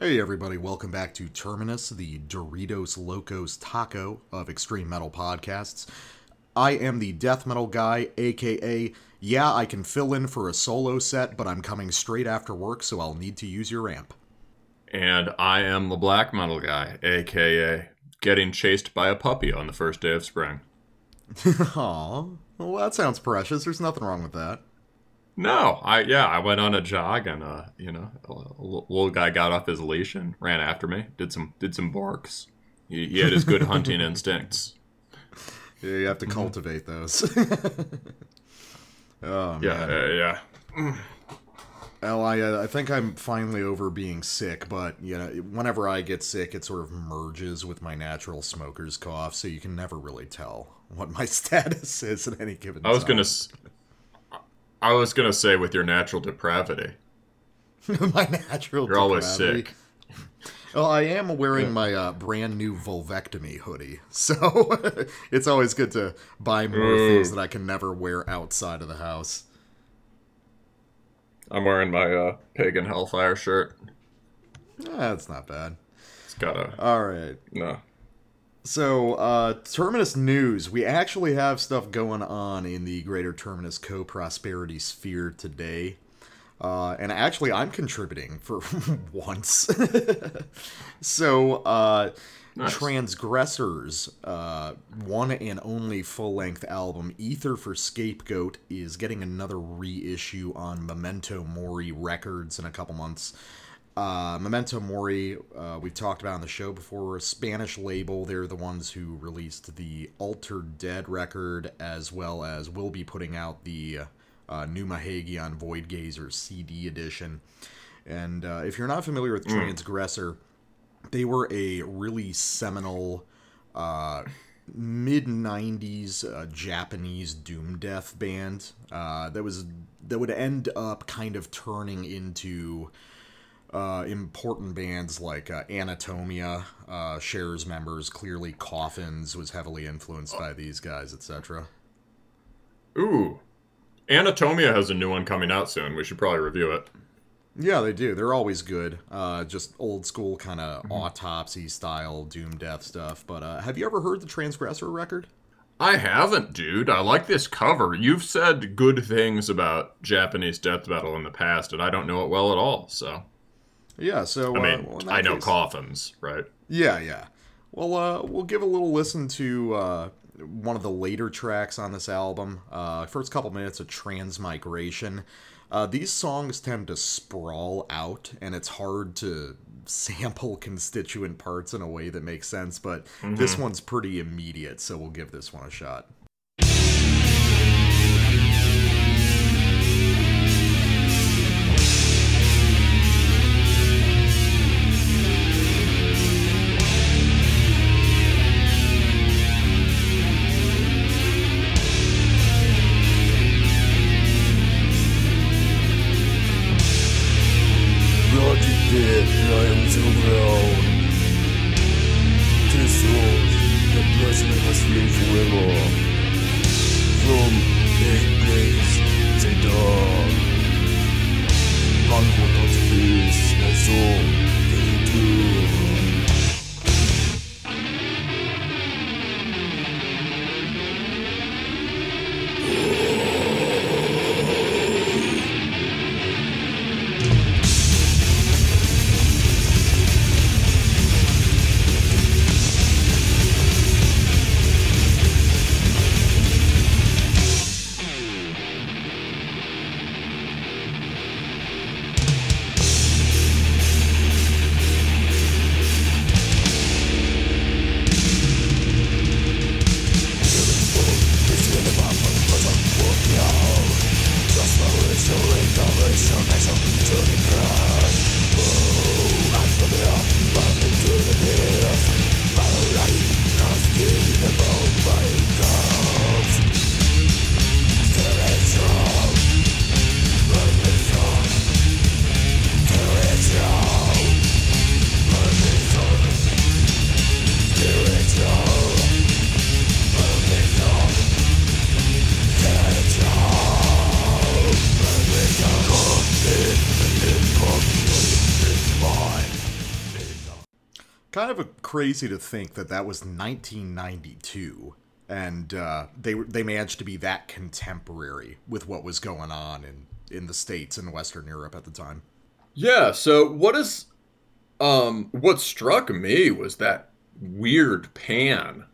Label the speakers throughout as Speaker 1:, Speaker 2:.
Speaker 1: Hey everybody, welcome back to Terminus, the Doritos Locos Taco of Extreme Metal Podcasts. I am the death metal guy, aka, yeah, I can fill in for a solo set, but I'm coming straight after work, so I'll need to use your amp.
Speaker 2: And I am the black metal guy, aka getting chased by a puppy on the first day of spring.
Speaker 1: Aw, well, that sounds precious. There's nothing wrong with that.
Speaker 2: No, I yeah, I went on a jog and uh, you know, a little guy got off his leash and ran after me. Did some did some barks. He, he had his good hunting instincts.
Speaker 1: Yeah, you have to cultivate those. oh,
Speaker 2: Yeah,
Speaker 1: man.
Speaker 2: uh, yeah.
Speaker 1: Well, I, uh, I think I'm finally over being sick, but you know, whenever I get sick, it sort of merges with my natural smoker's cough, so you can never really tell what my status is at any given time.
Speaker 2: I was
Speaker 1: time.
Speaker 2: gonna, s- I was gonna say with your natural depravity,
Speaker 1: my natural.
Speaker 2: you're always
Speaker 1: depravity.
Speaker 2: sick.
Speaker 1: Well, I am wearing my uh, brand new vulvectomy hoodie, so it's always good to buy more
Speaker 2: Ooh.
Speaker 1: things that I can never wear outside of the house.
Speaker 2: I'm wearing my uh, pagan hellfire shirt.
Speaker 1: That's not bad.
Speaker 2: It's got a
Speaker 1: All right.
Speaker 2: no.
Speaker 1: So, uh, Terminus news. We actually have stuff going on in the greater Terminus co prosperity sphere today. Uh, and actually, I'm contributing for once. so, uh,
Speaker 2: Nice.
Speaker 1: Transgressors, uh, one and only full length album, Ether for Scapegoat, is getting another reissue on Memento Mori Records in a couple months. Uh, Memento Mori, uh, we've talked about on the show before, a Spanish label. They're the ones who released the Altered Dead record, as well as will be putting out the uh, new Mahagi on Void Gazer CD edition. And uh, if you're not familiar with Transgressor, they were a really seminal uh, mid 90s uh, Japanese doom death band uh, that was that would end up kind of turning into uh, important bands like uh, Anatomia, uh, Cher's members, clearly Coffins was heavily influenced by these guys, etc.
Speaker 2: Ooh, Anatomia has a new one coming out soon. We should probably review it.
Speaker 1: Yeah, they do. They're always good. Uh, just old school kind of autopsy style doom death stuff. But uh, have you ever heard the Transgressor record?
Speaker 2: I haven't, dude. I like this cover. You've said good things about Japanese death metal in the past, and I don't know it well at all. So,
Speaker 1: Yeah, so
Speaker 2: I
Speaker 1: uh,
Speaker 2: mean,
Speaker 1: well,
Speaker 2: I know
Speaker 1: case-
Speaker 2: coffins, right?
Speaker 1: Yeah, yeah. Well, uh, we'll give a little listen to uh, one of the later tracks on this album. Uh, first couple minutes of Transmigration. Uh, these songs tend to sprawl out, and it's hard to sample constituent parts in a way that makes sense. But this one's pretty immediate, so we'll give this one a shot. Crazy to think that that was 1992, and uh, they they managed to be that contemporary with what was going on in in the states and Western Europe at the time.
Speaker 2: Yeah, so what is um what struck me was that weird pan.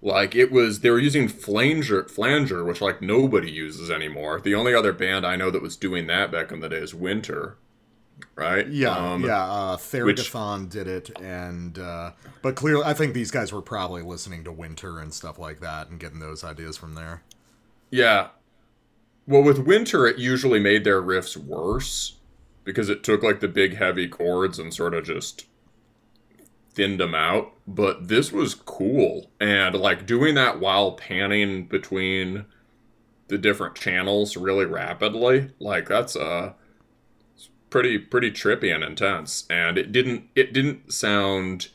Speaker 2: Like it was they were using flanger flanger, which like nobody uses anymore. The only other band I know that was doing that back in the day is Winter. Right?
Speaker 1: Yeah,
Speaker 2: Um,
Speaker 1: yeah. Uh, Thergothon did it, and uh, but clearly, I think these guys were probably listening to Winter and stuff like that, and getting those ideas from there.
Speaker 2: Yeah. Well, with Winter, it usually made their riffs worse because it took like the big heavy chords and sort of just thinned them out. But this was cool. And like doing that while panning between the different channels really rapidly, like that's uh pretty pretty trippy and intense. And it didn't it didn't sound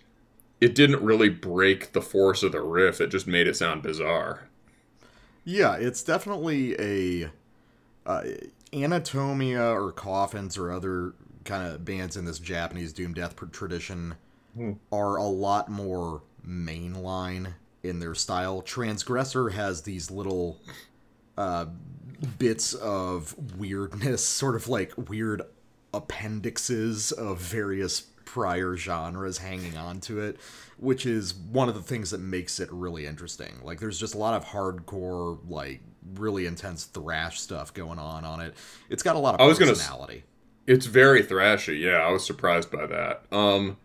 Speaker 2: it didn't really break the force of the riff. It just made it sound bizarre.
Speaker 1: Yeah, it's definitely a uh, Anatomia or Coffins or other kind of bands in this Japanese doom death tradition are a lot more mainline in their style. Transgressor has these little uh, bits of weirdness, sort of like weird appendixes of various prior genres hanging on to it, which is one of the things that makes it really interesting. Like, there's just a lot of hardcore, like, really intense thrash stuff going on on it. It's got a lot of
Speaker 2: I was gonna
Speaker 1: personality.
Speaker 2: It's very thrashy. Yeah, I was surprised by that. Um,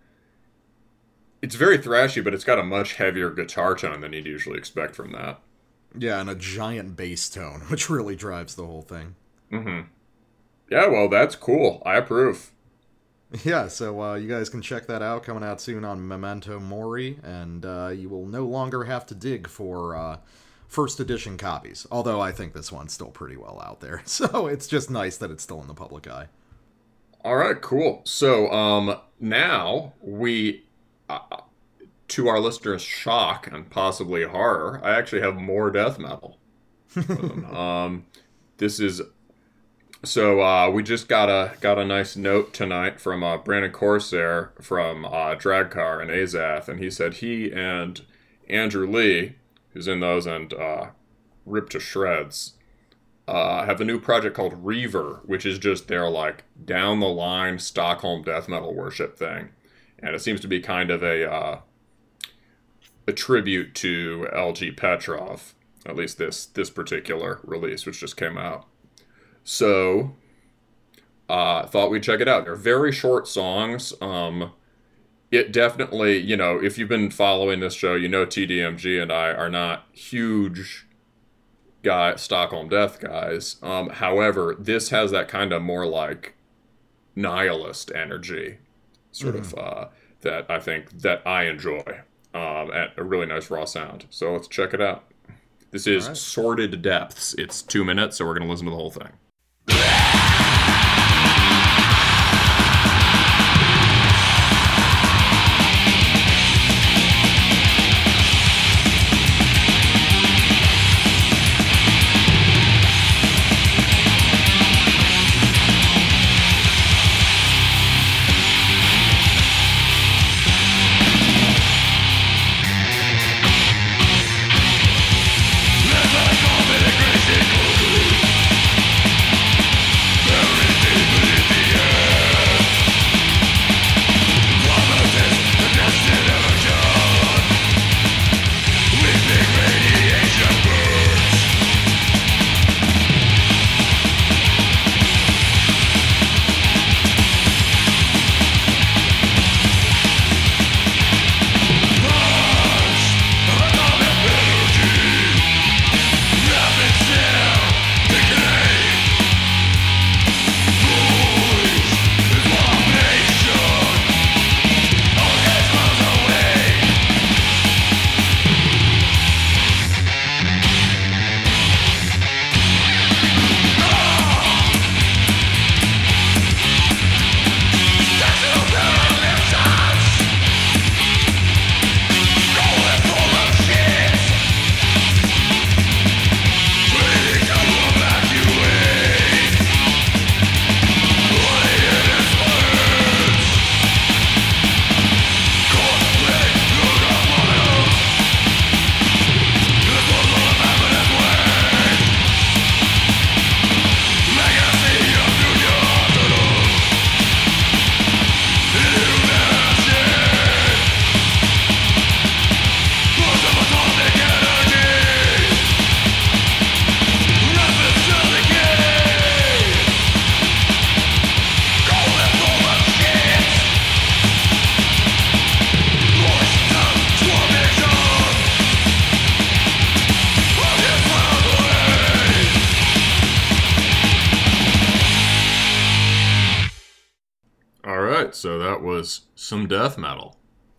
Speaker 2: it's very thrashy, but it's got a much heavier guitar tone than you'd usually expect from that.
Speaker 1: Yeah, and a giant bass tone, which really drives the whole thing.
Speaker 2: Yeah, well, that's cool. I approve.
Speaker 1: Yeah, so uh, you guys can check that out coming out soon on Memento Mori, and uh, you will no longer have to dig for uh, first edition copies. Although I think this one's still pretty well out there, so it's just nice that it's still in the public eye.
Speaker 2: All right, cool. So, um, now we, uh, to our listeners' shock and possibly horror, I actually have more death metal. um, this is so uh, we just got a got a nice note tonight from uh, Brandon Corsair from uh, Dragcar and Azath, and he said he and Andrew Lee, who's in those and uh, ripped to shreds, uh, have a new project called Reaver, which is just their like down the line Stockholm death metal worship thing, and it seems to be kind of a uh, a tribute to LG Petrov, at least this this particular release, which just came out. So, uh, thought we'd check it out. They're very short songs. Um, it definitely, you know, if you've been following this show, you know TDMG and I are not huge guy Stockholm Death guys. Um, however, this has that kind of more like nihilist energy, sort of uh, that I think that I enjoy. Um, at a really nice raw sound. So let's check it out. This is
Speaker 1: Alright.
Speaker 2: Sordid Depths. It's two minutes, so we're gonna listen to the whole thing.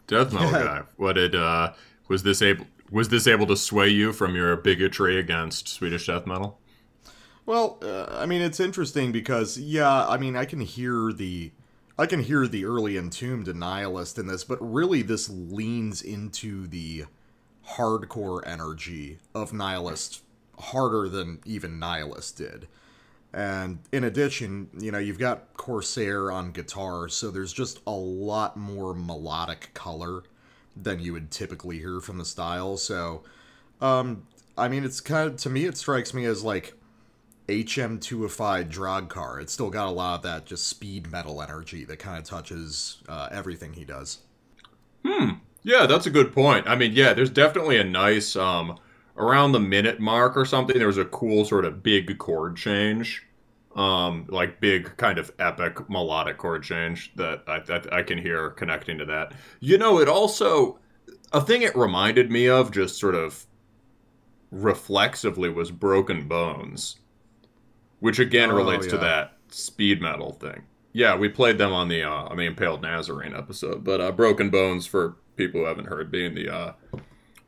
Speaker 2: Death metal guy. What did uh was this able was this able to sway you from your bigotry against Swedish death metal?
Speaker 1: Well, uh, I mean, it's interesting because yeah, I mean, I can hear the, I can hear the early entombed nihilist in this, but really this leans into the hardcore energy of nihilist harder than even nihilist did. And in addition, you know, you've got Corsair on guitar, so there's just a lot more melodic color than you would typically hear from the style. So, um, I mean, it's kind of to me, it strikes me as like HM2ified drag car. It's still got a lot of that just speed metal energy that kind of touches uh, everything he does. Hmm.
Speaker 2: Yeah, that's a good point. I mean, yeah, there's definitely a nice um around the minute mark or something. There was a cool sort of big chord change, um, like big kind of epic melodic chord change that I, that I can hear connecting to that. You know, it also a thing it reminded me of just sort of reflexively was Broken Bones, which again
Speaker 1: Oh,
Speaker 2: relates to that speed metal thing. Yeah, we played them on the uh, on the Impaled Nazarene episode, but uh, Broken Bones for people who haven't heard, being the uh,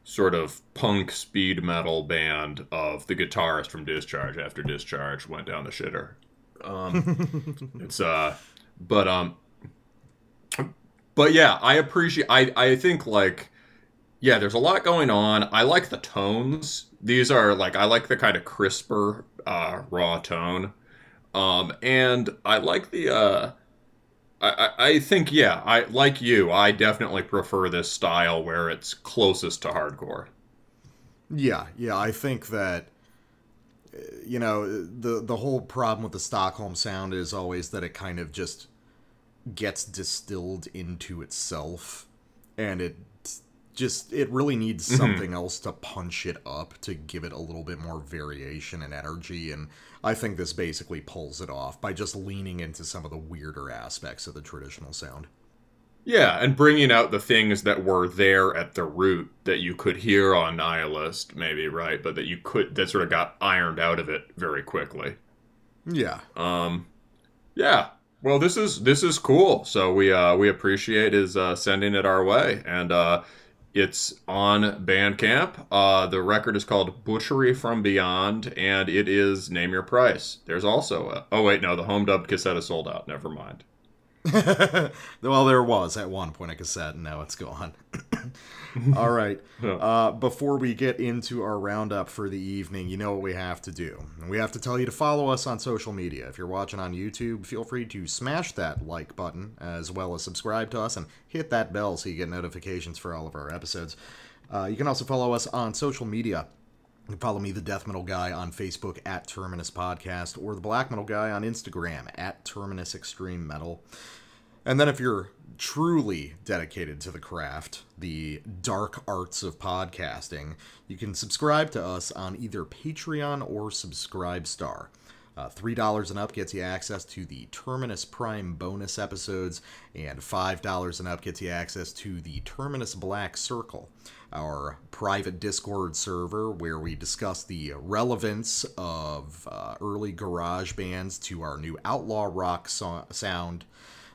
Speaker 2: sort of punk speed metal band of the guitarist from Discharge after Discharge went down the shitter. Um, it's uh, but um, but yeah, I appreciate. I I think like yeah, there's a lot going on. I like the tones. These are like I like the kind of crisper uh, raw tone. Um, and I like the uh I, I think yeah, I like you, I definitely prefer this style where it's closest to hardcore.
Speaker 1: Yeah, yeah, I think that uh, you know the the whole problem with the Stockholm sound is always that it kind of just gets distilled into itself, and it just it really needs something else to punch it up to give it a little bit more variation and energy and I think this basically pulls it off by just leaning into some of the weirder aspects of the traditional sound.
Speaker 2: Yeah, and bringing out the things that were there at the root that you could hear on Nihilist, maybe, right? But that you could that sort of got ironed out of it very quickly.
Speaker 1: Yeah.
Speaker 2: Um, yeah. Well, this is this is cool. So we uh, we appreciate his uh, sending it our way, and uh, it's on Bandcamp. Uh, the record is called Butchery from Beyond, and it is Name Your Price. There's also a, oh wait no, the home dubbed cassette is sold out. Never mind.
Speaker 1: well, there was at one point a cassette, and now it's gone. All right. Uh, before we get into our roundup for the evening, you know what we have to do. We have to tell you to follow us on social media. If you're watching on YouTube, feel free to smash that like button, as well as subscribe to us and hit that bell so you get notifications for all of our episodes. Uh, you can also follow us on social media. You can follow me, the Death Metal Guy, on Facebook at Terminus Podcast, or the Black Metal Guy on Instagram at Terminus Extreme Metal. And then if you're truly dedicated to the craft, the dark arts of podcasting, you can subscribe to us on either Patreon or Subscribestar. Uh, $3 and up gets you access to the Terminus Prime bonus episodes, and $5 and up gets you access to the Terminus Black Circle, our private Discord server where we discuss the relevance of uh, early garage bands to our new outlaw rock so- sound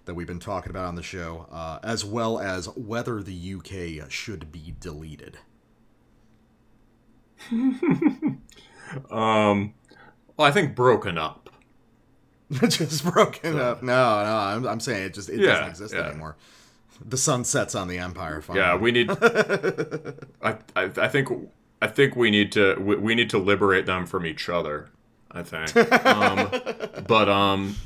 Speaker 1: that we've been talking about on the show, uh, as well as whether the UK should be deleted.
Speaker 2: Um, well, I think broken up.
Speaker 1: just broken up. No, no, I'm, I'm saying it just it
Speaker 2: Yeah,
Speaker 1: doesn't exist
Speaker 2: yeah.
Speaker 1: anymore. The sun sets on the Empire. Finally.
Speaker 2: Yeah, we need. I, I I think I think we need to we, we need to liberate them from each other. I think. Um, but um.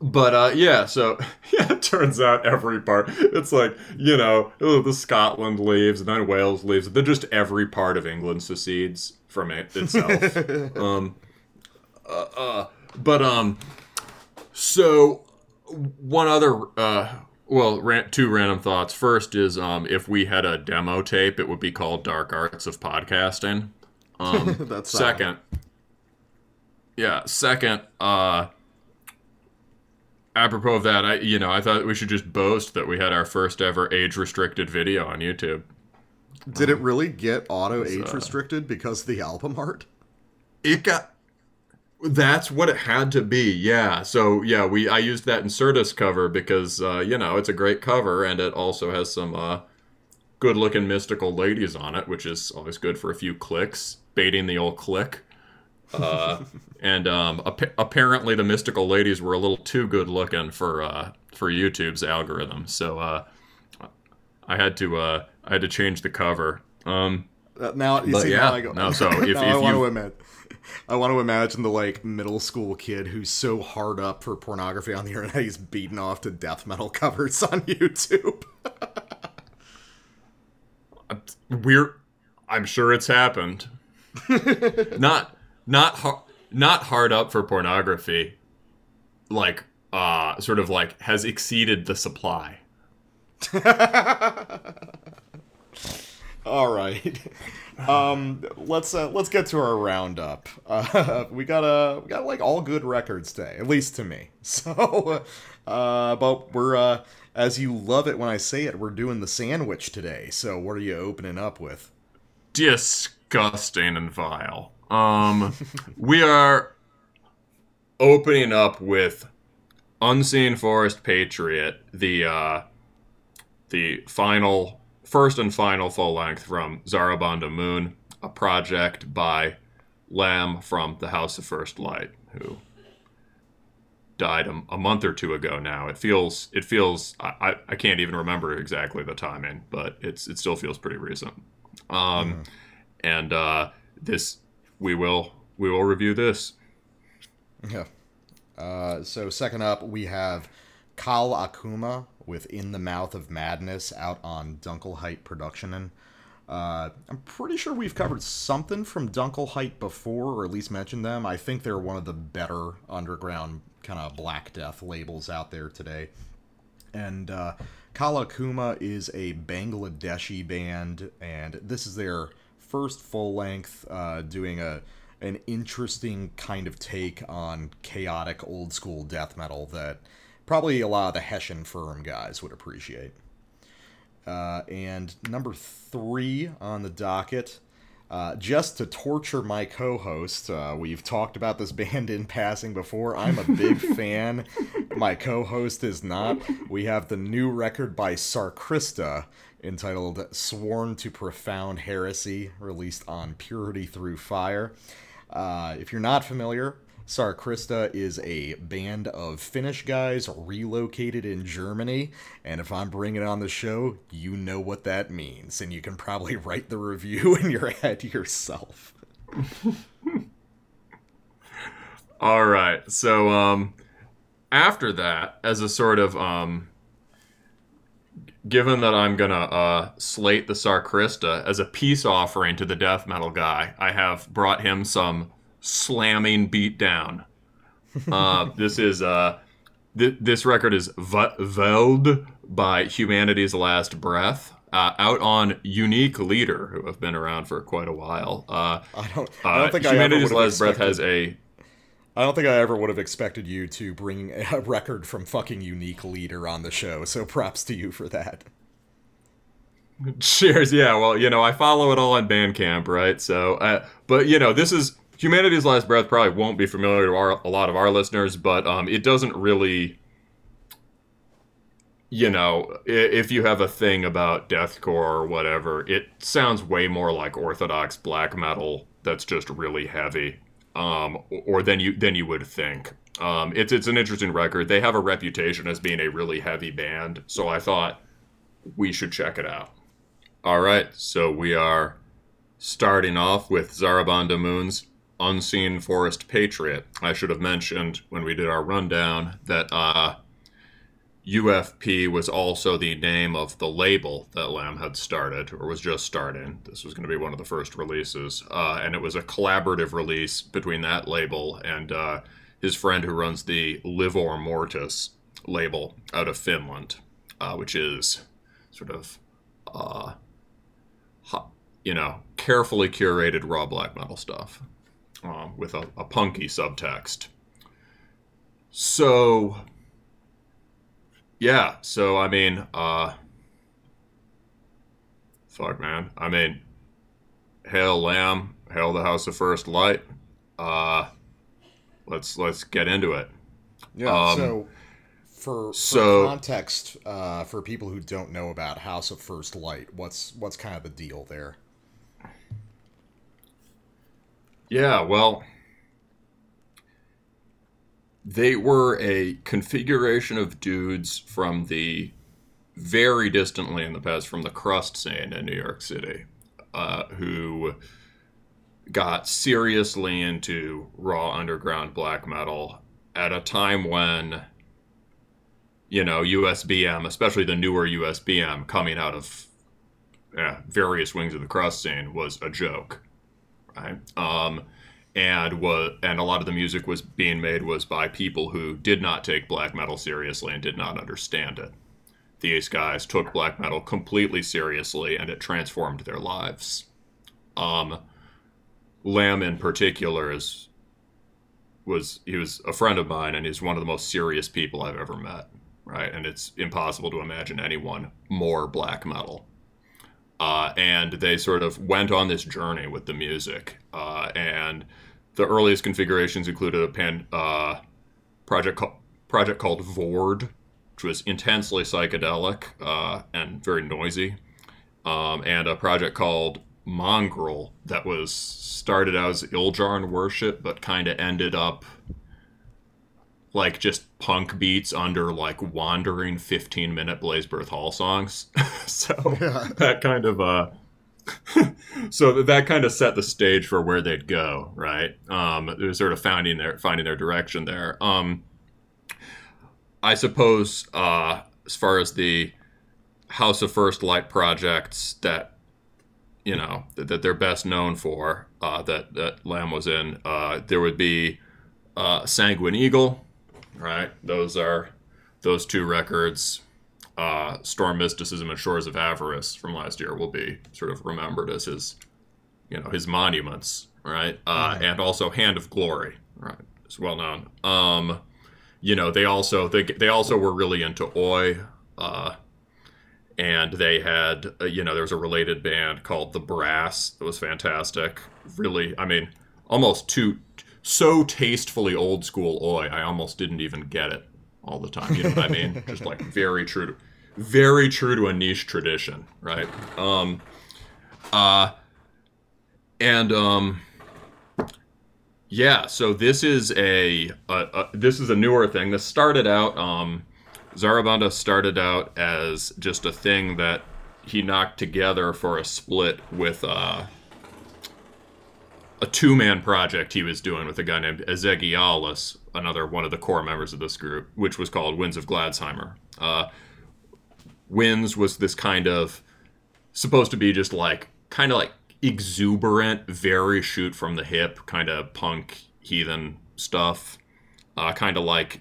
Speaker 2: But uh, yeah, so yeah, it turns out every part. It's like you know, oh, the Scotland leaves, and then Wales leaves, then just every part of England secedes from it itself. um, uh, uh, but um, so one other uh well ran- two random thoughts first is um if we had a demo tape it would be called dark arts of podcasting um
Speaker 1: That's
Speaker 2: second yeah second uh apropos of that i you know i thought we should just boast that we had our first ever age restricted video on youtube
Speaker 1: Did it really get auto age
Speaker 2: uh,
Speaker 1: restricted because of the album art?
Speaker 2: it got That's what it had to be. Yeah. So yeah, we I used that Insertus cover because uh, you know it's a great cover and it also has some uh, good-looking mystical ladies on it, which is always good for a few clicks, baiting the old click. Uh, and um, ap- apparently the mystical ladies were a little too good looking for uh, for YouTube's algorithm, so uh, I had to uh, I had to change the cover. Um,
Speaker 1: Uh, now you see
Speaker 2: yeah,
Speaker 1: now I go.
Speaker 2: no, so if- if
Speaker 1: I want
Speaker 2: you-
Speaker 1: to imagine. I want to imagine the like middle school kid who's so hard up for pornography on the internet he's beaten off to death metal covers on YouTube.
Speaker 2: we're I'm sure it's happened. not not har- not hard up for pornography. Like uh sort of like has exceeded the supply.
Speaker 1: All right. Um, let's uh, let's get to our roundup. Uh, we got a we got like all good records today, at least to me. So, uh, but we're uh, as you love it when I say it, we're doing the sandwich today. So, what are you opening up with?
Speaker 2: Disgusting and vile. Um we are opening up with Unseen Forest Patriot, the uh the final first and final full length from Zarabanda Moon, a project by Lamb from the House of First Light, who died a, a month or two ago now. It feels it feels I, I, I can't even remember exactly the timing, but it's it still feels pretty recent. Um and uh this we will we will review this.
Speaker 1: Yeah. Uh, so second up, we have Kal Akuma with "In the Mouth of Madness" out on Dunkelheit Production. Uh, I'm pretty sure we've covered something from Dunkelheit before, or at least mentioned them. I think they're one of the better underground kind of Black Death labels out there today. And uh, Kalakuma is a Bangladeshi band, and this is their first full length, uh, doing a an interesting kind of take on chaotic old school death metal that probably a lot of the Hessian firm guys would appreciate. Uh, and number three on the docket, uh, just to torture my co-host, uh, we've talked about this band in passing before. I'm a big fan. My co-host is not. We have the new record by Sarkrista entitled "Sworn to Profound Heresy," released on Purity Through Fire. Uh, if you're not familiar, Sarkrista is a band of Finnish guys relocated in Germany, and if I'm bringing it on the show, you know what that means, and you can probably write the review in your head yourself.
Speaker 2: All right. So um after that as a sort of um given that I'm going to uh slate the Sarkrista as a peace offering to the death metal guy, I have brought him some slamming beat down. Uh this is uh th- this record is v- Välde by Humanity's Last Breath. Uh, out on Unique Leader, who have been around for quite a while. Uh,
Speaker 1: I don't. I don't
Speaker 2: uh,
Speaker 1: think I
Speaker 2: Humanity's
Speaker 1: have
Speaker 2: Last Breath has a
Speaker 1: I don't think I ever would have expected you to bring a record from fucking Unique Leader on the show. So props to you for that.
Speaker 2: Cheers. Yeah. Well, you know, I follow it all on Bandcamp, right? So, uh, but you know, this is Humanity's Last Breath. Probably won't be familiar to our, a lot of our listeners, but um, it doesn't really. You know, if you have a thing about deathcore or whatever, it sounds way more like orthodox black metal that's just really heavy, um, or than you than you would think. Um, it's it's an interesting record. They have a reputation as being a really heavy band, so I thought we should check it out. All right, so we are starting off with Zarabanda Moon's Unseen Forest Patriot. I should have mentioned when we did our rundown that uh, UFP was also the name of the label that Lamb had started, or was just starting. This was going to be one of the first releases, uh, and it was a collaborative release between that label and uh, his friend who runs the Livor Mortis label out of Finland, uh, which is sort of uh, you know, carefully curated raw black metal stuff um, with a, a punky subtext. So, yeah, so I mean, uh, fuck, man. I mean, hail Lamb, hail the House of First Light. Uh, let's let's get into it.
Speaker 1: Yeah.
Speaker 2: Um,
Speaker 1: so, for, for
Speaker 2: so-
Speaker 1: context, uh, for people who don't know about House of First Light, what's what's kind of the deal there?
Speaker 2: Yeah, well, they were a configuration of dudes from the very distantly in the past from the crust scene in New York City, uh, who got seriously into raw underground black metal at a time when, you know, USBM, especially the newer USBM coming out of yeah, various wings of the crust scene, was a joke right? Um, and was and a lot of the music was being made was by people who did not take black metal seriously and did not understand it. These guys took black metal completely seriously, and it transformed their lives. Um, Lamb, in particular, is was he was a friend of mine, and he's one of the most serious people I've ever met. Right, and it's impossible to imagine anyone more black metal uh, and they sort of went on this journey with the music. Uh, and the earliest configurations included a pan, uh, project co- project called Vord, which was intensely psychedelic uh, and very noisy, um, and a project called Mongrel that was started out as Iljarn worship, but kind of ended up like just punk beats under like wandering 15 minute Blazebirth Hall songs. so yeah. that kind of uh so that kind of set the stage for where they'd go, right? Um it was sort of finding their finding their direction there. Um I suppose uh as far as the House of First Light projects that you know that, that they're best known for uh, that that Lamb was in, uh, there would be uh, Sanguine Eagle, right? Those are those two records. Uh, Storm Mysticism and Shores of Avarice from last year will be sort of remembered as his, you know, his monuments, right? Uh, And also Hand of Glory, right? It's well known. Um, you know, they also they they also were really into Oi. Uh, and they had uh, you know there was a related band called the brass that was fantastic really i mean almost too so tastefully old school oi i almost didn't even get it all the time you know what i mean just like very true to very true to a niche tradition right um uh and um yeah so this is a, a, a this is a newer thing this started out um Zarabanda started out as just a thing that he knocked together for a split with uh, a two man project he was doing with a guy named Ezekialis, another one of the core members of this group, which was called Winds of Gladsheimer. Uh, Winds was this kind of supposed to be just like kind of like exuberant, very shoot from the hip, kind of punk heathen stuff. Uh, kind of like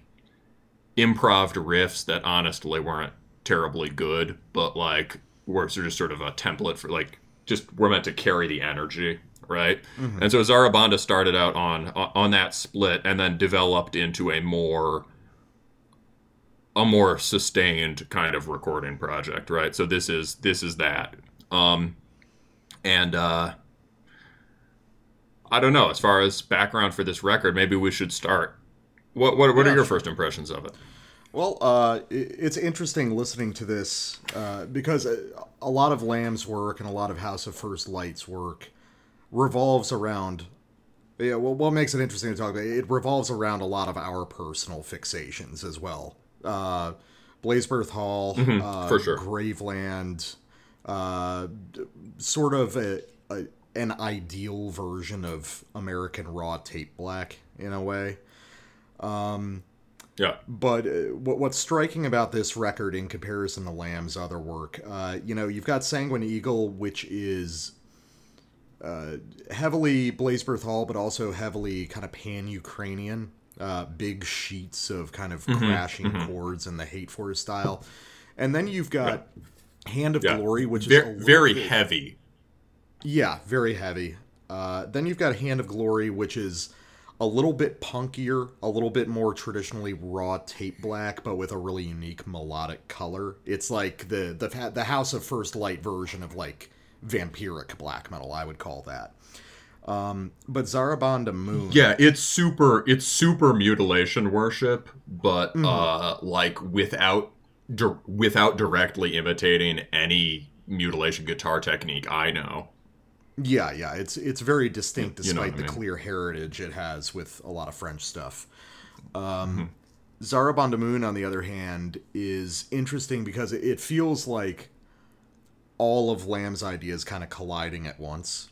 Speaker 2: improv riffs that honestly weren't terribly good, but like were just sort of a template for like just were meant to carry the energy, right? And so Zarabanda started out on on that split and then developed into a more a more sustained kind of recording project, right? So this is this is that. Um and uh I don't know, as far as background for this record, maybe we should start. What what, what
Speaker 1: Yeah,
Speaker 2: are your first impressions of it?
Speaker 1: Well, uh, it's interesting listening to this uh, because a, a lot of Lamb's work and a lot of House of First Light's work revolves around. Yeah, well, what makes it interesting to talk about? It revolves around a lot of our personal fixations as well. Uh, Blazebirth Hall, uh,
Speaker 2: Mm-hmm, for sure.
Speaker 1: Graveland, uh, sort of a, a an ideal version of American raw tape black in a way.
Speaker 2: Yeah.
Speaker 1: But uh, what, what's striking about this record in comparison to Lamb's other work, uh, you know, you've got Sanguine Eagle, which is uh, heavily Blazebirth Hall, but also heavily kind of pan Ukrainian. Uh, big sheets of kind of crashing chords in the Hate Force style. And then you've got Hand of
Speaker 2: Yeah.
Speaker 1: Glory, which is
Speaker 2: very,
Speaker 1: little
Speaker 2: very
Speaker 1: bit-
Speaker 2: heavy.
Speaker 1: yeah, very heavy. Uh, then you've got Hand of Glory, which is a little bit punkier, a little bit more traditionally raw tape black, but with a really unique melodic color. It's like the the the House of First Light version of like vampiric black metal, I would call that. Um, but Zarabanda Moon.
Speaker 2: Yeah, it's super it's super mutilation worship, but
Speaker 1: Mm-hmm.
Speaker 2: uh like without di- without directly imitating any mutilation guitar technique I know.
Speaker 1: Yeah, yeah, it's it's very distinct
Speaker 2: You know
Speaker 1: despite the
Speaker 2: mean.
Speaker 1: clear heritage it has with a lot of French stuff. Um,
Speaker 2: Mm-hmm.
Speaker 1: Zarabanda Moon, on the other hand, is interesting because it feels like all of Lamb's ideas kind of colliding at once.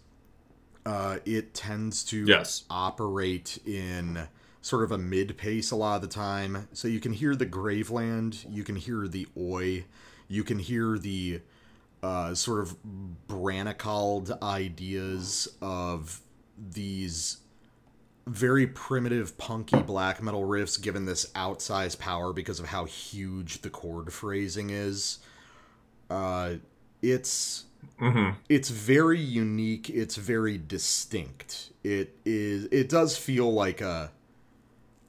Speaker 1: Uh, it tends to
Speaker 2: Yes.
Speaker 1: operate in sort of a mid pace a lot of the time. So you can hear the Graveland, you can hear the Oi, you can hear the uh, sort of Branikald ideas of these very primitive, punky black metal riffs given this outsized power because of how huge the chord phrasing is. Uh, it's it's very unique. It's very distinct. It is. It does feel like a,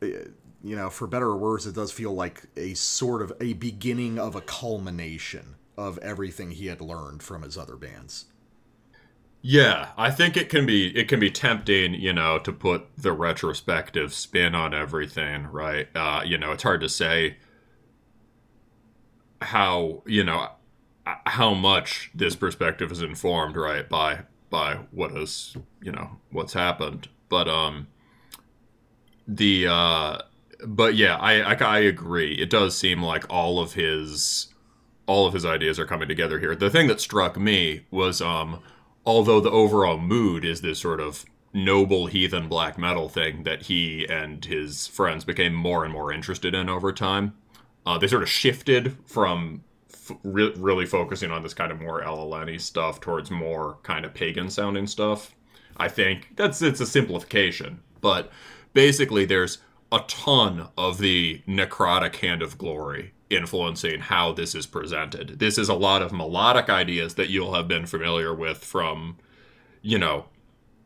Speaker 1: you know, for better or worse, it does feel like a sort of a beginning of a culmination of everything he had learned from his other bands.
Speaker 2: Yeah, I think it can be it can be tempting, you know, to put the retrospective spin on everything, right? Uh, you know, it's hard to say how, you know, how much this perspective is informed, right, by by what has, you know, what's happened. But um the uh but yeah, I, I I agree. It does seem like all of his all of his ideas are coming together here. The thing that struck me was um although the overall mood is this sort of noble heathen black metal thing that he and his friends became more and more interested in over time. Uh, they sort of shifted from f- re- really focusing on this kind of more LLN stuff towards more kind of pagan sounding stuff. I think that's it's a simplification, but basically there's a ton of the necrotic hand of glory influencing how this is presented. This is a lot of melodic ideas that you'll have been familiar with from, you know,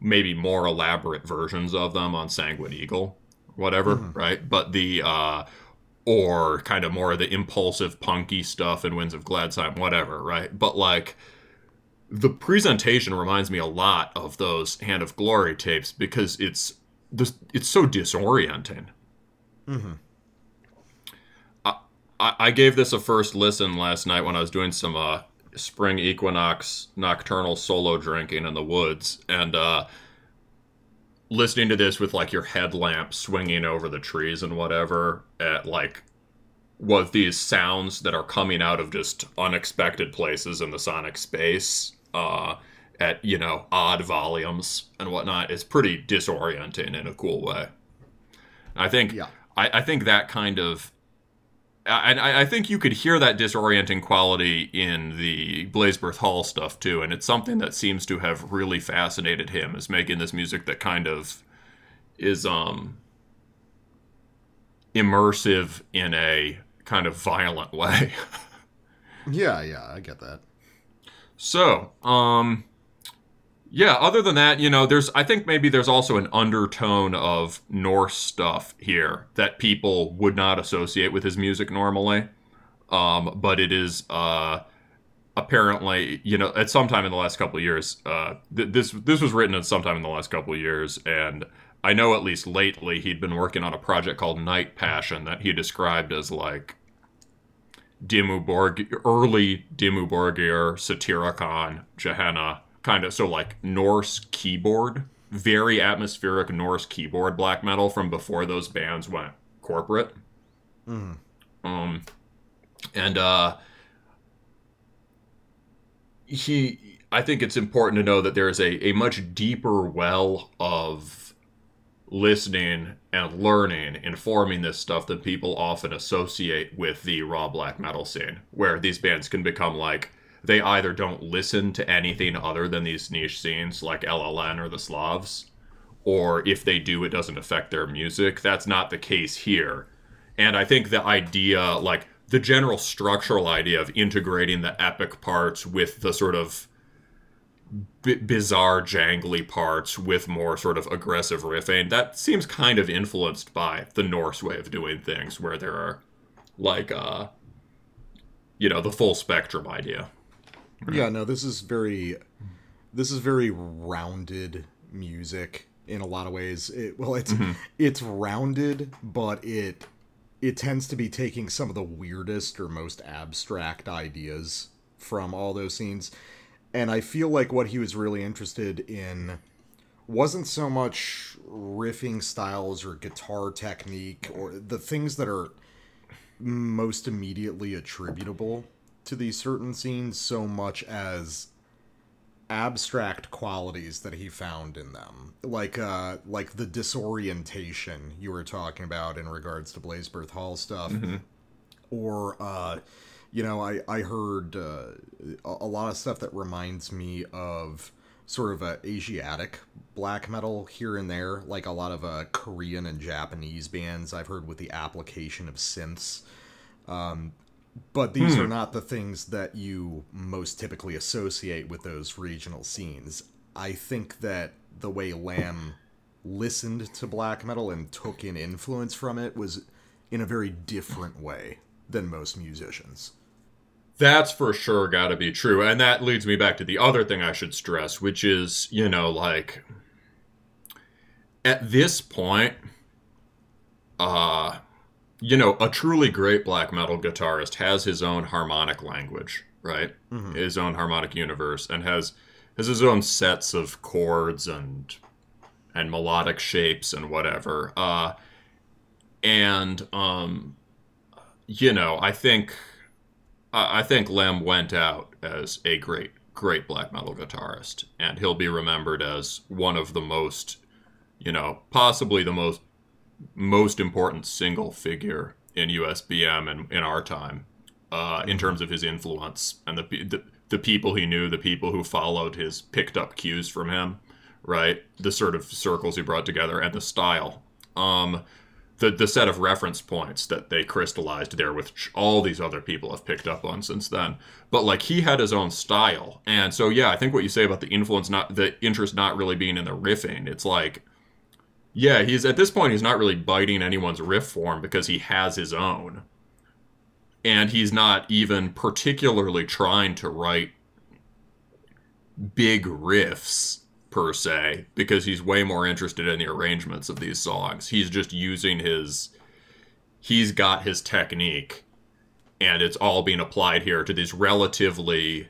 Speaker 2: maybe more elaborate versions of them on Sanguine Eagle, whatever, right? But the uh or kind of more of the impulsive punky stuff in Winds of Gladsheim, whatever, right? But like the presentation reminds me a lot of those Hand of Glory tapes because it's this it's so disorienting. I, I I gave this a first listen last night when I was doing some uh, spring equinox nocturnal solo drinking in the woods, and uh, listening to this with like your headlamp swinging over the trees and whatever at like what these sounds that are coming out of just unexpected places in the sonic space uh, at you know odd volumes and whatnot is pretty disorienting in a cool way. I think
Speaker 1: Yeah.
Speaker 2: I, I think that kind of and I, I think you could hear that disorienting quality in the Blazebirth Hall stuff too, and it's something that seems to have really fascinated him is making this music that kind of is um immersive in a kind of violent way.
Speaker 1: Yeah, yeah, I get that.
Speaker 2: So, um, yeah. Other than that, you know, there's. I think maybe there's also an undertone of Norse stuff here that people would not associate with his music normally. Um, but it is uh, apparently, you know, at some time in the last couple of years, uh, th- this this was written at some time in the last couple of years, and I know at least lately he'd been working on a project called Night Passion that he described as like Dimmu Borg, early Dimmu Borgir, Satyricon, Gehenna, kind of so like Norse keyboard, very atmospheric Norse keyboard black metal from before those bands went corporate. Um, and uh, he, I think it's important to know that there is a, a much deeper well of listening and learning, and forming this stuff that people often associate with the raw black metal scene, where these bands can become like they either don't listen to anything other than these niche scenes like LLN or the Slavs, or if they do, it doesn't affect their music. That's not the case here. And I think the idea, like the general structural idea of integrating the epic parts with the sort of b- bizarre, jangly parts with more sort of aggressive riffing, that seems kind of influenced by the Norse way of doing things, where there are like, uh, you know, the full spectrum idea.
Speaker 1: Yeah, no, this is very this is very rounded, music in a lot of ways. It, well, it's mm-hmm. it's rounded, but it it tends to be taking some of the weirdest or most abstract ideas from all those scenes. And I feel like what he was really interested in wasn't so much riffing styles or guitar technique or the things that are most immediately attributable to these certain scenes so much as abstract qualities that he found in them. Like uh like the disorientation you were talking about in regards to Blazebirth Hall stuff. Or uh you know i i heard uh, a, a lot of stuff that reminds me of sort of a asiatic black metal here and there. Like a lot of uh korean and japanese bands i've heard with the application of synths. Um, but these are not the things that you most typically associate with those regional scenes. I think that the way Lamb listened to black metal and took in influence from it was in a very different way than most musicians.
Speaker 2: That's for sure got to be true. And that leads me back to the other thing I should stress, which is, you know, like at this point, uh, you know, a truly great black metal guitarist has his own harmonic language, right? His own harmonic universe and has has his own sets of chords and and melodic shapes and whatever. Uh and um you know, I think I I think Lem went out as a great, great black metal guitarist, and he'll be remembered as one of the most, you know, possibly the most most important single figure in USBM and in our time, uh, in terms of his influence and the, the the people he knew, the people who followed his picked up cues from him, right? The sort of circles he brought together and the style. Um, the the set of reference points that they crystallized there, which all these other people have picked up on since then. But like he had his own style, and so yeah, I think what you say about the influence, not the interest, not really being in the riffing. It's like, yeah, he's at this point he's not really biting anyone's riff form because he has his own, and he's not even particularly trying to write big riffs per se because he's way more interested in the arrangements of these songs. He's just using his he's got his technique and it's all being applied here to these relatively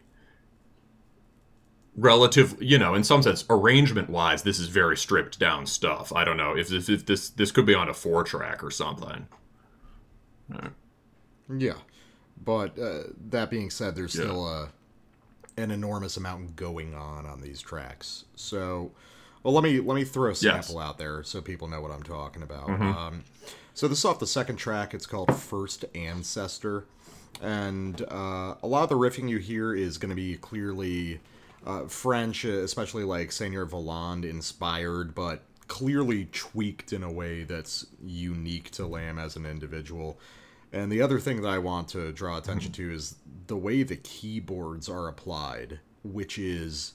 Speaker 2: relative you know in some sense arrangement wise this is very stripped down stuff i don't know if this if this this could be on a four track or something
Speaker 1: Yeah, but uh, that being said, there's
Speaker 2: Yeah.
Speaker 1: still a an enormous amount going on on these tracks. So, well, let me let me throw a sample out there so people know what I'm talking about. Um, so this is off the second track. It's called First Ancestor, and uh, a lot of the riffing you hear is going to be clearly uh, French, especially like Seigneur Voland inspired, but clearly tweaked in a way that's unique to Lamb as an individual. And the other thing that I want to draw attention to is the way the keyboards are applied, which is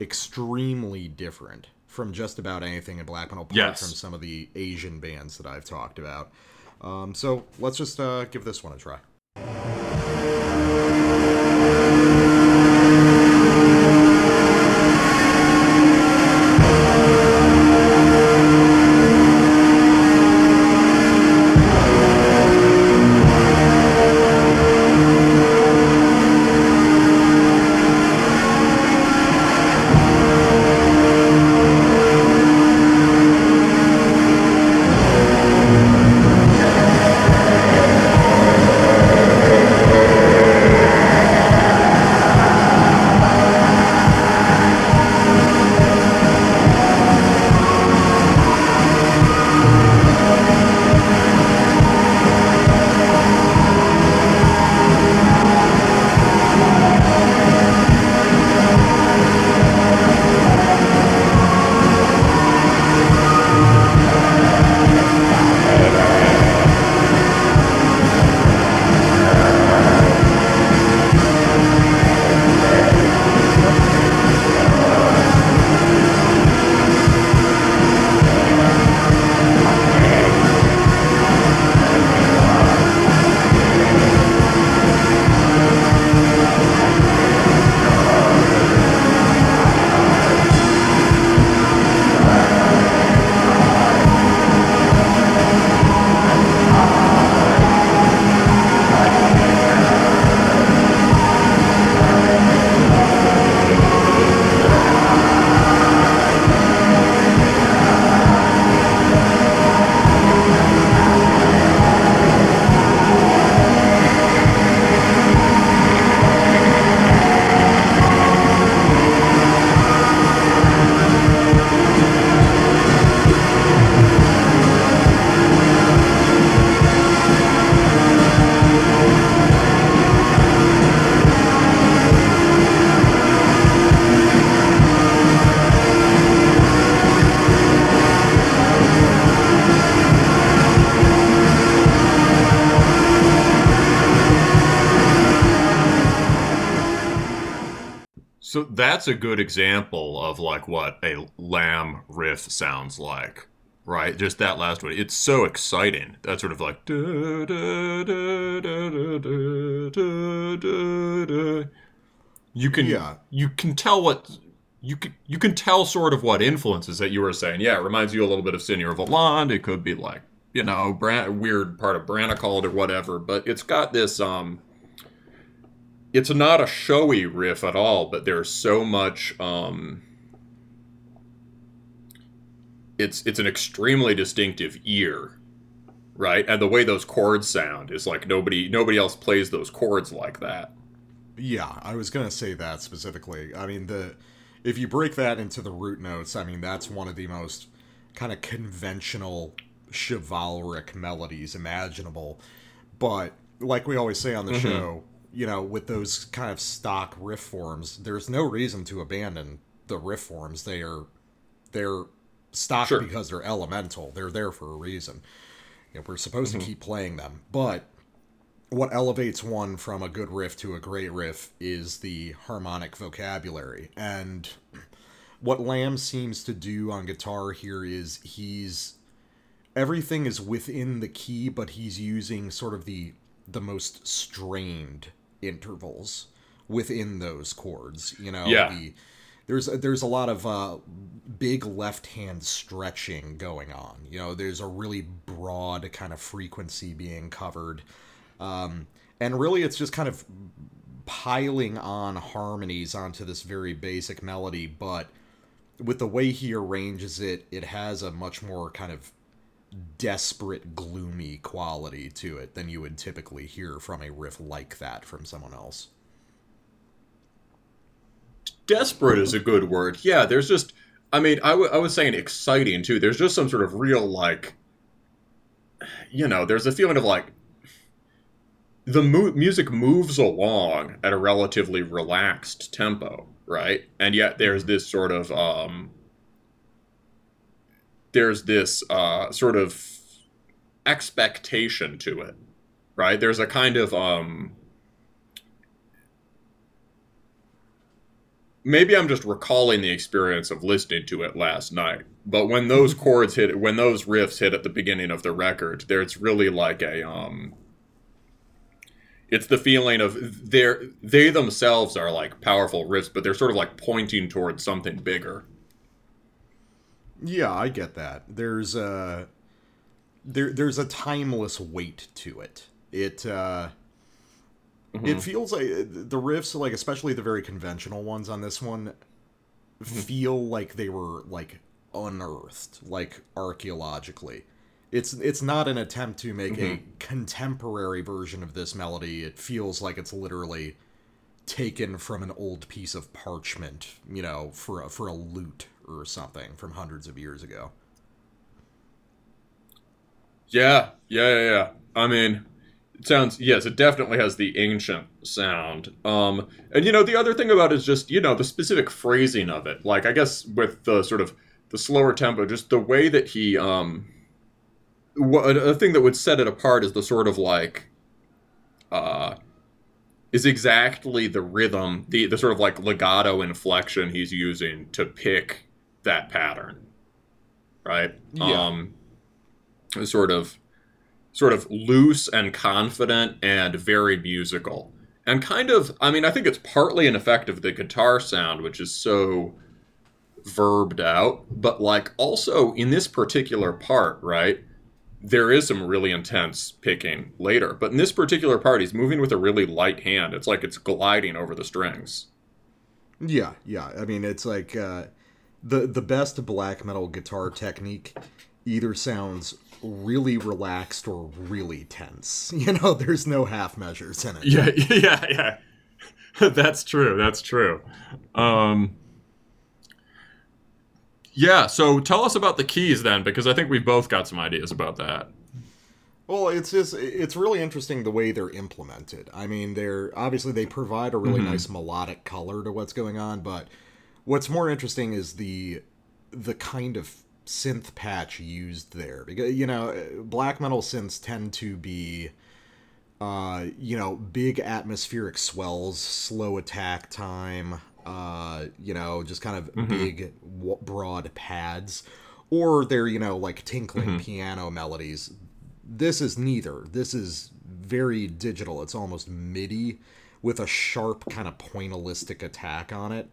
Speaker 1: extremely different from just about anything in black metal, apart
Speaker 2: Yes.
Speaker 1: from some of the Asian bands that I've talked about. Um, so let's just uh, give this one a try.
Speaker 2: that's a good example of like what a lamb riff sounds like right? Just that last one. It's so exciting. That sort of like. You can
Speaker 1: yeah.
Speaker 2: you can tell what you can you can tell sort of what influences that you were saying. Yeah, it reminds you a little bit of Seigneur Voland. It could be like you know weird part of Branikald or whatever. But it's got this um it's not a showy riff at all, but there's so much um it's it's an extremely distinctive ear, right? And the way those chords sound is like nobody nobody else plays those chords like that.
Speaker 1: Yeah, I was gonna say that specifically. I mean, the if you break that into the root notes, I mean that's one of the most kind of conventional chivalric melodies imaginable. But like we always say on the show, you know, with those kind of stock riff forms, there's no reason to abandon the riff forms. They are they're stock
Speaker 2: Sure.
Speaker 1: because they're elemental. They're there for a reason. You know, we're supposed to mm-hmm. keep playing them, but what elevates one from a good riff to a great riff is the harmonic vocabulary. And what Lamb seems to do on guitar here is he's everything is within the key, but he's using sort of the the most strained intervals within those chords. You know,
Speaker 2: Yeah.
Speaker 1: the there's there's a lot of uh, big left hand stretching going on. You know, there's a really broad kind of frequency being covered, um, and really it's just kind of piling on harmonies onto this very basic melody. But with the way he arranges it, it has a much more kind of desperate, gloomy quality to it than you would typically hear from a riff like that from someone else.
Speaker 2: Desperate is a good word. Yeah, there's just I mean, I, w- I was saying exciting too. There's just some sort of real like you know, there's a feeling of like the mu- music moves along at a relatively relaxed tempo, right? And yet there's this sort of um there's this uh sort of expectation to it, right? There's a kind of um maybe I'm just recalling the experience of listening to it last night. But when those chords hit, when those riffs hit at the beginning of the record, there's really like a um. It's the feeling of they're they themselves are like powerful riffs, but they're sort of like pointing towards something bigger.
Speaker 1: Yeah, I get that. There's a there there's a timeless weight to it. It uh it mm-hmm. feels like the riffs like especially the very conventional ones on this one mm-hmm. feel like they were like unearthed like archaeologically. It's it's not an attempt to make a mm-hmm. contemporary version of this melody. It feels like it's literally taken from an old piece of parchment, you know, for a, for a lute or something from hundreds of years ago.
Speaker 2: Yeah, yeah, yeah, yeah. I mean, it sounds yes, it definitely has the ancient sound. Um, and you know, the other thing about it is just you know the specific phrasing of it. Like I guess with the sort of the slower tempo, just the way that he um, what a thing that would set it apart is the sort of like, uh, is exactly the rhythm, the the sort of like legato inflection he's using to pick that pattern, right?
Speaker 1: Yeah.
Speaker 2: Um, sort of sort of loose and confident and very musical and kind of i mean i think it's partly an effect of the guitar sound which is so verbed out but like also in this particular part right there is some really intense picking later but in this particular part he's moving with a really light hand it's like it's gliding over the strings
Speaker 1: Yeah, yeah. I mean, it's like uh, the the best black metal guitar technique either sounds really relaxed or really tense. You know, there's no half measures in it.
Speaker 2: Yeah, yeah, yeah. That's true. That's true. Um, yeah. So tell us about the keys then, because I think we've both got some ideas about that.
Speaker 1: Well, it's just it's really interesting the way they're implemented. I mean, they're obviously they provide a really nice melodic color to what's going on, but what's more interesting is the the kind of synth patch used there because you know black metal synths tend to be uh you know big atmospheric swells slow attack time uh, you know, just kind of
Speaker 2: Mm-hmm.
Speaker 1: big, w- broad pads, or they're, you know, like tinkling
Speaker 2: Mm-hmm.
Speaker 1: piano melodies. This is neither. This is very digital. It's almost MIDI with a sharp kind of pointillistic attack on it.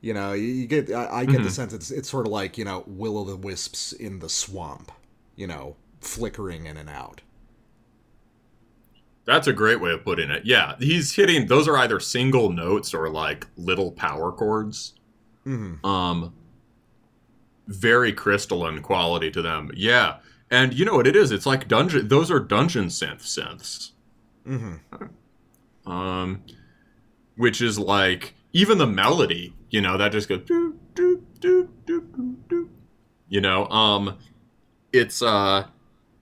Speaker 1: You know, you, you get. I, I get
Speaker 2: Mm-hmm.
Speaker 1: the sense it's it's sort of like you know will o' the wisps in the swamp. You know, flickering in and out.
Speaker 2: That's a great way of putting it. Yeah, he's hitting those are either single notes or like little power chords.
Speaker 1: Mhm.
Speaker 2: Um very crystalline quality to them. Yeah. And you know what it is? It's like dungeon those are dungeon synth synths.
Speaker 1: Mm-hmm.
Speaker 2: Um which is like even the melody, you know, that just goes doo, doo, doo, doo, doo, doo. you know, um it's uh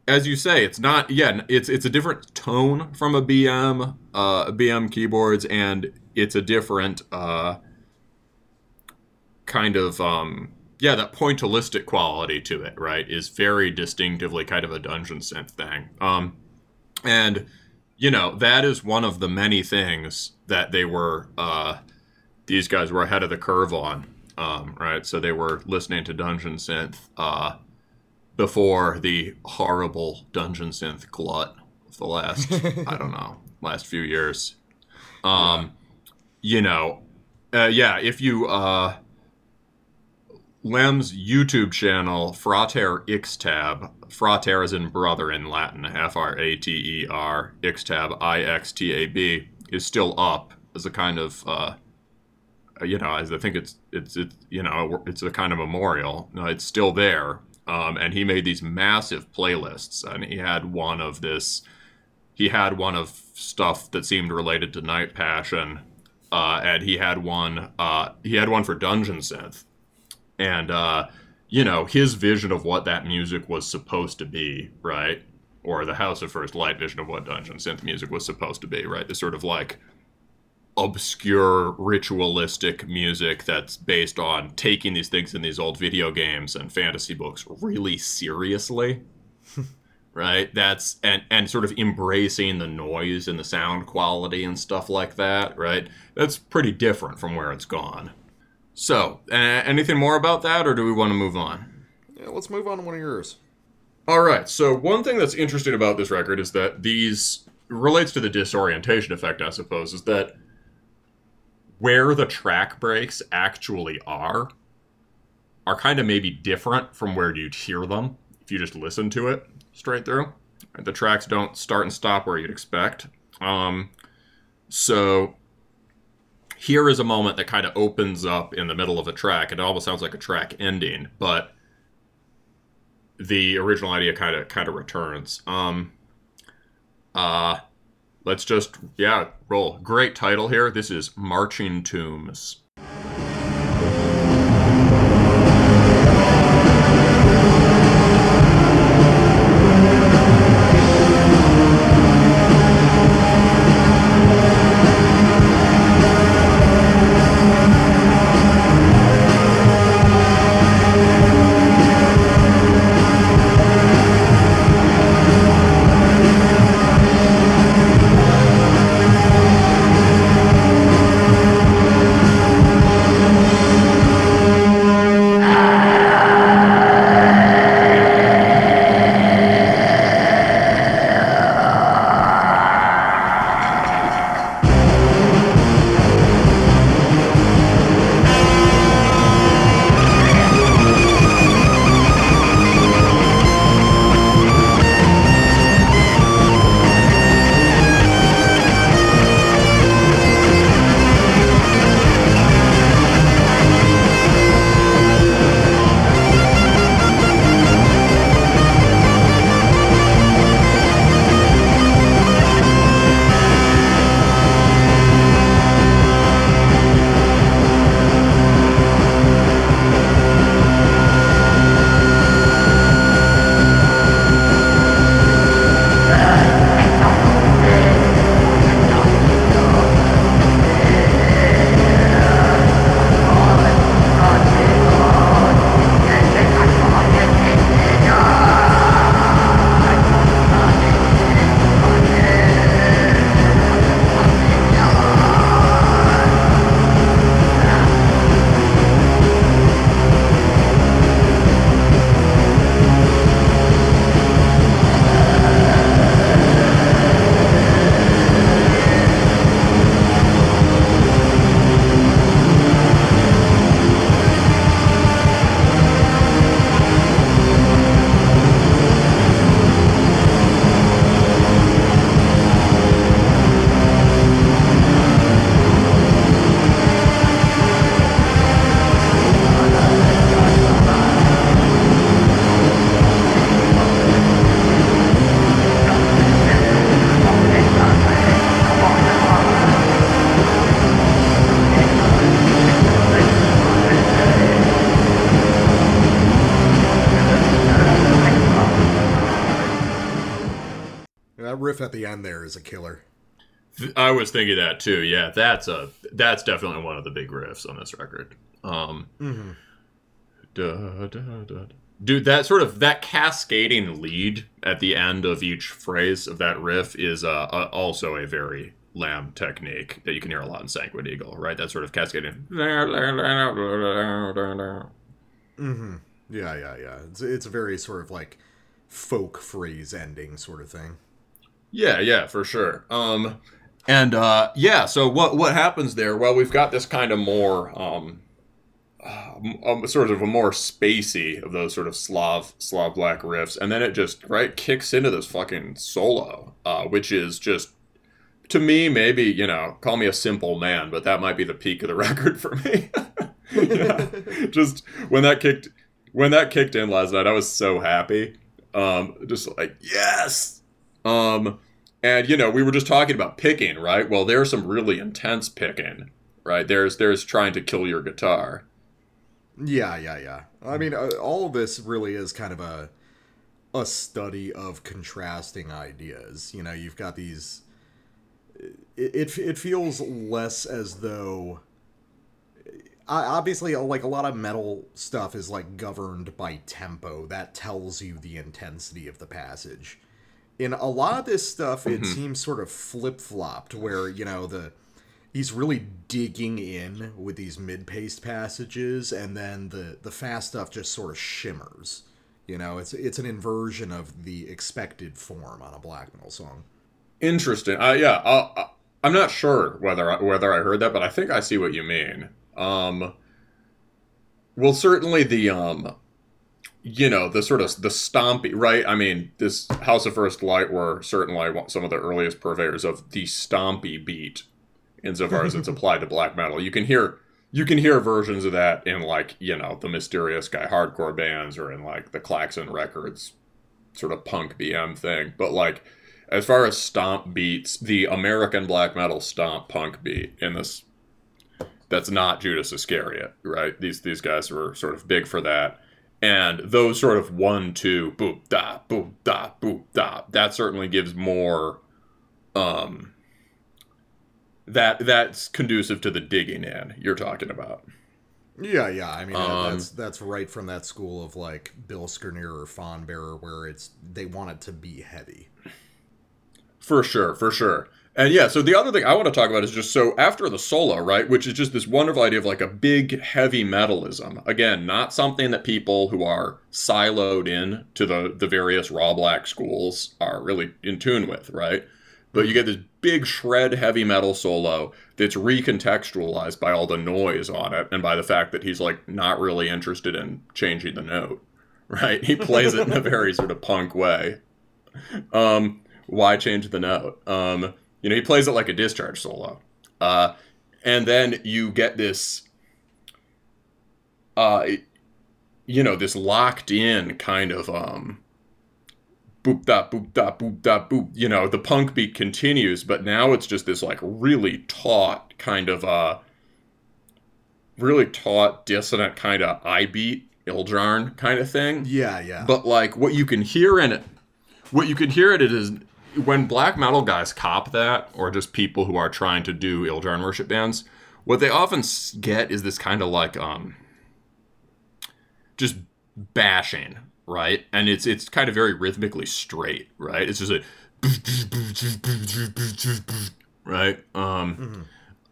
Speaker 2: as you say, it's not. Yeah, it's it's a different tone from a BM, uh, BM keyboards, and it's a different uh, kind of um, yeah. That pointillistic quality to it, right, is very distinctively kind of a dungeon synth thing. Um, and you know that is one of the many things that they were uh, these guys were ahead of the curve on. Um, right, so they were listening to dungeon synth. Uh, before the horrible dungeon synth glut of the last I don't know last few years. Um, you know, uh, yeah. If you uh, Lem's YouTube channel Frater Ixtab, Frater is in brother in Latin, F R A T E R Ixtab I X T A B is still up as a kind of uh, you know, I think it's it's it's you know it's a kind of memorial. It's still there. Um, and he made these massive playlists, and he had one of this. He had one of stuff that seemed related to Night Passion, uh, and he had one. Uh, he had one for Dungeon Synth, and uh, you know his vision of what that music was supposed to be, right? Or the House of First Light vision of what Dungeon Synth music was supposed to be, right? This sort of like obscure ritualistic music that's based on taking these things in these old video games and fantasy books really seriously right that's and and sort of embracing the noise and the sound quality and stuff like that right that's pretty different from where it's gone so uh, anything more about that or do we want to move on
Speaker 1: Yeah, let's move on to one of yours.
Speaker 2: all right. So one thing that's interesting about this record is that these relates to the disorientation effect, I suppose, is that where the track breaks actually are are kind of maybe different from where you'd hear them if you just listen to it straight through. The tracks don't start and stop where you'd expect. Um, so here is a moment that kind of opens up in the middle of a track. It almost sounds like a track ending, but the original idea kind of kind of returns. Um, uh, let's just yeah roll. Great title here. This is Marching Tombs.
Speaker 1: Is a killer.
Speaker 2: I was thinking that too. Yeah, that's a that's definitely one of the big riffs on this record. Um,
Speaker 1: Mm-hmm.
Speaker 2: da, da, da. Dude, that sort of that cascading lead at the end of each phrase of that riff is uh, uh, also a very Lamb technique that you can hear a lot in Sanguine Eagle, right? That sort of cascading.
Speaker 1: Mm-hmm. Yeah, yeah, yeah. It's it's a very sort of like folk phrase ending sort of thing.
Speaker 2: Yeah, yeah, for sure. Um, and uh, yeah, so what what happens there? Well, we've got this kind of more um, um, sort of a more spacey of those sort of Slav Slav black riffs, and then it just right kicks into this fucking solo, uh, which is just to me maybe you know call me a simple man, but that might be the peak of the record for me. yeah. Just when that kicked when that kicked in last night, I was so happy. Um, just like yes. Um, and you know we were just talking about picking, right? Well, there's some really intense picking, right? There's there's trying to kill your guitar.
Speaker 1: Yeah, yeah, yeah. I mean, uh, all this really is kind of a a study of contrasting ideas. You know, you've got these. It it, feels less as though. I- Obviously, uh, like a lot of metal stuff is like governed by tempo. That tells you the intensity of the passage. In a lot of this stuff, it seems sort of flip flopped, where you know the he's really digging in with these mid-paced passages and then the the fast stuff just sort of shimmers you know it's it's an inversion of the expected form on a black metal song
Speaker 2: Interesting. Uh, yeah, uh, uh, I'm not sure whether I, whether I heard that, but I think I see what you mean. Um, well, certainly the um, you know, the sort of the stompy, right? I mean, this House of First Light were certainly some of the earliest purveyors of the stompy beat, insofar as it's applied to black metal. You can hear you can hear versions of that in like you know the Mysterious Guy hardcore bands or in like the Klaxon Records sort of punk BM thing, but like as far as stomp beats, the American black metal stomp punk beat in this that's not Judas Iscariot, right? These these guys were sort of big for that. And those sort of one two boop da boop da boop da that certainly gives more um that that's conducive to the digging in you're talking about.
Speaker 1: yeah yeah i mean
Speaker 2: Um,
Speaker 1: that's that's right from that school of like Bilskirnir or fawn bearer where it's they want it to be heavy
Speaker 2: For sure, for sure. And yeah, so the other thing I want to talk about is just so after the solo, right, which is just this wonderful idea of like a big heavy metalism. Again, not something that people who are siloed in to the the various raw black schools are really in tune with, right? But you get this big shred heavy metal solo that's recontextualized by all the noise on it and by the fact that he's like not really interested in changing the note, right? He plays it in a very sort of punk way. Um, why change the note? Um, you know, he plays it like a discharge solo. Uh, and then you get this, uh, you know, this locked in kind of, um, boop da boop da boop da boop. You know, the punk beat continues, but now it's just this like really taut kind of, uh, really taut, dissonant kind of I beat, Ildjarn kind of thing.
Speaker 1: yeah yeah
Speaker 2: But like what you can hear in it, what you can hear in it is when black metal guys cop that, or just people who are trying to do Ildjarn worship bands, what they often get is this kind of like um, just bashing, right? And it's it's kind of very rhythmically straight, right? It's just a right. Um,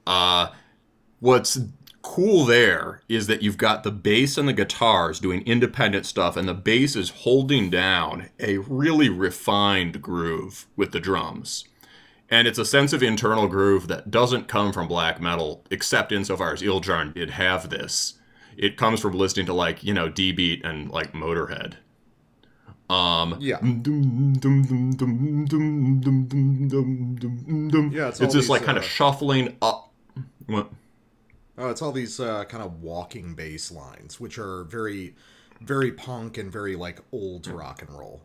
Speaker 2: uh, what's cool there is that you've got the bass and the guitars doing independent stuff, and the bass is holding down a really refined groove with the drums. And it's a sense of internal groove that doesn't come from black metal, except insofar as Ildjarn did have this. It comes from listening to like, you know, D beat and like Motorhead. Um
Speaker 1: Yeah.
Speaker 2: Yeah,
Speaker 1: it's
Speaker 2: it's, just like kind
Speaker 1: uh,
Speaker 2: of shuffling up. What?
Speaker 1: Oh, it's all these uh, kind of walking bass lines, which are very, very punk and very like old rock and roll.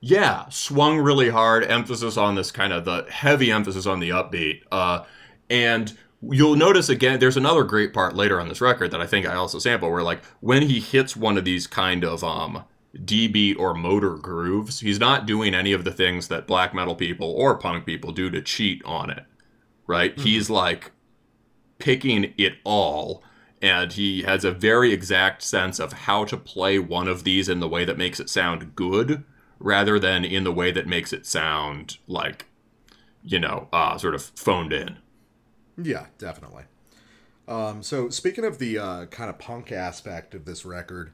Speaker 2: Yeah, swung really hard. Emphasis on this kind of the heavy emphasis on the upbeat. Uh, and you'll notice again, there's another great part later on this record that I think I also sample, where like when he hits one of these kind of um D beat or motor grooves. He's not doing any of the things that black metal people or punk people do to cheat on it, right? He's like picking it all, and he has a very exact sense of how to play one of these in the way that makes it sound good rather than in the way that makes it sound like, you know, uh, sort of phoned in.
Speaker 1: Yeah, definitely. Um, so speaking of the uh, kind of punk aspect of this record,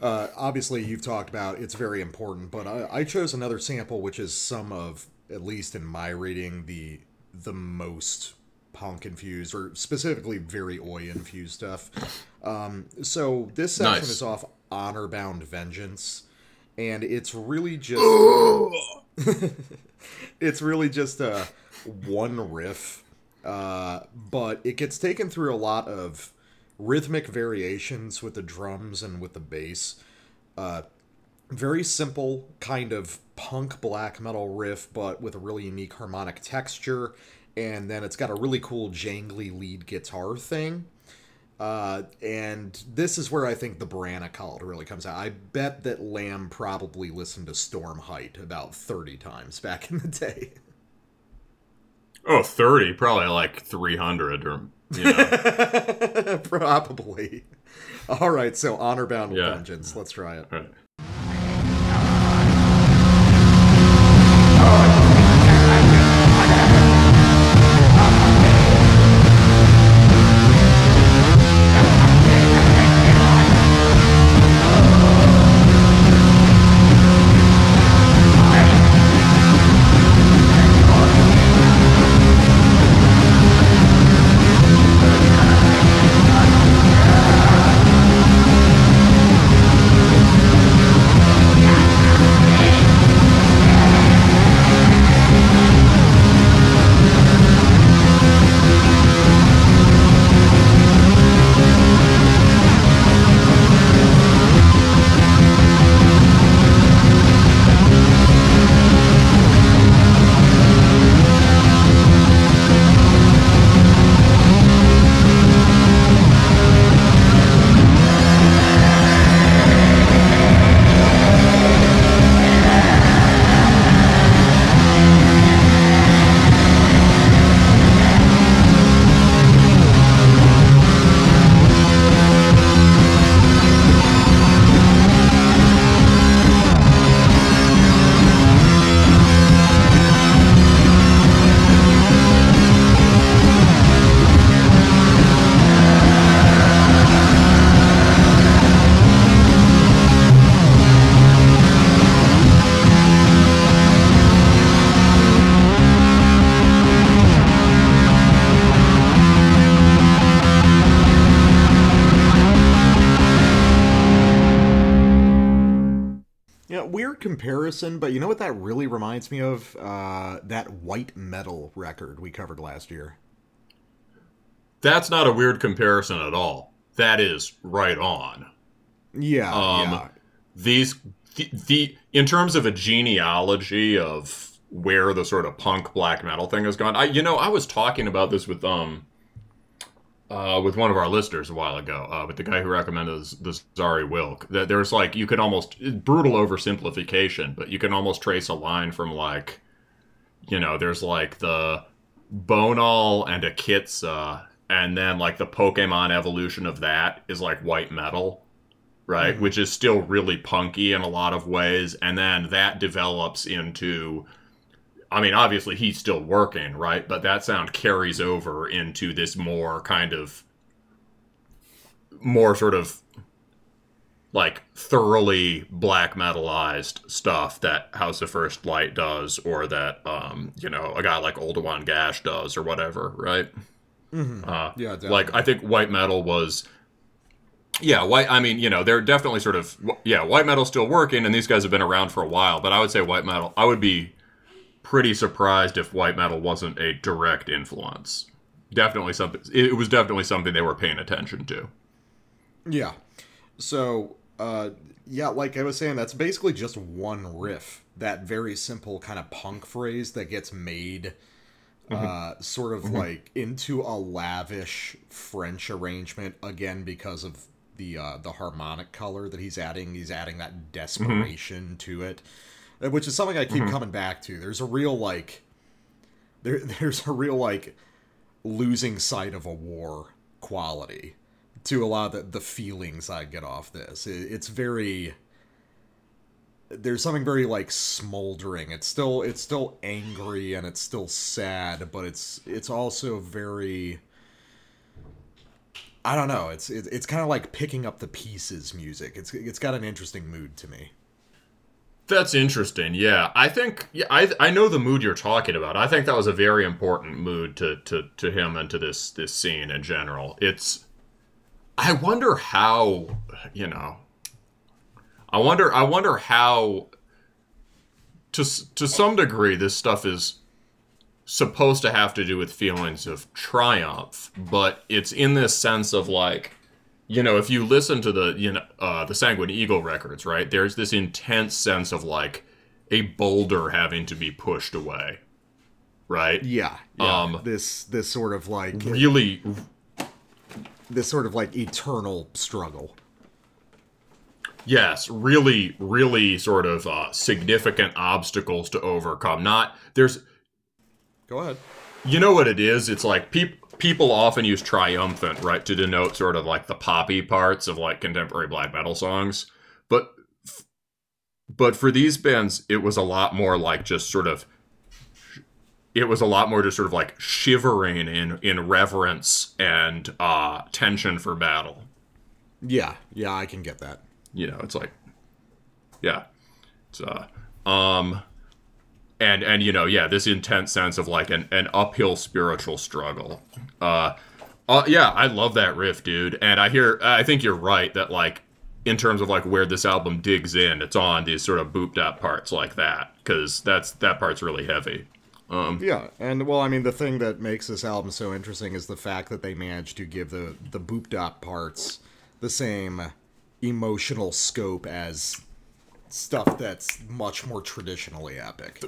Speaker 1: uh, obviously you've talked about it's very important, but I, I chose another sample which is some of, at least in my reading, the the most punk infused or specifically very oi infused stuff. Um, so this section
Speaker 2: Nice.
Speaker 1: is off Honor Bound Vengeance, and it's really just it's really just a one riff, uh, but it gets taken through a lot of rhythmic variations with the drums and with the bass. Uh, very simple kind of punk black metal riff, but with a really unique harmonic texture, and then it's got a really cool jangly lead guitar thing. Uh, and this is where I think the Branikald really comes out. I bet that Lamb probably listened to Stormheit about 30 times back in the day.
Speaker 2: Oh, 30, probably like 300 or, you know.
Speaker 1: probably. All right, so Honor Bound
Speaker 2: Yeah.
Speaker 1: Vengeance. Let's try it. Comparison, but you know what that really reminds me of? Uh, that white metal record we covered last year.
Speaker 2: That's not a weird comparison at all. That is right on.
Speaker 1: Yeah,
Speaker 2: Um,
Speaker 1: yeah.
Speaker 2: These the, the in terms of a genealogy of where the sort of punk black metal thing has gone. I you know I was talking about this with um uh, with one of our listeners a while ago, uh, with the guy who recommended this, this Zari Wilk, that there's like you could almost brutal oversimplification, but you can almost trace a line from like, you know, there's like the Bone Awl and Akitsa, and then like the Pokemon evolution of that is like white metal, right? Which is still really punky in a lot of ways, and then that develops into I mean, obviously he's still working, right? But that sound carries over into this more kind of more sort of like thoroughly black metalized stuff that House of First Light does, or that um, you know a guy like Oldawan Gash does, or whatever, right? Uh,
Speaker 1: Yeah, definitely.
Speaker 2: like I think white metal was. Yeah, white. I mean, you know, they're definitely sort of yeah, white metal's still working, and these guys have been around for a while. But I would say white metal. I would be pretty surprised if white metal wasn't a direct influence. Definitely something. It was definitely something they were paying attention to.
Speaker 1: Yeah. So, uh, yeah, like I was saying, that's basically just one riff. That very simple kind of punk phrase that gets made uh, sort of like into a lavish French arrangement, again, because of the uh, the harmonic color that he's adding. He's adding that desperation to it, uh, Uh, which is something I keep mm-hmm. coming back to. There's a real like there there's a real like losing sight of a war quality to a lot of the, the feelings I get off this. It, it's very there's something very like smoldering. It's still it's still angry and it's still sad, but it's it's also very I don't know. It's it, it's kind of like picking up the pieces music. It's it's got an interesting mood to me.
Speaker 2: That's interesting. Yeah, I think yeah, I I know the mood you're talking about. I think that was a very important mood to to to him and to this this scene in general. It's I wonder how, you know, I wonder I wonder how to to some degree this stuff is supposed to have to do with feelings of triumph, but it's in this sense of like you know, if you listen to the you know uh, the Sanguine Eagle records, right? There's this intense sense of like a boulder having to be pushed away, right?
Speaker 1: Yeah, yeah.
Speaker 2: Um,
Speaker 1: this this sort of like
Speaker 2: Really,
Speaker 1: this sort of like eternal struggle.
Speaker 2: yes, really, really sort of uh, significant obstacles to overcome. Not there's,
Speaker 1: Go ahead.
Speaker 2: you know what it is? It's like people people often use triumphant, right, to denote sort of like the poppy parts of like contemporary black metal songs, but but for these bands, it was a lot more like just sort of. It was a lot more just sort of like shivering in in reverence and uh, tension for battle.
Speaker 1: Yeah, yeah, I can get that.
Speaker 2: you know it's like yeah it's uh um and and you know yeah this intense sense of like an, an uphill spiritual struggle. Uh uh yeah i love that riff dude. And i hear i think you're right that like in terms of like where this album digs in it's on these sort of booped out parts like that because that's that part's really heavy. Um
Speaker 1: Yeah, and well, I mean, the thing that makes this album so interesting is the fact that they managed to give the the boop dot parts the same emotional scope as stuff that's much more traditionally epic.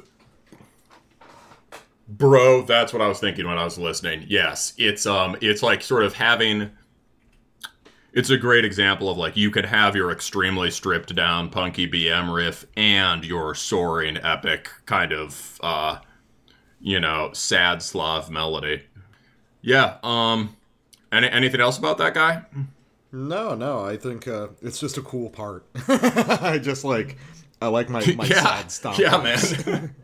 Speaker 2: Bro, that's what I was thinking when I was listening. Yes, it's um it's like sort of having it's a great example of like you can have your extremely stripped down punky BM riff and your soaring epic kind of uh you know, sad Slav melody. Yeah, um any, anything else about that guy?
Speaker 1: No, no, I think uh, it's just a cool part. I just like I like my my
Speaker 2: yeah.
Speaker 1: sad stuff.
Speaker 2: Yeah, man.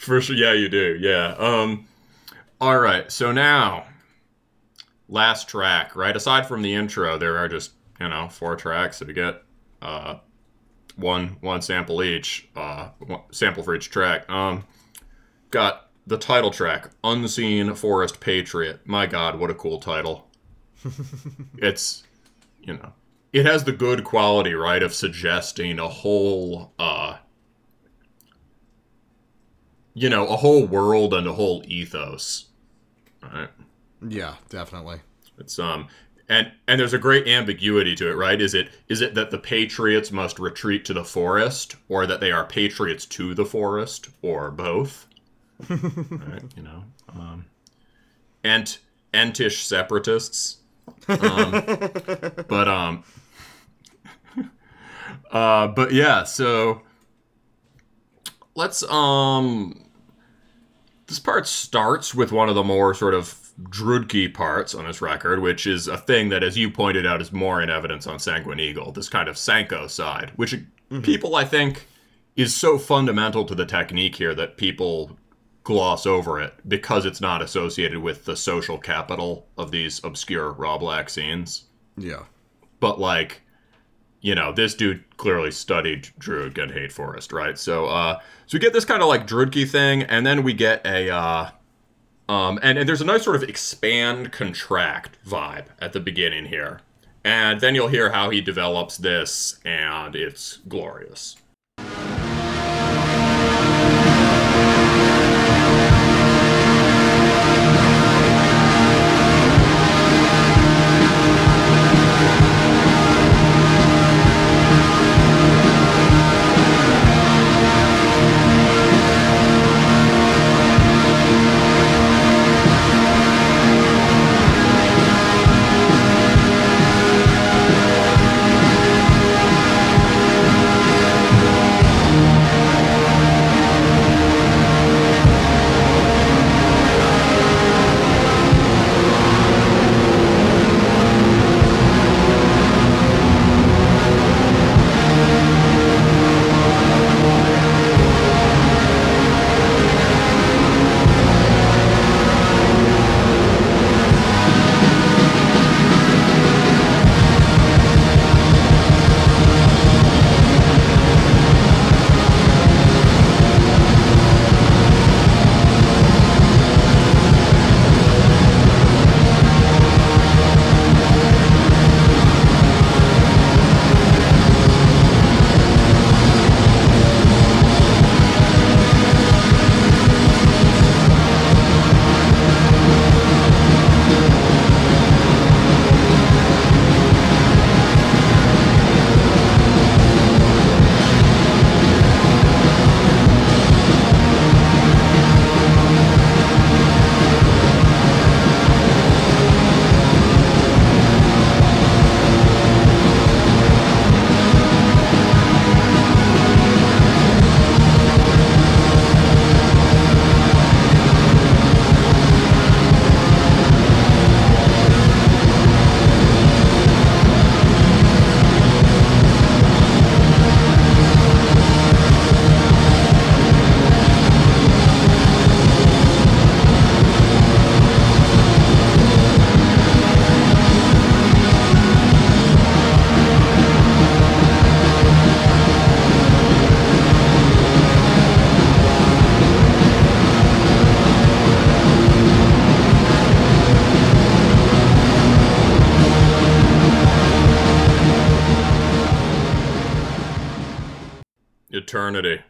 Speaker 2: For sure, yeah, you do. Yeah. Um. All right. So now, last track. Right. Aside from the intro, there are just you know four tracks that we get. Uh, one one sample each. Uh, one, sample for each track. Um, got the title track, "Unseen Forest Patriot." My God, what a cool title! it's you know it has the good quality right of suggesting a whole uh you know a whole world and a whole ethos. Right?
Speaker 1: Yeah, definitely.
Speaker 2: it's um and and there's a great ambiguity to it right? Is it is it that the patriots must retreat to the forest or that they are patriots to the forest or both? Right you know um ent entish separatists. Um, but um uh but yeah so let's um this part starts with one of the more sort of Drudkh parts on this record, which is a thing that, as you pointed out, is more in evidence on Sanguine Eagle, this kind of Sanko side, which people, I think, is so fundamental to the technique here that people gloss over it because it's not associated with the social capital of these obscure raw black scenes.
Speaker 1: Yeah.
Speaker 2: But like, you know, this dude clearly studied Drudkh and Hate Forest, right? So, uh, so we get this kind of like Drudkh thing, and then we get a, uh, um, and, and there's a nice sort of expand contract vibe at the beginning here, and then you'll hear how he develops this, and it's glorious. Eternity.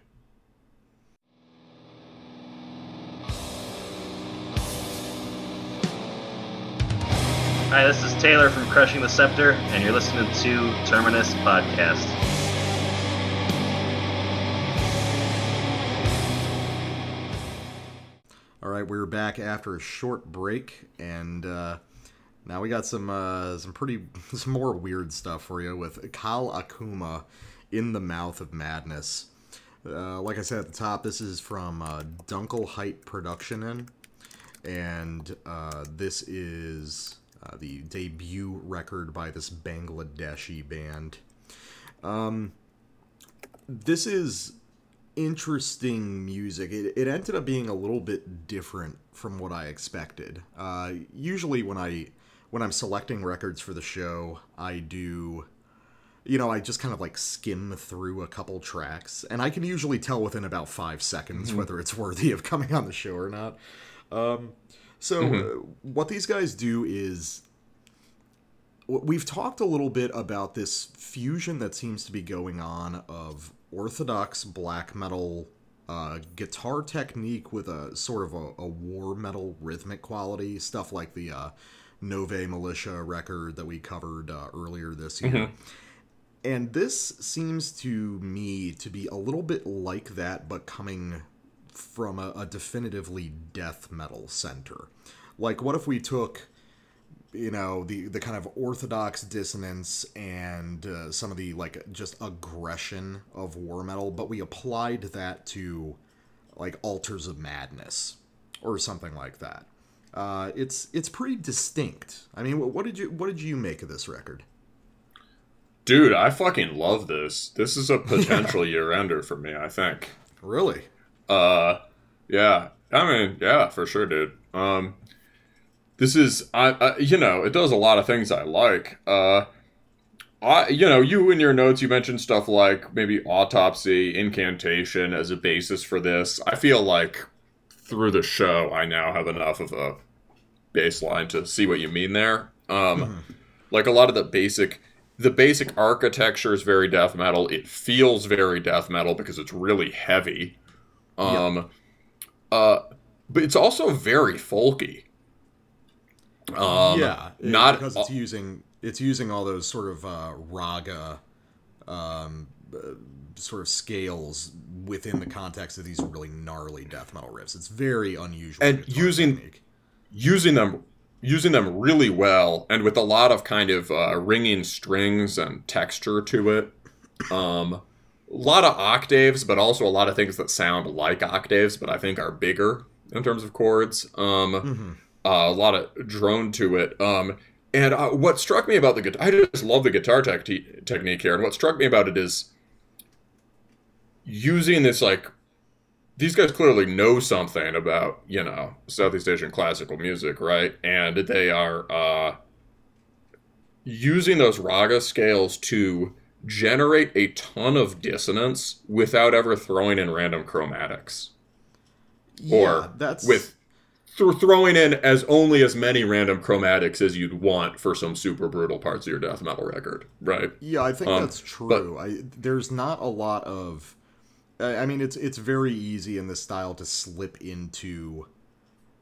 Speaker 3: Hi, this is Taylor from Crushing the Scepter, and you're listening to Terminus Podcast.
Speaker 1: All right, we're back after a short break, and uh, now we got some uh, some pretty some more weird stuff for you with Kal Akuma in the Mouth of Madness. Uh, like I said at the top, this is from uh, Dunkelheit Production, and uh, this is uh, the debut record by this Bangladeshi band. Um, this is interesting music. It, it ended up being a little bit different from what I expected. Uh, usually when I when I'm selecting records for the show, I do you know, I just kind of like skim through a couple tracks, and I can usually tell within about five seconds whether it's worthy of coming on the show or not. Um, so, uh, what these guys do is we've talked a little bit about this fusion that seems to be going on of orthodox black metal uh, guitar technique with a sort of a, a war metal rhythmic quality, stuff like the uh, Nove Militia record that we covered uh, earlier this year. And this seems to me to be a little bit like that, but coming from a, a definitively death metal center. Like, what if we took you know the the kind of orthodox dissonance and uh, some of the like just aggression of war metal but we applied that to like altars of madness or something like that? Uh, it's it's pretty distinct. I mean what, what did you what did you make of this record
Speaker 2: Dude, I fucking love this. This is a potential year ender for me, I think.
Speaker 1: really
Speaker 2: Uh, yeah. I mean, yeah, for sure, dude. Um, this is, I, I, you know, it does a lot of things I like. Uh, I, you know, you in your notes, you mentioned stuff like maybe autopsy, incantation as a basis for this. I feel like through the show, I now have enough of a baseline to see what you mean there. Um, like a lot of the basic, the basic architecture is very death metal. It feels very death metal because it's really heavy. Um, uh, but it's also very folky. Um,
Speaker 1: yeah it-
Speaker 2: not
Speaker 1: because it's using it's using all those sort of uh, raga um, uh, sort of scales within the context of these really gnarly death metal riffs it's very unusual
Speaker 2: And using-
Speaker 1: technique.
Speaker 2: using them using them really well and with a lot of kind of uh, ringing strings and texture to it. Um a lot of octaves but also a lot of things that sound like octaves but i think are bigger in terms of chords. Um
Speaker 1: Mhm.
Speaker 2: uh, a lot of drone to it. Um and uh, what struck me about the guitar i just love the guitar tech technique here. And what struck me about it is using this like these guys clearly know something about you know Southeast Asian classical music, right? And they are uh, using those raga scales to generate a ton of dissonance without ever throwing in random chromatics
Speaker 1: yeah,
Speaker 2: or
Speaker 1: that's
Speaker 2: with th- throwing in as only as many random chromatics as you'd want for some super brutal parts of your death metal record, right?
Speaker 1: Yeah, I think
Speaker 2: Um,
Speaker 1: that's true. I there's not a lot of I mean it's it's very easy in this style to slip into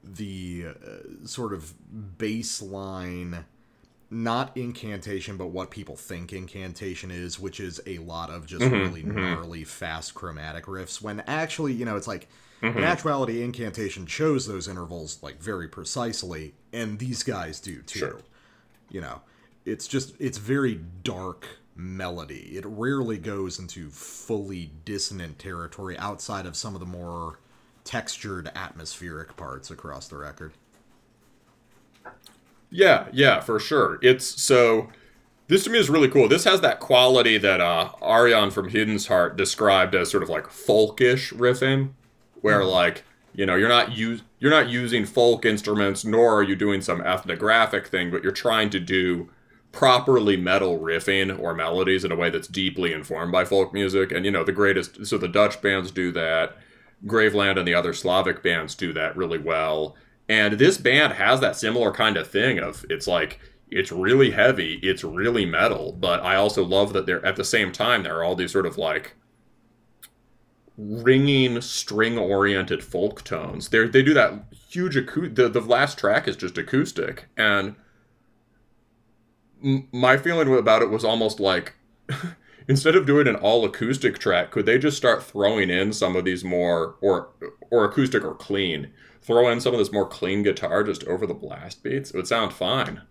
Speaker 1: the uh, sort of baseline not incantation but what people think incantation is which is a lot of just mm-hmm, really mm-hmm. gnarly fast chromatic riffs when actually you know it's like mm-hmm. in actuality incantation chose those intervals like very precisely and these guys do too.
Speaker 2: Sure.
Speaker 1: you know it's just it's very dark melody it rarely goes into fully dissonant territory outside of some of the more textured atmospheric parts across the record
Speaker 2: Yeah, yeah, for sure. It's so this to me is really cool. This has that quality that uh Arion from Hidden's Heart described as sort of like folkish riffing, where like, you know, you're not use you're not using folk instruments, nor are you doing some ethnographic thing, but you're trying to do properly metal riffing or melodies in a way that's deeply informed by folk music. And you know, the greatest so the Dutch bands do that. Graveland and the other Slavic bands do that really well. And this band has that similar kind of thing of it's like it's really heavy, it's really metal, but I also love that they're at the same time there are all these sort of like ringing string-oriented folk tones. They they do that huge acou- the the last track is just acoustic and m- my feeling about it was almost like instead of doing an all acoustic track, could they just start throwing in some of these more or or acoustic or clean? Throw in some of this more clean guitar just over the blast beats. It would sound fine.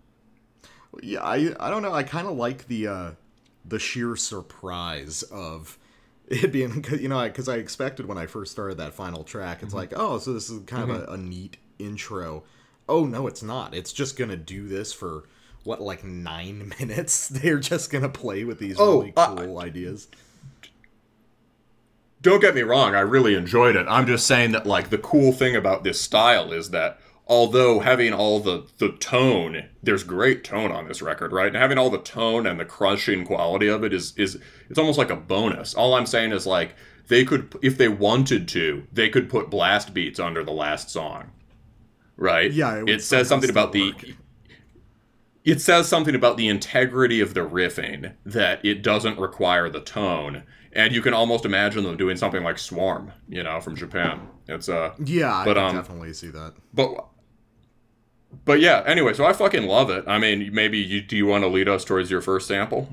Speaker 1: Yeah, I I don't know. I kind of like the uh, the sheer surprise of it being you know because I expected when I first started that final track, it's like oh so this is kind of a, a neat intro. Oh no, it's not. It's just gonna do this for what like nine minutes. They're just gonna play with these
Speaker 2: Oh,
Speaker 1: really
Speaker 2: uh,
Speaker 1: cool ideas.
Speaker 2: Don't get me wrong, I really enjoyed it. I'm just saying that like the cool thing about this style is that although having all the the tone, there's great tone on this record, right? And having all the tone and the crushing quality of it is is it's almost like a bonus. All I'm saying is like they could if they wanted to, they could put blast beats under the last song. Right?
Speaker 1: Yeah, it
Speaker 2: it says something about
Speaker 1: still
Speaker 2: the
Speaker 1: work.
Speaker 2: It says something about the integrity of the riffing that it doesn't require the tone and you can almost imagine them doing something like swarm you know from japan it's uh
Speaker 1: Yeah,
Speaker 2: but,
Speaker 1: I can
Speaker 2: um,
Speaker 1: definitely see that.
Speaker 2: but but yeah anyway so i fucking love it i mean maybe you do you want to lead us towards your first sample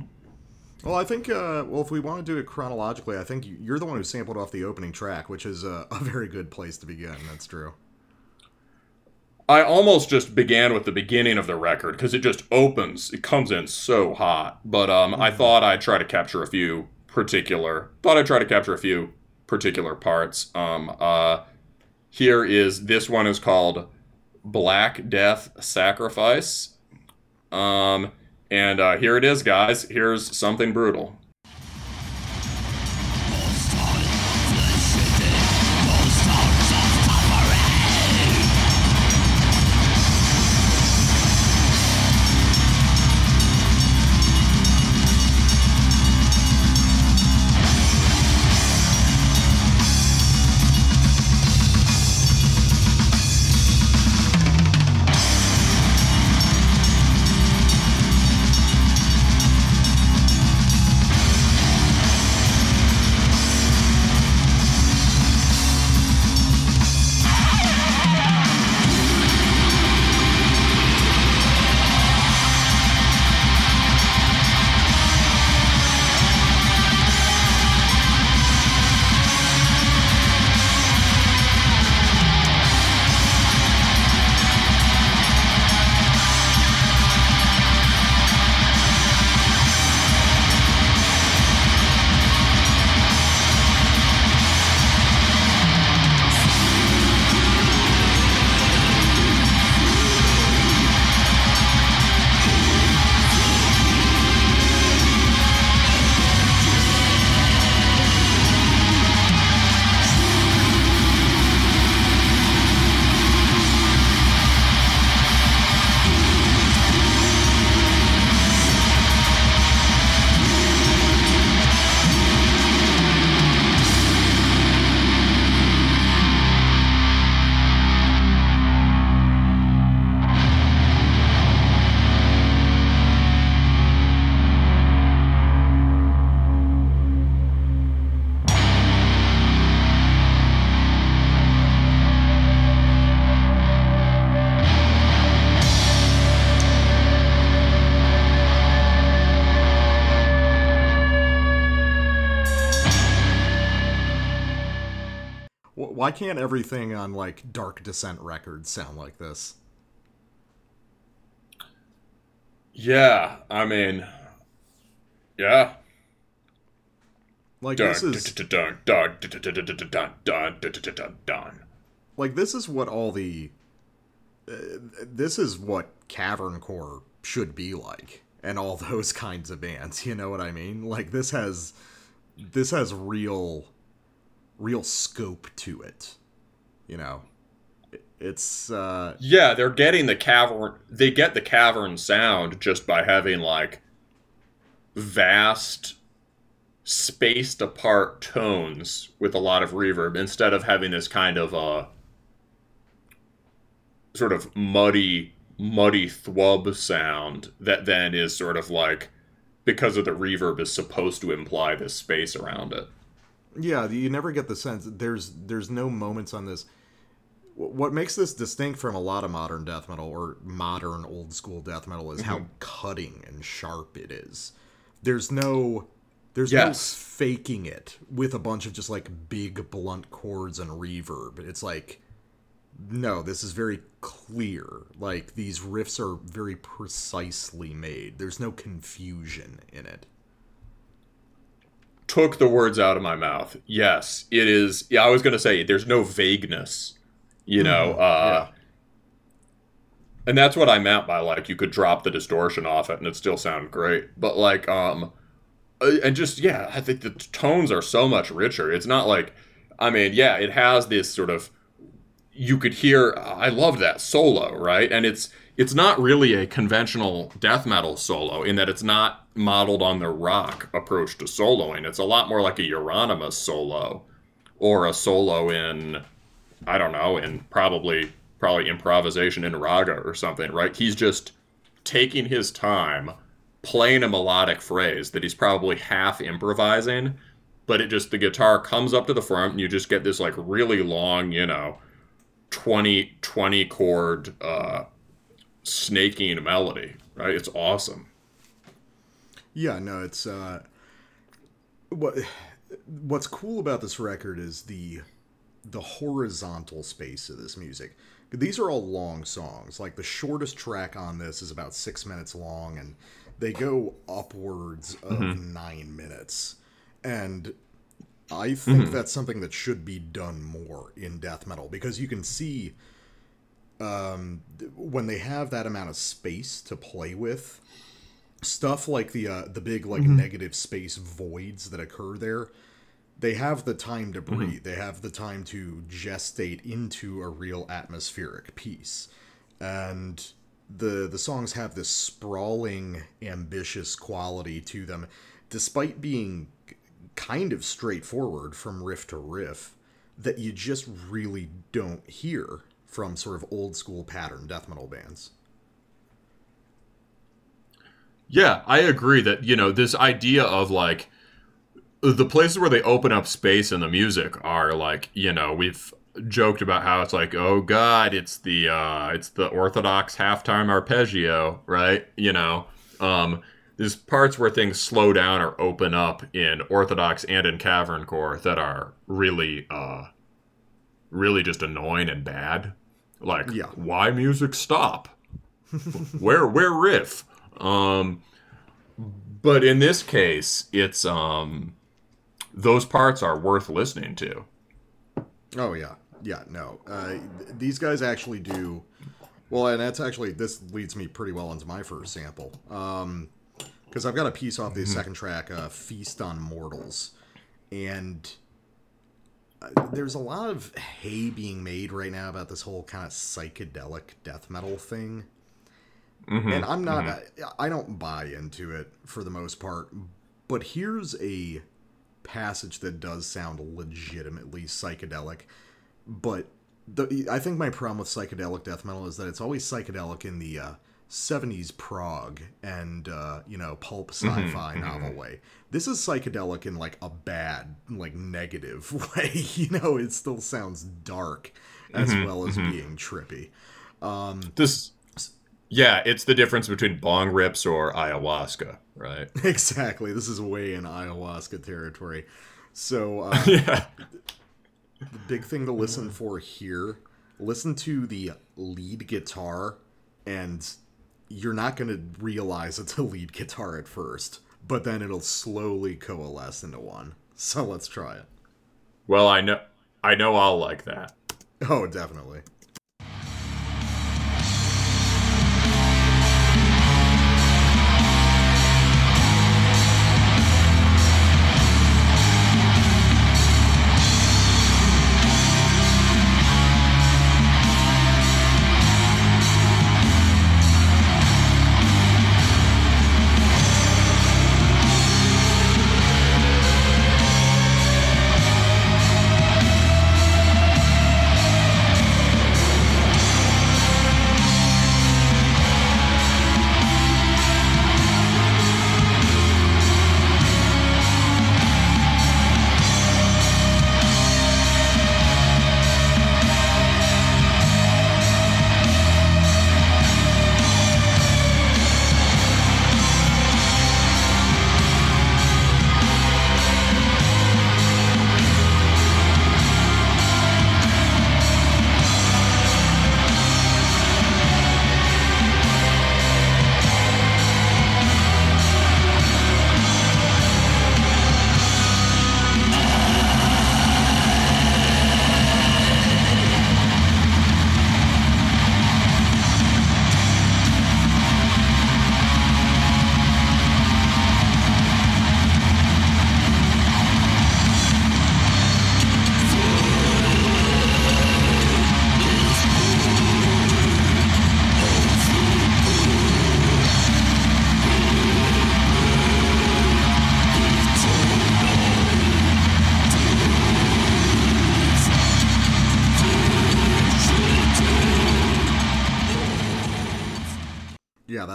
Speaker 1: Well, I think, uh, well, if we want to do it chronologically, I think you're the one who sampled off the opening track, which is uh, a very good place to begin. That's true.
Speaker 2: I almost just began with the beginning of the record because it just opens it comes in so hot. But um i thought i'd try to capture a few particular thought i'd try to capture a few particular parts. Um uh here is this one is called black death sacrifice. Um and uh here it is guys. Here's something brutal
Speaker 1: Why can't everything on like Dark Descent records sound like this?
Speaker 2: Yeah, I mean, yeah.
Speaker 1: Like this is like this is what all the uh, this is what cavern core should be like and all those kinds of bands you know what i mean like this has this has real real scope to it you know it's uh
Speaker 2: Yeah, they're getting the cavern. They get the cavern sound just by having like vast, spaced apart tones with a lot of reverb instead of having this kind of uh sort of muddy, muddy thwub sound that then is sort of like because of the reverb is supposed to imply this space around it.
Speaker 1: Yeah, you never get the sense there's there's no moments on this. What makes this distinct from a lot of modern death metal or modern old school death metal is how mm-hmm. cutting and sharp it is. There's no there's
Speaker 2: Yes.
Speaker 1: no faking it with a bunch of just like big blunt chords and reverb. It's like no, this is very clear. Like these riffs are very precisely made. There's no confusion in it.
Speaker 2: Took the words out of my mouth. Yes, it is. Yeah, I was going to say there's no vagueness, you know. Uh, And that's what I meant by like you could drop the distortion off it and it still sound great. But like um uh, and just yeah, I think the tones are so much richer. It's not like I mean, yeah, it has this sort of you could hear I love that solo, right? And it's it's not really a conventional death metal solo in that it's not modeled on the rock approach to soloing. It's a lot more like a Euronymous solo or a solo in I don't know, in probably probably improvisation in raga or something, right? He's just taking his time playing a melodic phrase that he's probably half improvising, but it just the guitar comes up to the front and you just get this like really long, you know, 20 20 chord uh snaking melody, right? It's awesome.
Speaker 1: Yeah, no, it's uh what what's cool about this record is the the horizontal space of this music. These are all long songs. Like the shortest track on this is about 6 minutes long and they go upwards of 9 minutes. And I think that's something that should be done more in death metal because you can see um, when they have that amount of space to play with, stuff like the uh, the big like negative space voids that occur there, they have the time to breathe. They have the time to gestate into a real atmospheric piece, and the the songs have this sprawling, ambitious quality to them, despite being kind of straightforward from riff to riff that you just really don't hear from sort of old school pattern death metal bands.
Speaker 2: Yeah, I agree that, you know, this idea of like the places where they open up space in the music are like, you know, we've joked about how it's like, oh god, it's the uh it's the orthodox halftime arpeggio, right? You know, um there's parts where things slow down or open up in orthodox and in cavern core that are really uh really just annoying and bad. Like
Speaker 1: Yeah.
Speaker 2: why music stop? where where riff? Um but in this case, it's um those parts are worth listening to.
Speaker 1: Oh yeah, yeah. No, uh, th- these guys actually do well, and that's actually this leads me pretty well into my first sample. Um, because I've got a piece off the second track, uh, "Feast on Mortals," and there's a lot of hay being made right now about this whole kind of psychedelic death metal thing. and I'm not, I, I don't buy into it for the most part. But here's a passage that does sound legitimately psychedelic. But the, I think my problem with psychedelic death metal is that it's always psychedelic in the uh, 70s prog and, uh, you know, pulp sci fi novel way. This is psychedelic in like a bad, like negative way. you know, it still sounds dark as well as being trippy.
Speaker 2: um This yeah, it's the difference between bong rips or ayahuasca, right?
Speaker 1: Exactly. This is way in ayahuasca territory. So, uh,
Speaker 2: yeah.
Speaker 1: the big thing to listen for here listen to the lead guitar, and you're not going to realize it's a lead guitar at first, but then it'll slowly coalesce into one. So, let's try it.
Speaker 2: Well, I know I know I'll like that.
Speaker 1: Oh, definitely.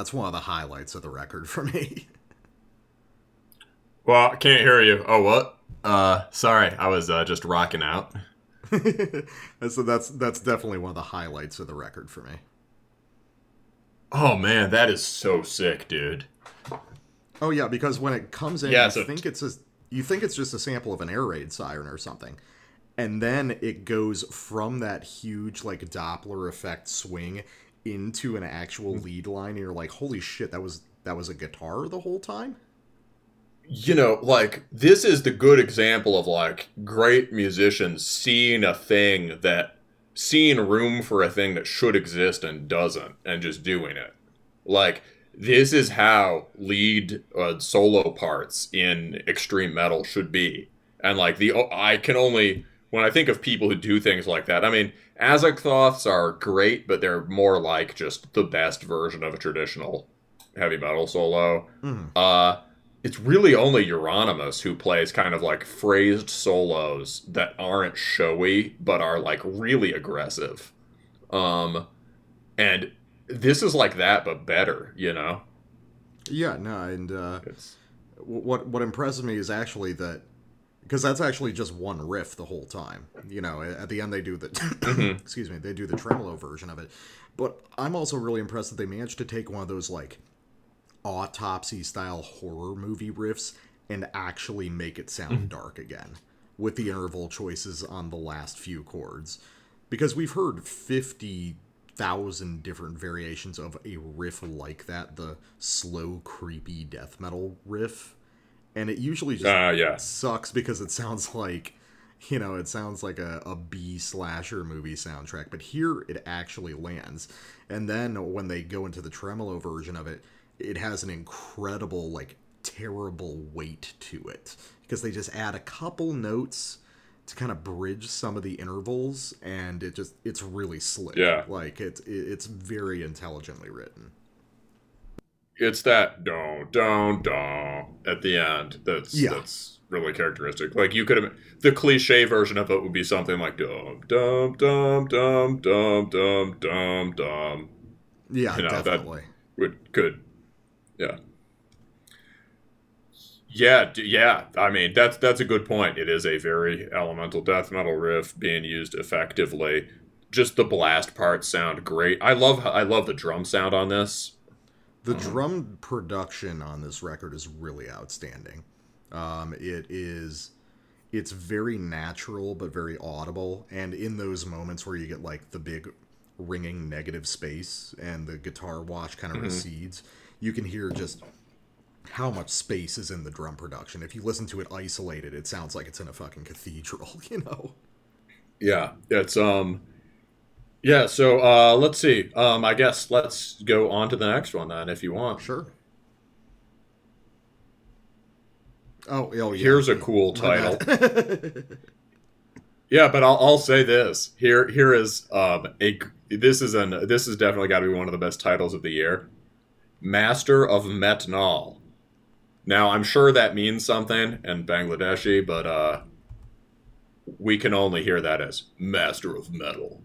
Speaker 1: That's one of the highlights of the record for me.
Speaker 2: Well, I can't hear you. Oh, what? Uh, sorry, I was uh, just rocking out.
Speaker 1: so that's that's definitely one of the highlights of the record for me.
Speaker 2: Oh man, that is so sick, dude.
Speaker 1: Oh yeah, because when it comes in,
Speaker 2: Yeah,
Speaker 1: you
Speaker 2: so-
Speaker 1: think it's a, you think it's just a sample of an air raid siren or something, and then it goes from that huge like Doppler effect swing into an actual
Speaker 2: Mm.
Speaker 1: lead line, and you're like, holy shit, that was that was a guitar the whole time.
Speaker 2: You know, like this is the good example of like great musicians seeing a thing that seeing room for a thing that should exist and doesn't and just doing it. Like this is how lead uh, solo parts in extreme metal should be. And like the I can only when I think of people who do things like that, I mean, Azagthoths are great, but they're more like just the best version of a traditional heavy metal solo.
Speaker 1: Mhm.
Speaker 2: Uh, it's really only Euronymous who plays kind of like phrased solos that aren't showy but are like really aggressive. Um, and this is like that but better, you know.
Speaker 1: Yeah, no, and uh, what what impresses me is actually that because that's actually just one riff the whole time. You know, at the end they do the mm-hmm. excuse me, they do the tremolo version of it. But I'm also really impressed that they managed to take one of those like autopsy style horror movie riffs and actually make it sound mm-hmm. dark again with the interval choices on the last few chords. Because we've heard 50,000 different variations of a riff like that, the slow, creepy death metal riff. And it usually just
Speaker 2: uh yeah.
Speaker 1: sucks because it sounds like you know it sounds like a, a b slasher movie soundtrack but here it actually lands and then when they go into the tremolo version of it it has an incredible like terrible weight to it because they just add a couple notes to kind of bridge some of the intervals and it just it's really slick
Speaker 2: Yeah.
Speaker 1: like it's it's very intelligently written
Speaker 2: It's that don don don at the end that's
Speaker 1: Yeah.
Speaker 2: that's really characteristic. Like you could have the cliche version of it would be something like dum dum dum dum dum dum dum dum.
Speaker 1: yeah
Speaker 2: You know, that-
Speaker 1: definitely
Speaker 2: would could yeah yeah yeah i mean that's that's a good point it is a very elemental death metal riff being used effectively just the blast parts sound great i love i love the drum sound on this
Speaker 1: The drum production on this record is really outstanding. Um, it is, it's very natural but very audible, and in those moments where you get like the big ringing negative space and the guitar wash kind of recedes, you can hear just how much space is in the drum production. If you listen to it isolated, it sounds like it's in a fucking cathedral, you know.
Speaker 2: yeah it's um yeah so uh let's see um i guess let's go on to the next one then if you want
Speaker 1: Sure. Oh, oh yeah.
Speaker 2: Here's a cool title. Yeah, but I'll, I'll say this here. Here is um a this is an this has definitely got to be one of the best titles of the year. Master of Metnal. Now I'm sure that means something in Bangladeshi, but uh, we can only hear that as Master of Metal.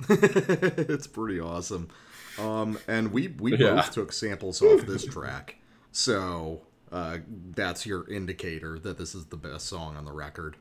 Speaker 1: it's pretty awesome. Um, and we we
Speaker 2: Yeah.
Speaker 1: both took samples off this track, so uh, that's your indicator that this is the best song on the record.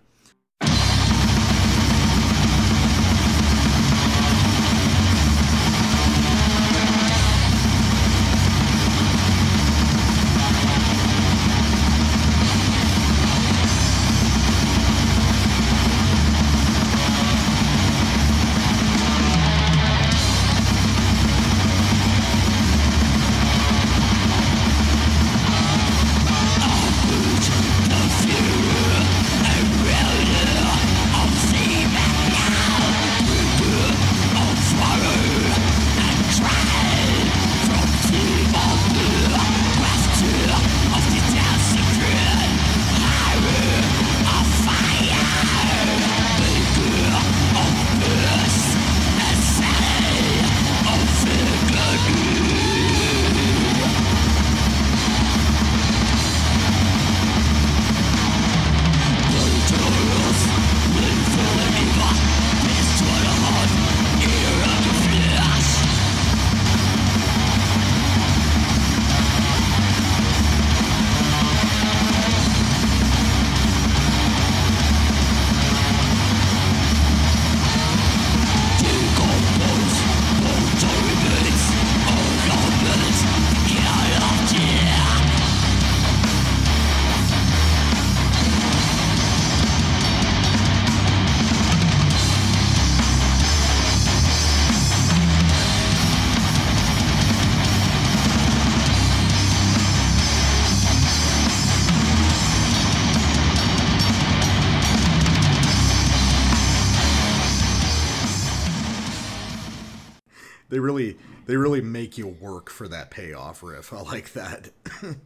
Speaker 1: They really they really make you work for that payoff riff. I like that.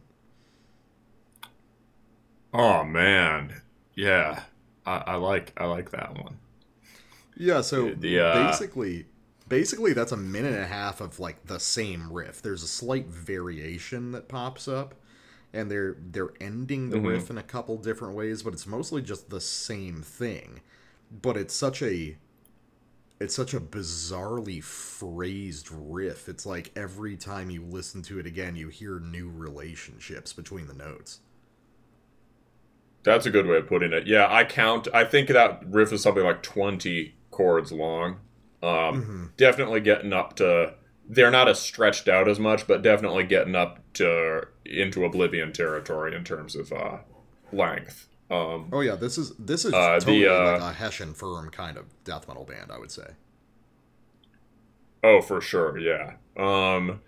Speaker 2: Oh man, yeah, I, I like I like that one.
Speaker 1: Yeah, so
Speaker 2: The, uh,
Speaker 1: basically basically that's a minute and a half of like the same riff. There's a slight variation that pops up and they're they're ending the
Speaker 2: Mhm.
Speaker 1: riff in a couple different ways, but it's mostly just the same thing. But it's such a it's such a bizarrely phrased riff. It's like every time you listen to it again, you hear new relationships between the notes.
Speaker 2: That's a good way of putting it. Yeah, I count. I think that riff is something like twenty chords long. Um, Definitely getting up to. They're not as stretched out as much, but definitely getting up to into oblivion territory in terms of uh, length. Um,
Speaker 1: Oh yeah, this is this is
Speaker 2: Uh, the,
Speaker 1: totally
Speaker 2: uh,
Speaker 1: like a Hessian firm kind of death metal band, I would say.
Speaker 2: Oh, for sure, yeah. Um,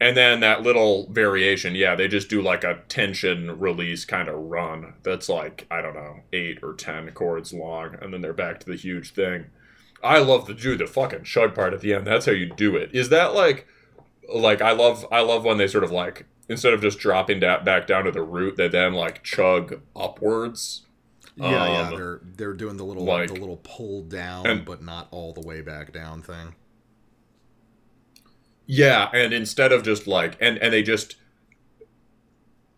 Speaker 2: and then that little variation, yeah, they just do like a tension release kind of run that's like I don't know, eight or ten chords long, and then they're back to the huge thing. I love the do the fucking chug part at the end. That's how you do it. Is that like, like I love I love when they sort of like instead of just dropping da- back down to the root, they then like chug upwards.
Speaker 1: Yeah, yeah,
Speaker 2: Um,
Speaker 1: they're they're doing the little
Speaker 2: like-
Speaker 1: the little pull down,
Speaker 2: and-
Speaker 1: but not all the way back down thing.
Speaker 2: Yeah, and instead of just like and and they just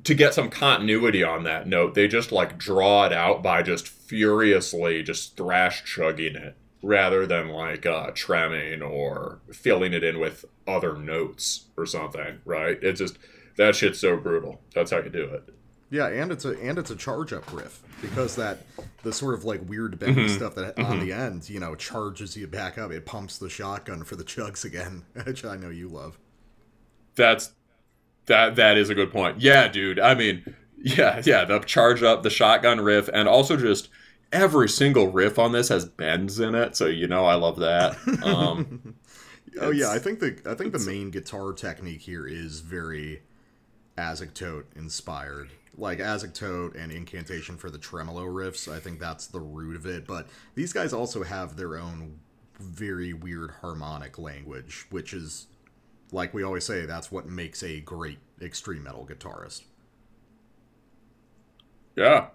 Speaker 2: to get some continuity on that note, they just like draw it out by just furiously just thrash chugging it rather than like uh tremming or filling it in with other notes or something, right? It's just that shit's so brutal. That's how you do it.
Speaker 1: Yeah, and it's a and it's a charge up riff because that the sort of like weird bendy
Speaker 2: Mm-hmm.
Speaker 1: stuff that on the end, you know, charges you back up. It pumps the shotgun for the chugs again, which I know you love.
Speaker 2: That's that that is a good point. Yeah, dude. I mean, yeah, yeah, the charge up, the shotgun riff, and also just every single riff on this has bends in it, so you know I love that. Um
Speaker 1: Oh yeah, I think the I think the main guitar technique here is very Azagthoth inspired. Like Azagthoth and Incantation for the tremolo riffs, I think that's the root of it. But these guys also have their own very weird harmonic language, which is like we always say, that's what makes a great extreme metal guitarist.
Speaker 2: Yeah.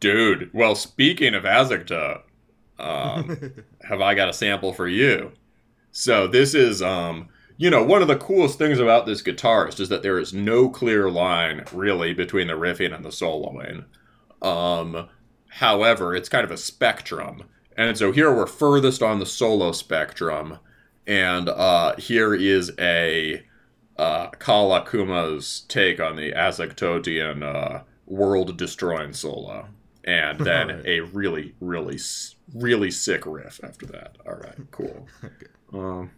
Speaker 2: Dude, well, speaking of Azagthoth, um, have I got a sample for you? So this is, um, you know, one of the coolest things about this guitarist is that there is no clear line really between the riffing and the soloing. Um, however, it's kind of a spectrum, and so here we're furthest on the solo spectrum, and uh, here is a uh, Kala Kuma's take on the Azagthothian uh, world-destroying solo, and then
Speaker 1: Alright.
Speaker 2: a really, really, really sick riff after that. All right, cool. Um,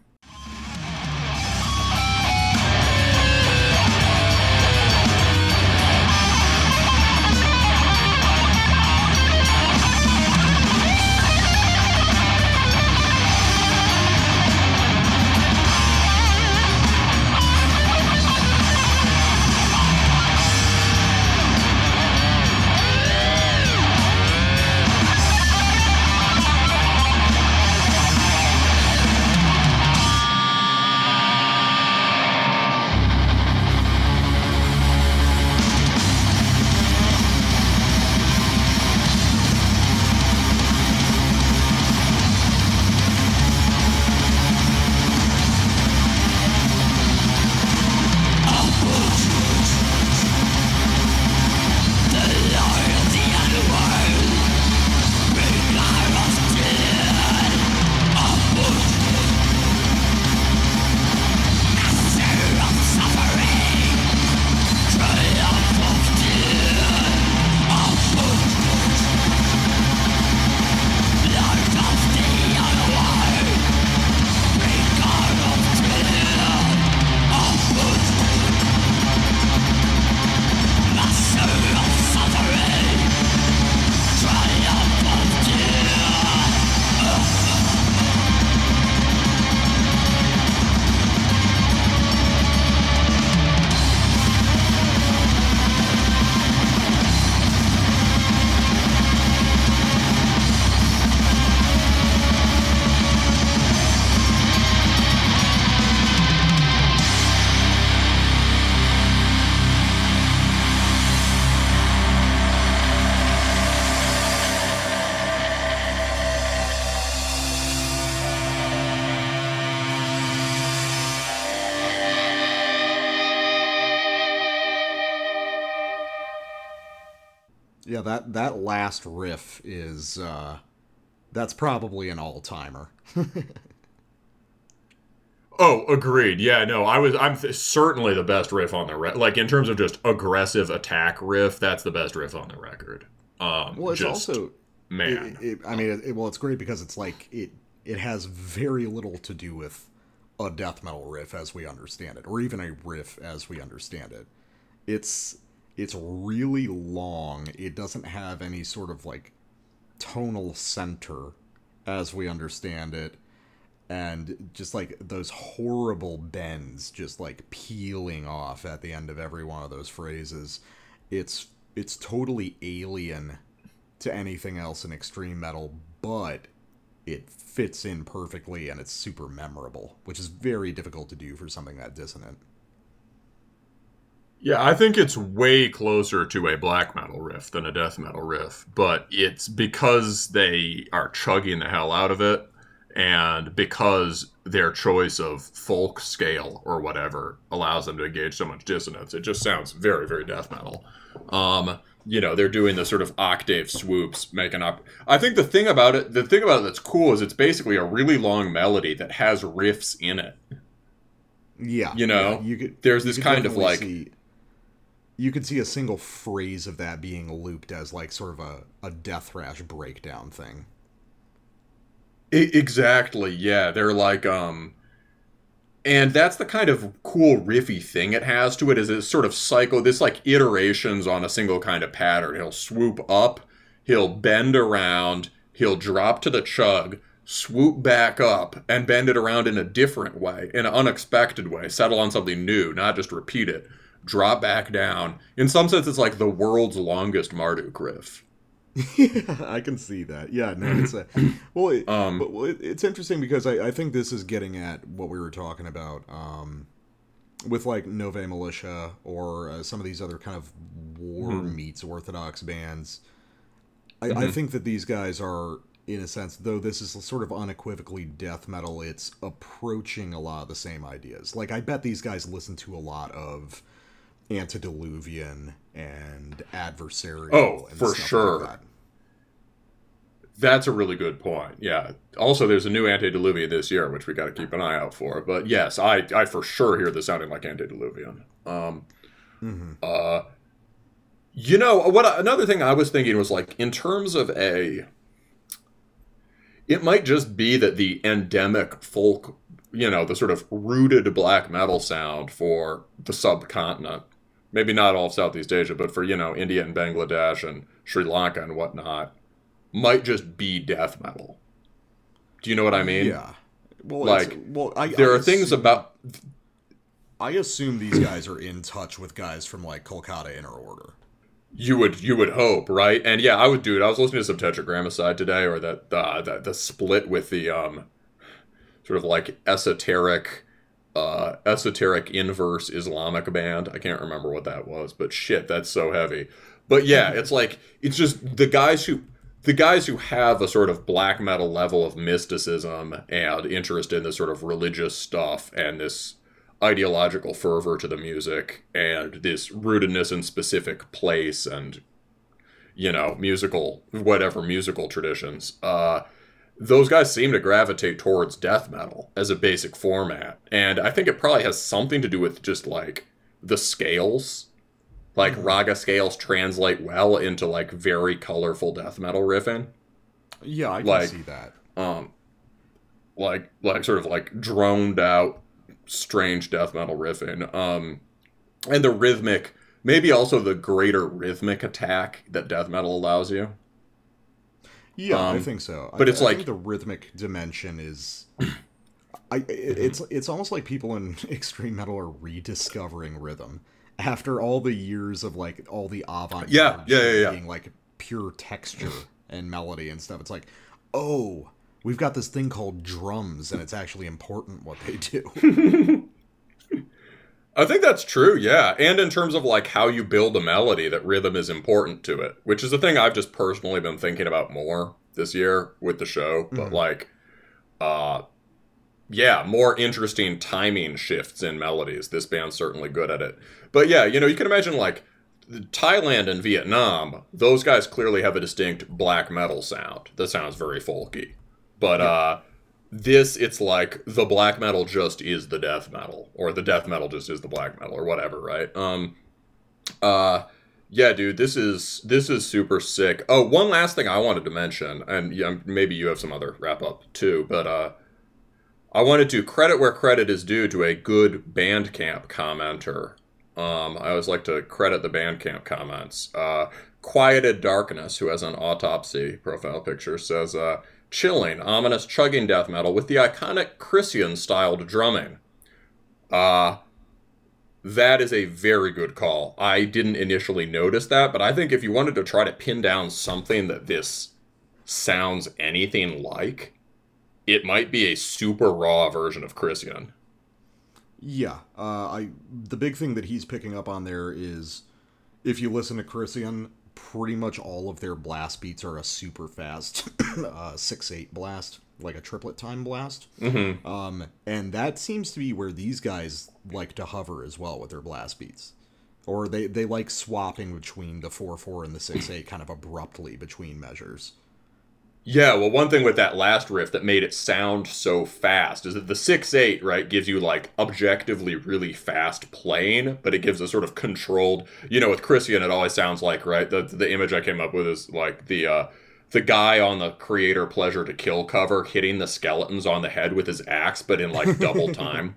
Speaker 1: last riff is uh that's probably an all-timer.
Speaker 2: Oh, agreed. Yeah, no, I was. I'm th- certainly the best riff on the record. Like in terms of just aggressive attack riff, that's the best riff on the record. Um,
Speaker 1: Well, it's
Speaker 2: just,
Speaker 1: also
Speaker 2: man.
Speaker 1: It, it, I mean, it, well, it's great because it's like it it has very little to do with a death metal riff as we understand it, or even a riff as we understand it. It's it's really long. It doesn't have any sort of like tonal center as we understand it. And just like those horrible bends just like peeling off at the end of every one of those phrases. It's it's totally alien to anything else in extreme metal, but it fits in perfectly and it's super memorable, which is very difficult to do for something that dissonant.
Speaker 2: Yeah, I think it's way closer to a black metal riff than a death metal riff, but it's because they are chugging the hell out of it and because their choice of folk scale or whatever allows them to engage so much dissonance. It just sounds very, very death metal. Um, you know, they're doing the sort of octave swoops, making up. I think the thing about it, the thing about it that's cool is it's basically a really long melody that has riffs in it.
Speaker 1: Yeah,
Speaker 2: You know,
Speaker 1: yeah, you could.
Speaker 2: there's this kind of like
Speaker 1: see- you could see a single phrase of that being looped as like sort of a, a death thrash breakdown thing.
Speaker 2: Exactly. Yeah, they're like um and that's the kind of cool riffy thing it has to it is it's sort of cycle this like iterations on a single kind of pattern. He'll swoop up, he'll bend around, he'll drop to the chug, swoop back up and bend it around in a different way, in an unexpected way, settle on something new, not just repeat it. Drop back down. In some sense, it's like the world's longest Marduk riff.
Speaker 1: yeah, I can see that. Yeah, no, it's a well. It,
Speaker 2: Um,
Speaker 1: but well, it, it's interesting because I, I think this is getting at what we were talking about um, with like Novae Militiae or uh, some of these other kind of war
Speaker 2: Hmm.
Speaker 1: meets Orthodox bands. I,
Speaker 2: Mm-hmm.
Speaker 1: I think that these guys are, in a sense, though this is sort of unequivocally death metal. It's approaching a lot of the same ideas. Like I bet these guys listen to a lot of antediluvian and adversarial.
Speaker 2: Oh,
Speaker 1: and
Speaker 2: for
Speaker 1: stuff like
Speaker 2: sure.
Speaker 1: that.
Speaker 2: That's a really good point. Yeah. Also, there's a new Antediluvian this year, which we got to keep an eye out for. But yes, I, I for sure hear this sounding like Antediluvian. Um,
Speaker 1: Mhm.
Speaker 2: uh, you know what? Another thing I was thinking was like in terms of a. It might just be that the endemic folk, you know, the sort of rooted black metal sound for the subcontinent, maybe not all of Southeast Asia, but for you know India and Bangladesh and Sri Lanka and whatnot, might just be death metal. Do you know what I mean?
Speaker 1: Yeah. Well,
Speaker 2: Like,
Speaker 1: it's- well, I,
Speaker 2: There
Speaker 1: I
Speaker 2: are things about
Speaker 1: I assume these guys are in touch with guys from like Kolkata Inner Order.
Speaker 2: you would you would hope, right? And yeah, I would do it. I was listening to some Tetragrammaticide today, or that uh, the the split with the um sort of like esoteric uh esoteric inverse Islamic band. I can't remember what that was, but shit, that's so heavy. But yeah, it's like it's just the guys who the guys who have a sort of black metal level of mysticism and interest in this sort of religious stuff and this ideological fervor to the music and this rootedness in specific place and you know musical whatever musical traditions uh those guys seem to gravitate towards death metal as a basic format and i think it probably has something to do with just like the scales. Like raga scales translate well into like very colorful death metal riffing.
Speaker 1: Yeah, I can
Speaker 2: Like-
Speaker 1: see that.
Speaker 2: um like like sort of like droned out strange death metal riffing. Um and the rhythmic maybe also the greater rhythmic attack that death metal allows you
Speaker 1: Yeah, I
Speaker 2: um,
Speaker 1: think so.
Speaker 2: but
Speaker 1: I,
Speaker 2: it's
Speaker 1: I
Speaker 2: like-
Speaker 1: think the rhythmic dimension is. I, it, it's it's almost like people in extreme metal are rediscovering rhythm after all the years of like all the avant
Speaker 2: Yeah, yeah, yeah, yeah.
Speaker 1: being like pure texture and melody and stuff. It's like, oh, we've got this thing called drums, and it's actually important what they do.
Speaker 2: i think that's true yeah and in terms of like how you build a melody that rhythm is important to it which is a thing i've just personally been thinking about more this year with the show but
Speaker 1: Mhm.
Speaker 2: like uh yeah, more interesting timing shifts in melodies. This band's certainly good at it. But yeah, you know, you can imagine like Thailand and Vietnam, those guys clearly have a distinct black metal sound that sounds very folky. But uh, this, it's like the black metal just is the death metal, or the death metal just is the black metal, or whatever, right? Um, uh, yeah, dude, this is this is super sick. Oh, one last thing I wanted to mention, and yeah, maybe you have some other wrap up too, but uh, I wanted to credit where credit is due to a good Bandcamp commenter. Um, I always like to credit the Bandcamp comments. Uh, Quieted Darkness, who has an autopsy profile picture, says, uh, chilling, ominous chugging death metal with the iconic Krisiun styled drumming. Uh, that is a very good call. I didn't initially notice that, but I think if you wanted to try to pin down something that this sounds anything like, it might be a super raw version of Krisiun.
Speaker 1: Yeah, uh, I the big thing that he's picking up on there is if you listen to Krisiun, pretty much all of their blast beats are a super fast uh, six eight blast, like a triplet time blast.
Speaker 2: Mm-hmm.
Speaker 1: Um, and that seems to be where these guys like to hover as well with their blast beats, or they they like swapping between the four four and the six eight kind of abruptly between measures.
Speaker 2: Yeah, well, one thing with that last riff that made it sound so fast is that the 6 8, right, gives you like objectively really fast playing, but it gives a sort of controlled. You know, with Krisiun, it always sounds like, right, the, the image I came up with is like the, uh, the guy on the Kreator pleasure to kill cover hitting the skeletons on the head with his axe, but in like double time.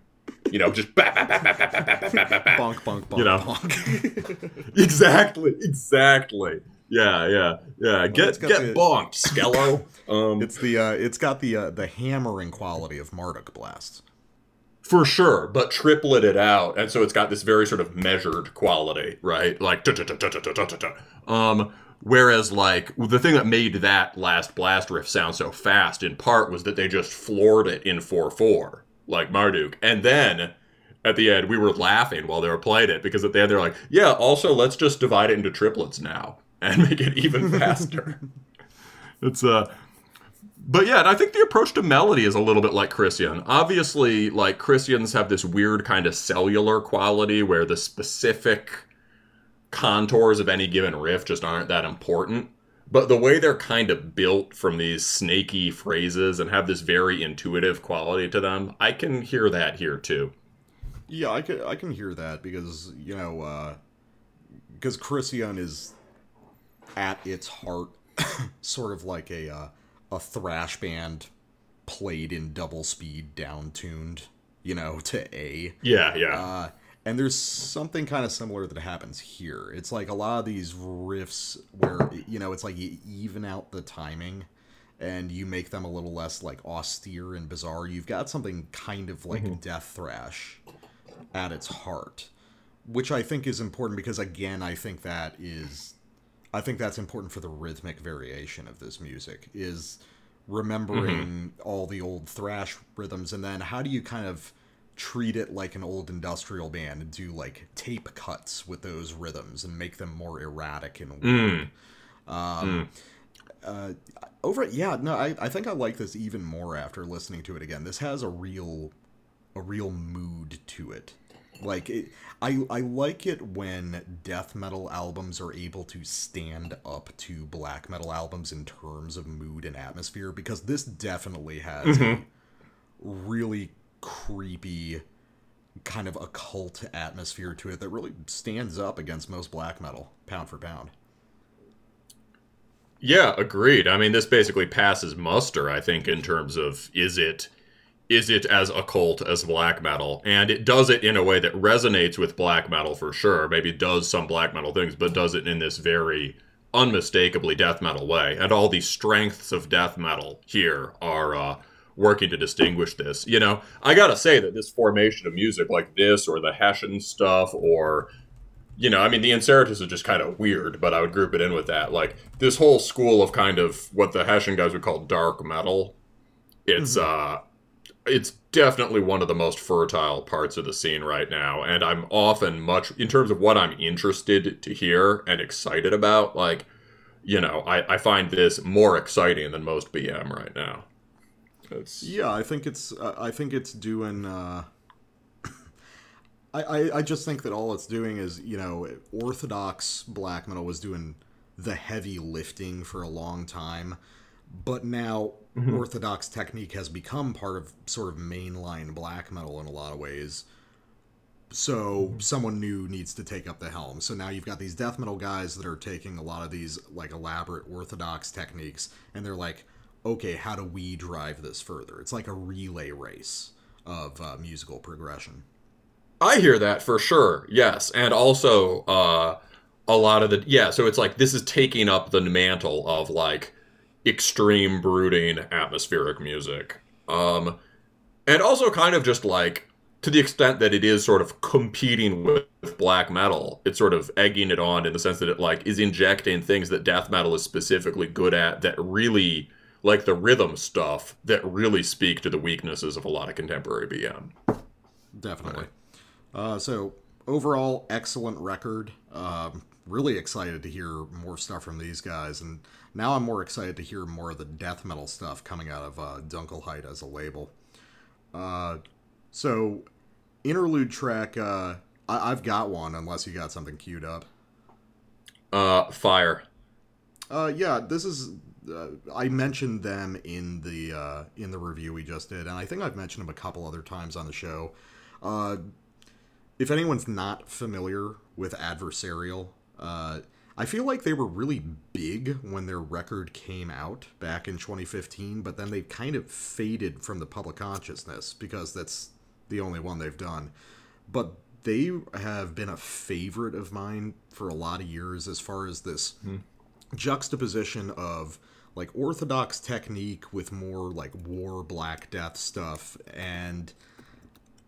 Speaker 2: You know, just bap, bap, bap, bap, bap, bap, bap, bap, bap, bap.
Speaker 1: Bonk bonk bonk
Speaker 2: You know.
Speaker 1: bonk.
Speaker 2: exactly, exactly. Yeah, yeah, yeah. Get
Speaker 1: it's
Speaker 2: get
Speaker 1: the-
Speaker 2: bonked, Skello. Um,
Speaker 1: it's the uh, it's got the uh, the hammering quality of Marduk blast.
Speaker 2: for sure, but tripleted out, and so it's got this very sort of measured quality, right? Like, um, whereas like the thing that made that last blast riff sound so fast, in part, was that they just floored it in four four, like Marduk, and then. At the end, we were laughing while they were playing it because at the end they're like, "Yeah, also let's just divide it into triplets now and make it even faster." it's uh, but yeah, and I think the approach to melody is a little bit like Krisiun. Obviously, like Krisiun's have this weird kind of cellular quality where the specific contours of any given riff just aren't that important. But the way they're kind of built from these snaky phrases and have this very intuitive quality to them, I can hear that here too.
Speaker 1: Yeah, I can I can hear that because you know uh because Krisiun is at its heart sort of like a uh, a thrash band played in double speed down tuned, you know, to A.
Speaker 2: Yeah, yeah.
Speaker 1: Uh, and there's something kind of similar that happens here. It's like a lot of these riffs where you know it's like you even out the timing and you make them a little less like austere and bizarre. You've got something kind of like death thrash at its heart, which I think is important because again, I think that is I think that's important for the rhythmic variation of this music is remembering all the old thrash rhythms and then how do you kind of treat it like an old industrial band and do like tape cuts with those rhythms and make them more erratic and weird. Um, Uh, over yeah, no, I, I think I like this even more after listening to it again. This has a real a real mood to it. Like it, I I like it when death metal albums are able to stand up to black metal albums in terms of mood and atmosphere because this definitely has a really creepy kind of occult atmosphere to it that really stands up against most black metal pound for pound.
Speaker 2: Yeah, agreed. I mean, this basically passes muster, I think, in terms of is it is it as occult as black metal, and it does it in a way that resonates with black metal for sure. Maybe does some black metal things, but does it in this very unmistakably death metal way. And all the strengths of death metal here are uh, working to distinguish this. You know, I gotta say that this formation of music like this, or the Hessian stuff, or you know, I mean, the Inceratus is just kind of weird, but I would group it in with that. Like this whole school of kind of what the Hessian guys would call dark metal. It's uh, it's definitely one of the most fertile parts of the scene right now, and I'm often much in terms of what I'm interested to hear and excited about. Like, you know, I I find this more exciting than most BM right now. It's
Speaker 1: Yeah, I think it's uh, I think it's doing uh I, I, I just think that all it's doing is, you know, orthodox black metal was doing the heavy lifting for a long time, but now orthodox technique has become part of sort of mainline black metal in a lot of ways. So someone new needs to take up the helm. So now you've got these death metal guys that are taking a lot of these like elaborate orthodox techniques, and they're like, okay, how do we drive this further? It's like a relay race of uh, musical progression.
Speaker 2: I hear that for sure. Yes, and also uh, a lot of the yeah. So it's like this is taking up the mantle of like extreme brooding atmospheric music, um, and also kind of just like to the extent that it is sort of competing with black metal. It's sort of egging it on in the sense that it like is injecting things that death metal is specifically good at that really like the rhythm stuff that really speak to the weaknesses of a lot of contemporary BM.
Speaker 1: Definitely. Uh, so overall, excellent record. Um, really excited to hear more stuff from these guys, and now I'm more excited to hear more of the death metal stuff coming out of uh, Dunkelheit as a label. Uh, so interlude track. Uh, I- I've got one, unless you got something queued up.
Speaker 2: Uh, fire.
Speaker 1: Uh, yeah, this is. Uh, I mentioned them in the uh, in the review we just did, and I think I've mentioned them a couple other times on the show. Uh, if anyone's not familiar with Adversarial, uh, I feel like they were really big when their record came out back in 2015, but then they kind of faded from the public consciousness because that's the only one they've done. But they have been a favorite of mine for a lot of years as far as this juxtaposition of like orthodox technique with more like war black death stuff and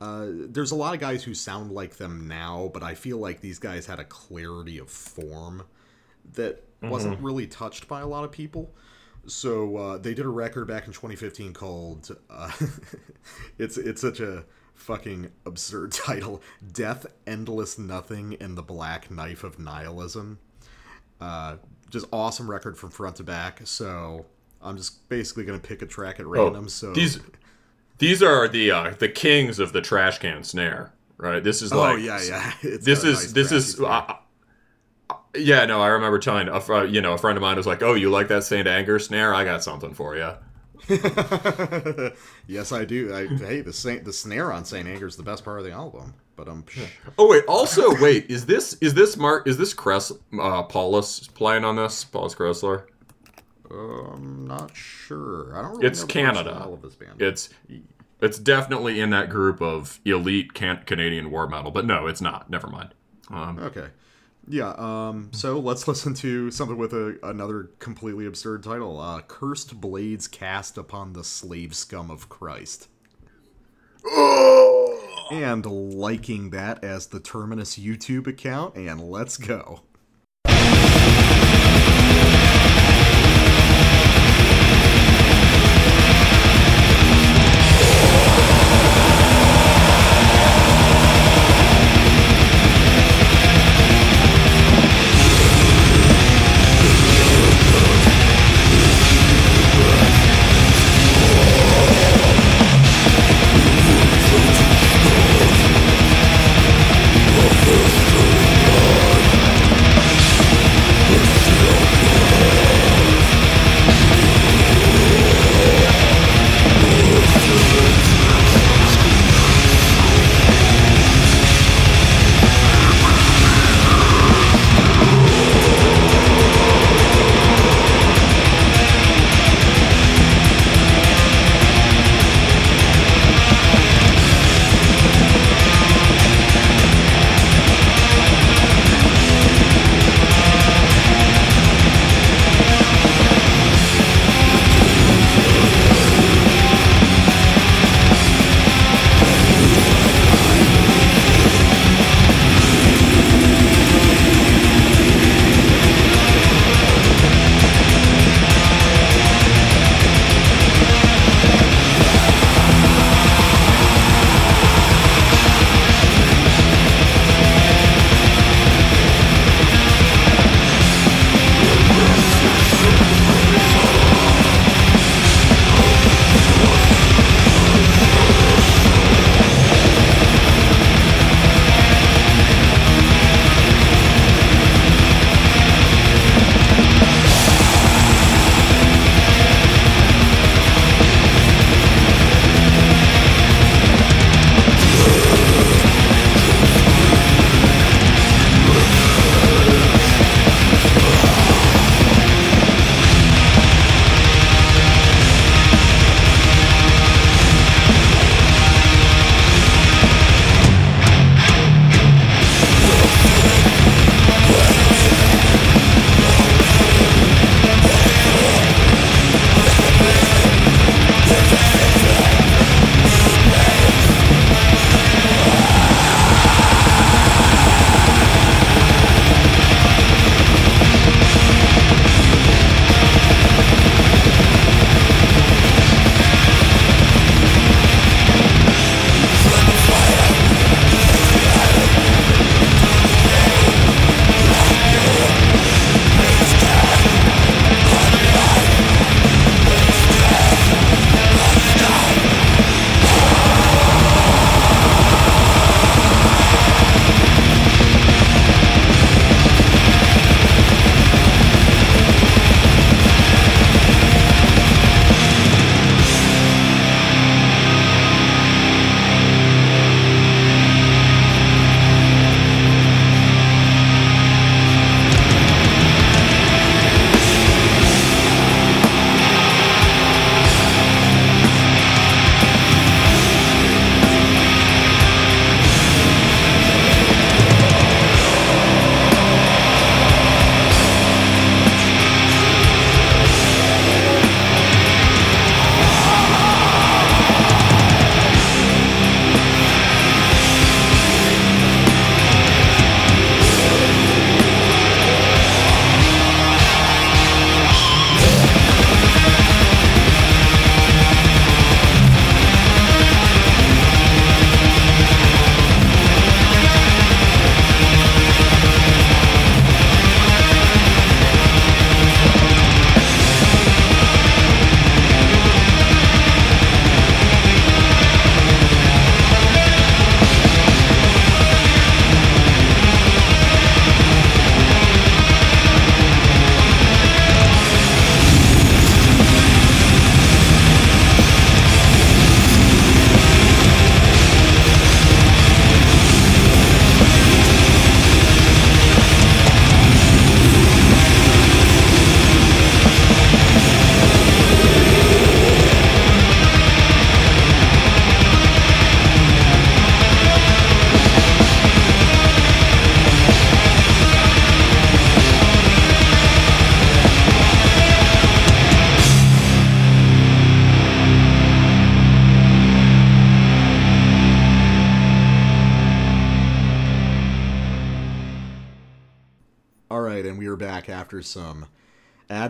Speaker 1: uh, there's a lot of guys who sound like them now but i feel like these guys had a clarity of form that wasn't really touched by a lot of people so uh, they did a record back in 2015 called uh, it's it's such a fucking absurd title death endless nothing and the black knife of nihilism uh, just awesome record from front to back. So I'm just basically gonna pick a track at random. so
Speaker 2: Oh, these these are the uh, the kings of the trash can snare, right? This is like oh
Speaker 1: yeah, yeah. It's
Speaker 2: This is
Speaker 1: nice
Speaker 2: this is yeah. No, I remember telling a fr- you know a friend of mine was like, "Oh, you like that Saint Anger snare? I got something for you."
Speaker 1: yes, I do. I, hey, the Saint, the snare on Saint Anger is the best part of the album. But um, psh,
Speaker 2: Oh wait, also wait, is this is this Mark is this Cress uh, Paulus playing on this Paulus Kressler?
Speaker 1: I'm not sure. I don't. Really
Speaker 2: It's Canada.
Speaker 1: personnel Of this band.
Speaker 2: It's it's definitely in that group of elite can- Canadian war metal, but no, it's not. Never mind. Um,
Speaker 1: Okay. Yeah, um, so let's listen to something with a, another completely absurd title. Uh, Cursed Blades Cast Upon the Slave Scum of Christ. And liking that as the Terminus YouTube account, and let's go.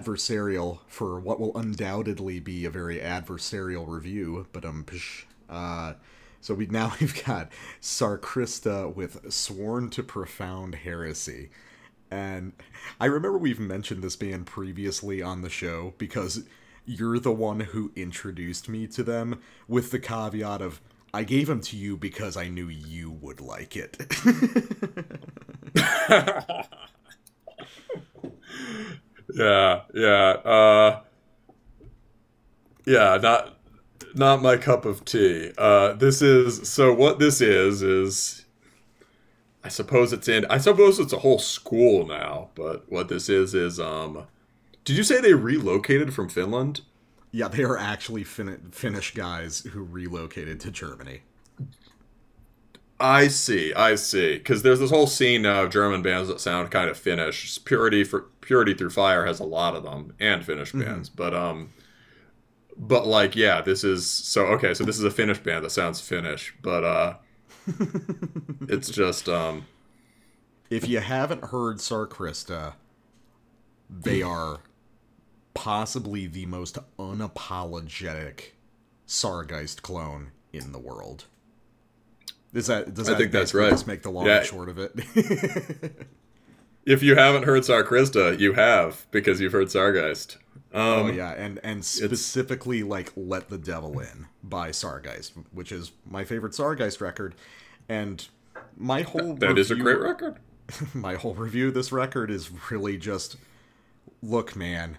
Speaker 1: Adversarial for what will undoubtedly be a very adversarial review. But um, uh, so we now we've got Sarkrista with Sworn to Profound Heresy, and I remember we've mentioned this band previously on the show because you're the one who introduced me to them with the caveat of I gave them to you because I knew you would like it.
Speaker 2: Yeah, yeah. Uh Yeah, not not my cup of tea. Uh this is so what this is is I suppose it's in I suppose it's a whole school now, but what this is is um Did you say they relocated from Finland?
Speaker 1: yeah, they are actually fin- Finnish guys who relocated to Germany.
Speaker 2: I see, I see. Because there's this whole scene now of German bands that sound kind of Finnish. Purity for Purity Through Fire has a lot of them, and Finnish bands. But um, but like, yeah, this is so okay. So this is a Finnish band that sounds Finnish, but uh, it's just um,
Speaker 1: If you haven't heard Sarkrista, they are possibly the most unapologetic Sargeist clone in the world. Is that does
Speaker 2: I
Speaker 1: that
Speaker 2: think that's right.
Speaker 1: Just make the long
Speaker 2: Yeah.
Speaker 1: and short of it.
Speaker 2: if you haven't heard Sarkrista, you have because you've heard Sargeist. Um,
Speaker 1: oh yeah, and and specifically like "Let the Devil In" by Sargeist, which is my favorite Sargeist record, and my whole
Speaker 2: that is a great record.
Speaker 1: my whole review of this record is really just look man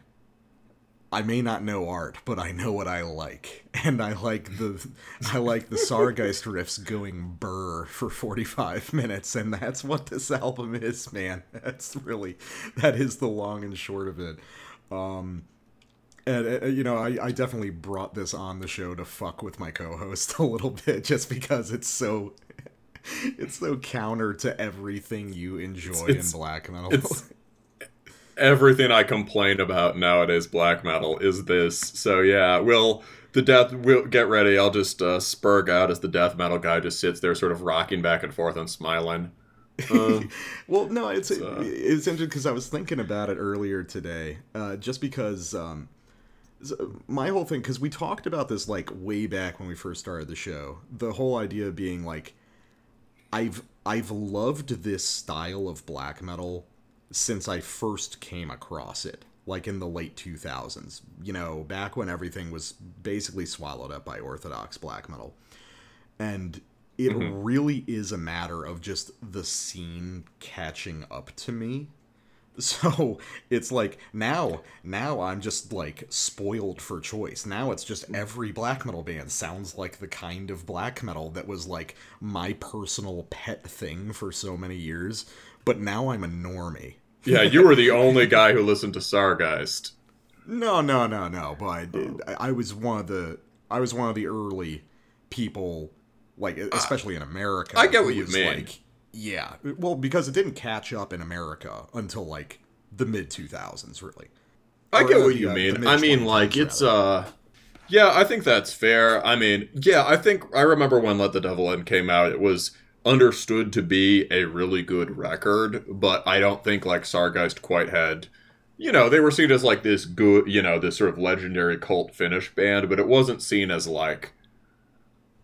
Speaker 1: i may not know art but i know what i like. And i like the i like the sargeist riffs going burr for 45 minutes and that's what this album is man. That's really that is the long and short of it. Um and uh, you know I, I definitely brought this on the show to fuck with my co-host a little bit just because it's so it's so counter to everything you enjoy
Speaker 2: It's-
Speaker 1: in black metal.
Speaker 2: it's- everything I complain about nowadays black metal is this. So yeah, we'll the death We'll get ready. I'll just uh, spurg out as the death metal guy just sits there sort of rocking back and forth and smiling. Um,
Speaker 1: well, no, it's
Speaker 2: uh,
Speaker 1: it's interesting because I was thinking about it earlier today, uh, just because um, my whole thing because we talked about this like way back when we first started the show. The whole idea being like, I've I've loved this style of black metal since I first came across it, like in the late 2000s. You know, back when everything was basically swallowed up by orthodox black metal. And it mm-hmm. really is a matter of just the scene catching up to me. So it's like now, now I'm just like spoiled for choice. Now it's just every black metal band sounds like the kind of black metal that was like my personal pet thing for so many years. But now I'm a normie.
Speaker 2: yeah, you were the only guy who listened to Sargeist.
Speaker 1: No, no, no, no. But I, did- I was one of the I was one of the early people, like especially in America.
Speaker 2: I get what you mean.
Speaker 1: Like, yeah, well, because it didn't catch up in America until like the mid two thousands, really.
Speaker 2: I
Speaker 1: Or,
Speaker 2: get
Speaker 1: uh,
Speaker 2: what
Speaker 1: the,
Speaker 2: you
Speaker 1: uh,
Speaker 2: mean. I mean, like it's
Speaker 1: rather.
Speaker 2: uh, yeah, I think that's fair. I mean, yeah, I think I remember when Let the Devil In came out. It was understood to be a really good record, but I don't think like Sargeist quite had. You know, they were seen as like this good, you know, this sort of legendary cult Finnish band, but it wasn't seen as like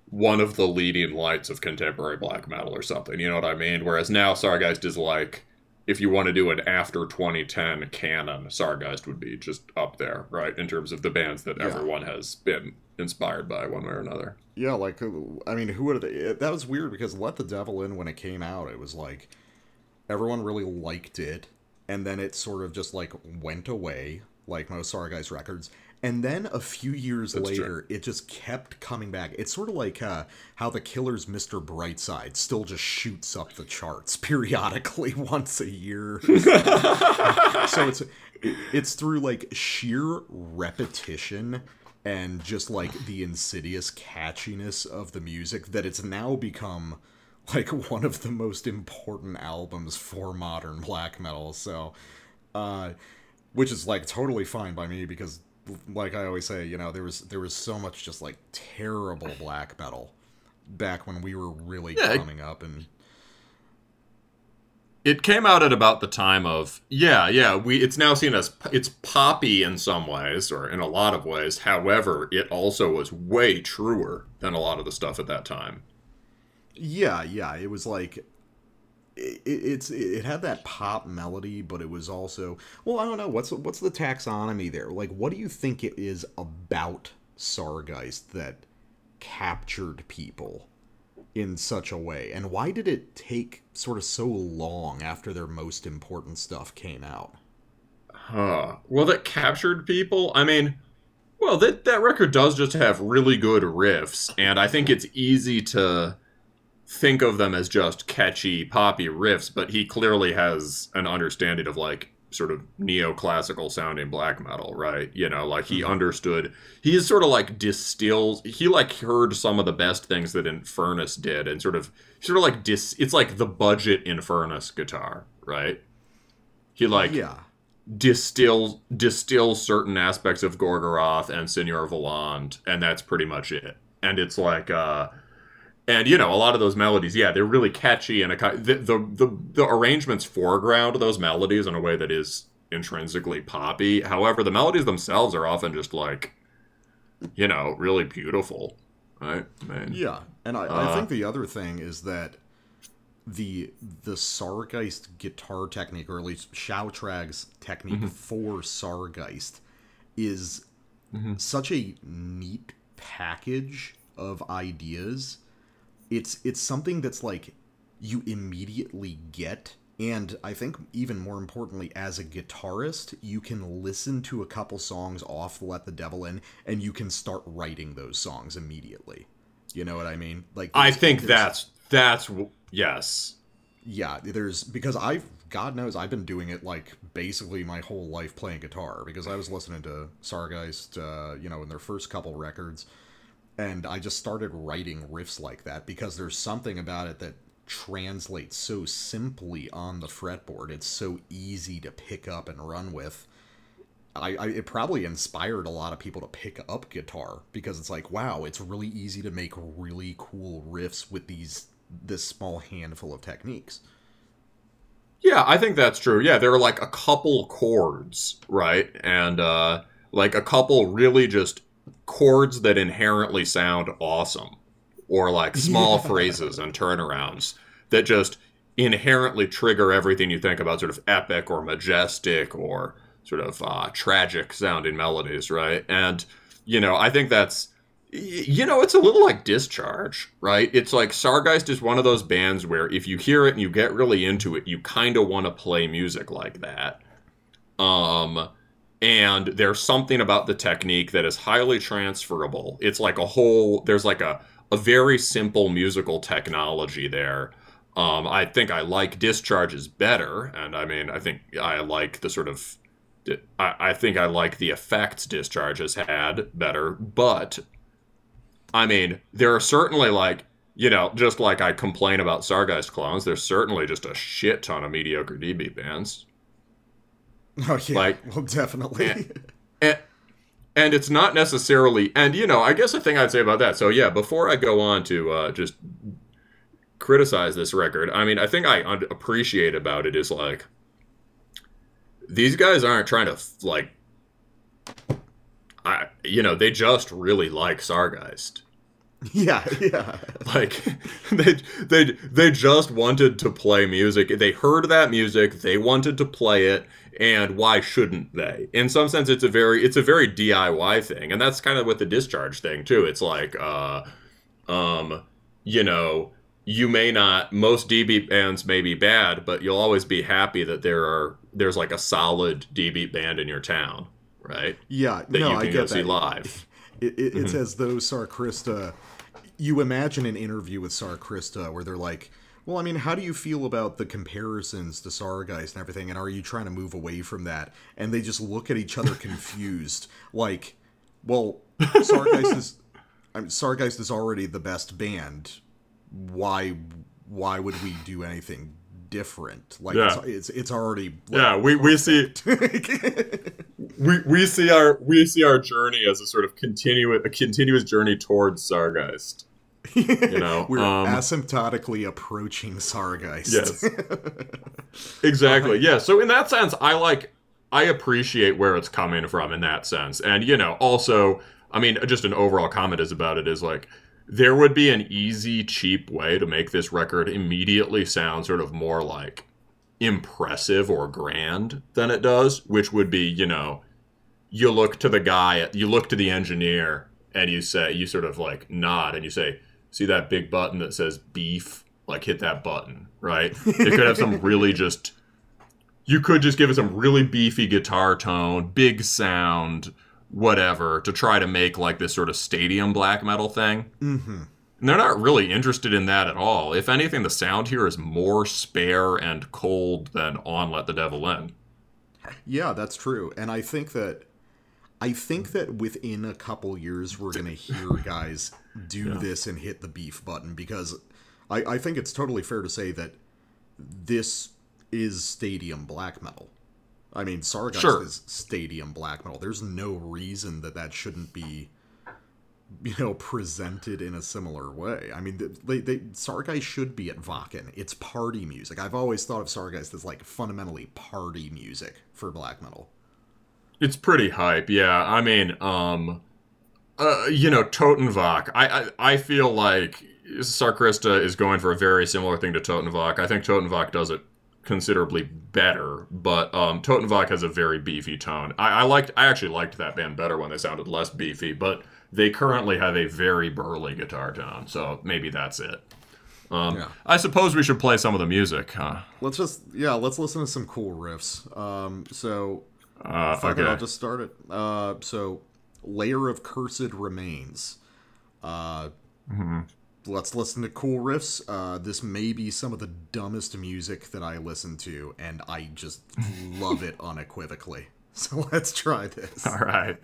Speaker 2: one of the leading lights of contemporary black metal or something. You know what I mean? Whereas now Sargeist is like if you want to do an after 2010 canon, Sargeist would be just up there, right? In terms of the bands that
Speaker 1: Yeah.
Speaker 2: everyone has been inspired by one way or another.
Speaker 1: Yeah, like uh, I mean, who would have? That was weird because "Let the Devil In" when it came out, it was like everyone really liked it, and then it sort of just like went away, like most Sargeist records. And then a few years
Speaker 2: That's true.
Speaker 1: later, it just kept coming back. It's sort of like uh, how the Killer's Mr. Brightside still just shoots up the charts periodically once a year. so it's it's through like sheer repetition and just like the insidious catchiness of the music that it's now become like one of the most important albums for modern black metal so uh which is like totally fine by me because like i always say you know there was there was so much just like terrible black metal back when we were really
Speaker 2: Yeah.
Speaker 1: coming up and
Speaker 2: it came out at about the time of yeah, yeah. We it's now seen as it's poppy in some ways or in a lot of ways. However, it also was way truer than a lot of the stuff at that time.
Speaker 1: Yeah, yeah. It was like it, it's it had that pop melody, but it was also well, I don't know what's what's the taxonomy there. Like, what do you think it is about Sargeist that captured people in such a way, and why did it take sort of so long after their most important stuff came out?
Speaker 2: Huh. Well, that captured people. I mean, well, that that record does just have really good riffs, and I think it's easy to think of them as just catchy poppy riffs, but he clearly has an understanding of like sort of neoclassical sounding black metal, right? You know, like he understood he is sort of like distills he like heard some of the best things that Infernus did and sort of sort of like dis it's like the budget Infernus guitar, right? He like
Speaker 1: yeah,
Speaker 2: distills distills certain aspects of Gorgoroth and Seigneur Voland, and that's pretty much it. And it's like uh and you know a lot of those melodies yeah they're really catchy and a, the, the the the arrangements foreground those melodies in a way that is intrinsically poppy however the melodies themselves are often just like you know really beautiful right man
Speaker 1: yeah. And I, I
Speaker 2: Uh,
Speaker 1: think the other thing is that the the Sargeist guitar technique, or at least Shatraug's technique for Sargeist, is such a neat package of ideas. It's it's something that's like you immediately get and I think even more importantly as a guitarist, you can listen to a couple songs off Let the Devil In and you can start writing those songs immediately. You know what I mean? Like
Speaker 2: i think that's that's yes
Speaker 1: yeah, there's because I've God knows I've been doing it like basically my whole life playing guitar because I was listening to Sargeist, uh, you know, in their first couple records, and I just started writing riffs like that because there's something about it that translates so simply on the fretboard. It's so easy to pick up and run with. I, I it probably inspired a lot of people to pick up guitar because it's like wow it's really easy to make really cool riffs with these this small handful of techniques
Speaker 2: Yeah, I think that's true. Yeah, there are like a couple chords, right? And uh like a couple really just chords that inherently sound awesome or like small phrases and turnarounds that just inherently trigger everything you think about sort of epic or majestic or sort of uh, tragic sounding melodies, right? And you know, I think that's, you know, it's a little like Discharge, right? It's like Sargeist is one of those bands where if you hear it and you get really into it, you kind of want to play music like that. Um and there's something about the technique that is highly transferable. It's like a whole there's like a a very simple musical technology there. Um, I think I like discharges better, and I mean, I think I like the sort of, I, I think I like the effects discharges had better. But, I mean, there are certainly like, you know, just like I complain about Sargeist clones, there's certainly just a shit ton of mediocre DB bands.
Speaker 1: oh yeah.
Speaker 2: Like-
Speaker 1: well definitely.
Speaker 2: and, and it's not necessarily and you know i guess the thing i'd say about that so yeah before i go on to uh, just criticize this record i mean i think i un- appreciate about it is like these guys aren't trying to like i you know they just really like sargeist.
Speaker 1: Yeah yeah.
Speaker 2: Like they they they just wanted to play music. They heard that music. They wanted to play it and why shouldn't they in some sense it's a very it's a very diy thing and that's kind of with the discharge thing too it's like uh um you know you may not most db bands may be bad but you'll always be happy that there are there's like a solid db band in your town right
Speaker 1: yeah
Speaker 2: that
Speaker 1: no
Speaker 2: you
Speaker 1: I
Speaker 2: can go
Speaker 1: get
Speaker 2: see
Speaker 1: that
Speaker 2: live
Speaker 1: It, it,
Speaker 2: Mm-hmm.
Speaker 1: It's as though Sarkrista. You imagine an interview with Sarkrista where they're like, "Well, I mean, how do you feel about the comparisons to Sargeist and everything? And are you trying to move away from that?" And they just look at each other confused, like, "Well, Sargeist is, I mean, Sargeist is already the best band. Why, why would we do anything?" different like
Speaker 2: Yeah.
Speaker 1: it's, it's it's already like,
Speaker 2: yeah we, we see we, we see our we see our journey as a sort of continuous a continuous journey towards Sargeist. You know,
Speaker 1: We're
Speaker 2: um,
Speaker 1: asymptotically approaching Sargeist.
Speaker 2: Yes. exactly. Yeah. So in that sense, I like I appreciate where it's coming from in that sense. And you know, also, I mean, just an overall comment is about it is like there would be an easy, cheap way to make this record immediately sound sort of more like impressive or grand than it does, which would be, you know, you look to the guy, you look to the engineer, and you say, you sort of like nod and you say, see that big button that says beef? Like hit that button, right? It could have some really just, you could just give it some really beefy guitar tone, big sound, whatever, to try to make like this sort of stadium black metal thing.
Speaker 1: Mm-hmm.
Speaker 2: And they're not really interested in that at all. If anything, the sound here is more spare and cold than on Let the Devil In.
Speaker 1: Yeah, that's true. And I think that I think that within a couple years we're gonna hear guys do this and hit the beef button because I, I think it's totally fair to say that this is stadium black metal. I mean, Sargeist
Speaker 2: Sure.
Speaker 1: is stadium black metal. There's no reason that that shouldn't be, you know, presented in a similar way. I mean, they, they Sargeist should be at Wacken. It's party music. I've always thought of Sargeist as like fundamentally party music for black metal.
Speaker 2: It's pretty hype, yeah. I mean, um, uh, you know, Totenvach. I, I I feel like Sarkrista is going for a very similar thing to Totenvach. I think Totenvach does it considerably better, but um, Totenvach has a very beefy tone. I, I liked, I actually liked that band better when they sounded less beefy, but they currently have a very burly guitar tone, so maybe that's it. Um,
Speaker 1: Yeah.
Speaker 2: I suppose we should play some of the music, huh?
Speaker 1: Let's just yeah, let's listen to some cool riffs. Um, so
Speaker 2: Uh,
Speaker 1: fuck it. I'll just start it. Uh, so layer of cursed remains. Uh, let's listen to cool riffs. Uh, this may be some of the dumbest music that I listen to, and I just love it unequivocally. So let's try this.
Speaker 2: All right.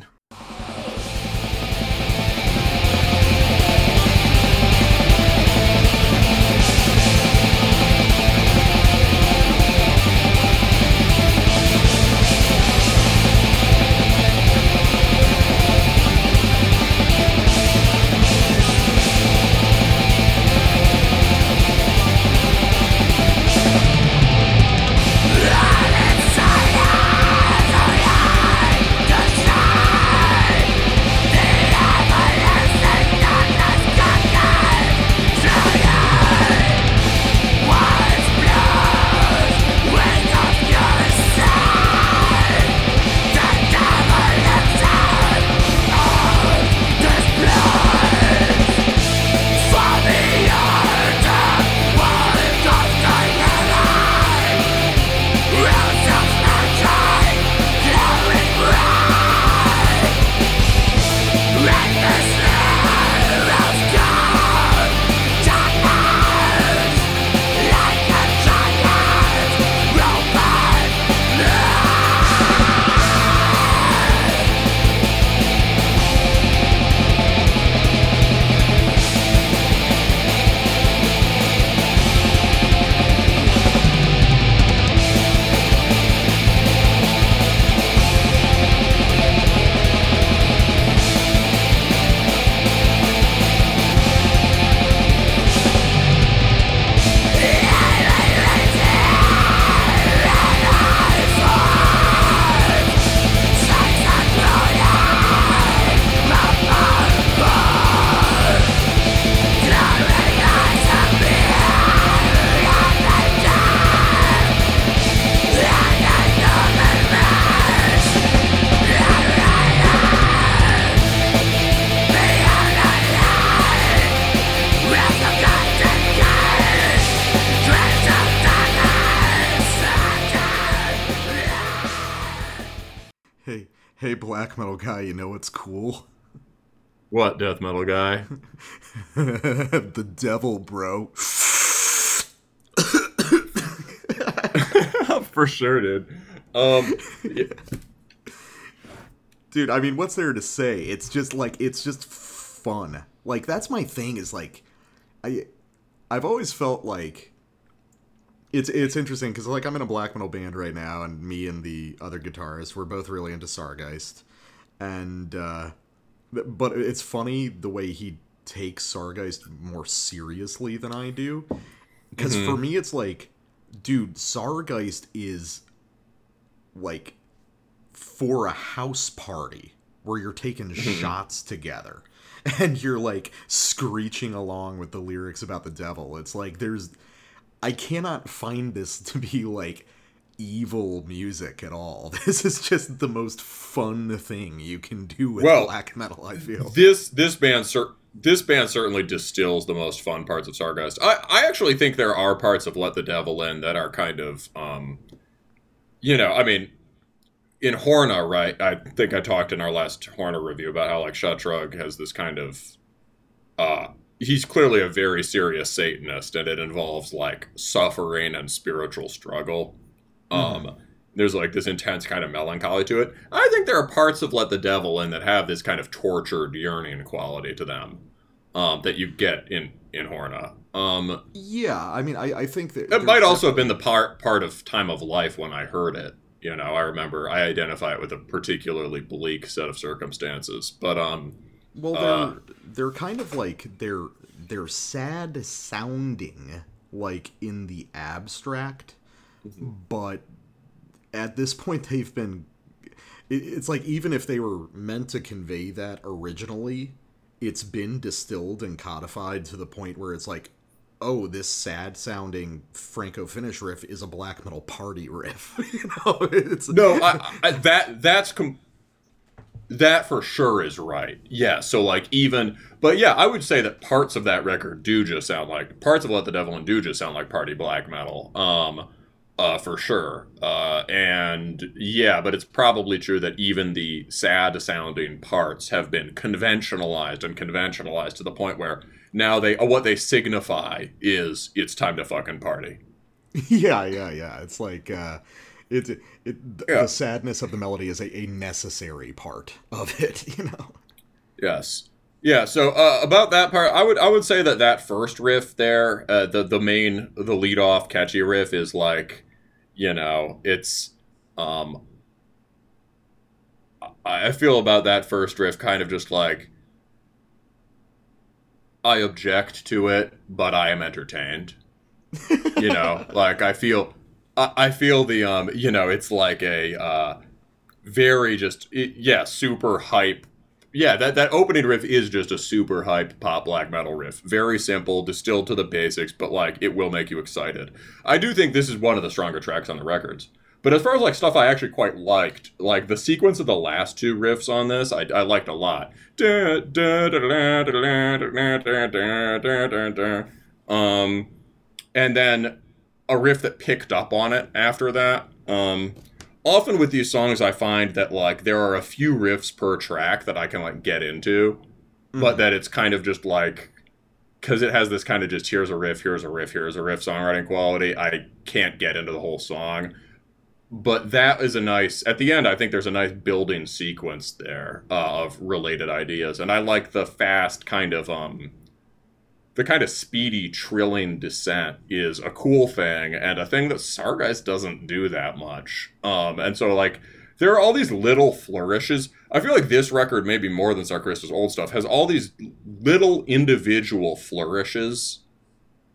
Speaker 1: Metal guy, you know what's cool?
Speaker 2: What, death metal guy?
Speaker 1: the devil, bro.
Speaker 2: For sure, dude. Um, yeah,
Speaker 1: dude i mean what's there to say it's just like it's just fun like that's my thing is like i i've always felt like it's it's interesting because like i'm in a black metal band right now and me and the other guitarist we're both really into sargeist and uh but it's funny the way he takes Sargeist more seriously than I do. Because
Speaker 2: Mm-hmm.
Speaker 1: for me, it's like, dude, Sargeist is like for a house party where you're taking
Speaker 2: Mm-hmm.
Speaker 1: shots together and you're like screeching along with the lyrics about the devil. It's like there's I cannot find this to be like evil music at all. This is just the most fun thing you can do with
Speaker 2: Well,
Speaker 1: black metal, I feel.
Speaker 2: this this band cer- this band certainly distills the most fun parts of Sargeist. I, I actually think there are parts of Let the Devil In that are kind of um you know, I mean in Horna, right? I think I talked in our last Horna review about how like Shatraug has this kind of uh he's clearly a very serious Satanist and it involves like suffering and spiritual struggle. Um there's like this intense kind of melancholy to it. I think there are parts of Let the Devil In that have this kind of tortured yearning quality to them um, that you get in in Horna. Um,
Speaker 1: Yeah, I mean, I, I think that
Speaker 2: it might also have been the part part of Time of Life when I heard it. You know, I remember I identify it with a particularly bleak set of circumstances. But um,
Speaker 1: Well, they're
Speaker 2: Uh,
Speaker 1: they're kind of like they're they're sad sounding, like in the abstract, but at this point they've been. It's like even if they were meant to convey that originally, it's been distilled and codified to the point where it's like, oh, this sad sounding Franco Finnish riff is a black metal party riff. you know, it's
Speaker 2: no, I, I, that that's com- that for sure is right. Yeah. So like even, but yeah, I would say that parts of that record do just sound like parts of Let the Devil In do just sound like party black metal. Um, uh, for sure. Uh, and yeah, but it's probably true that even the sad sounding parts have been conventionalized and conventionalized to the point where now they, uh, what they signify is it's time to fucking party.
Speaker 1: Yeah, yeah, yeah. It's like uh it, it
Speaker 2: Yeah.
Speaker 1: the sadness of the melody is a, a necessary part of it, you know.
Speaker 2: Yes. Yeah. So uh, about that part, I would I would say that that first riff there, uh, the the main the lead off catchy riff is like, you know, it's um. I feel about that first riff kind of just like. I object to it, but I am entertained. you know, like I feel, I, I feel the um, you know, it's like a uh, very just it, yeah, super hype yeah, that, that opening riff is just a super hype pop black metal riff. Very simple, distilled to the basics, but like it will make you excited. I do think this is one of the stronger tracks on the records. But as far as like stuff I actually quite liked, like the sequence of the last two riffs on this, I, I liked a lot. Um, and then a riff that picked up on it after that. Um, often with these songs i find that like there are a few riffs per track that i can like get into but that it's kind of just like because it has this kind of just here's a riff here's a riff here's a riff songwriting quality. I can't get into the whole song. But that is a nice at the end i think there's a nice building sequence there uh, of related ideas. And i like the fast kind of um the kind of speedy trilling descent is a cool thing and a thing that Sargeist doesn't do that much. Um, and so like there are all these little flourishes. I feel like this record, maybe more than Sarkrista's old stuff, has all these little individual flourishes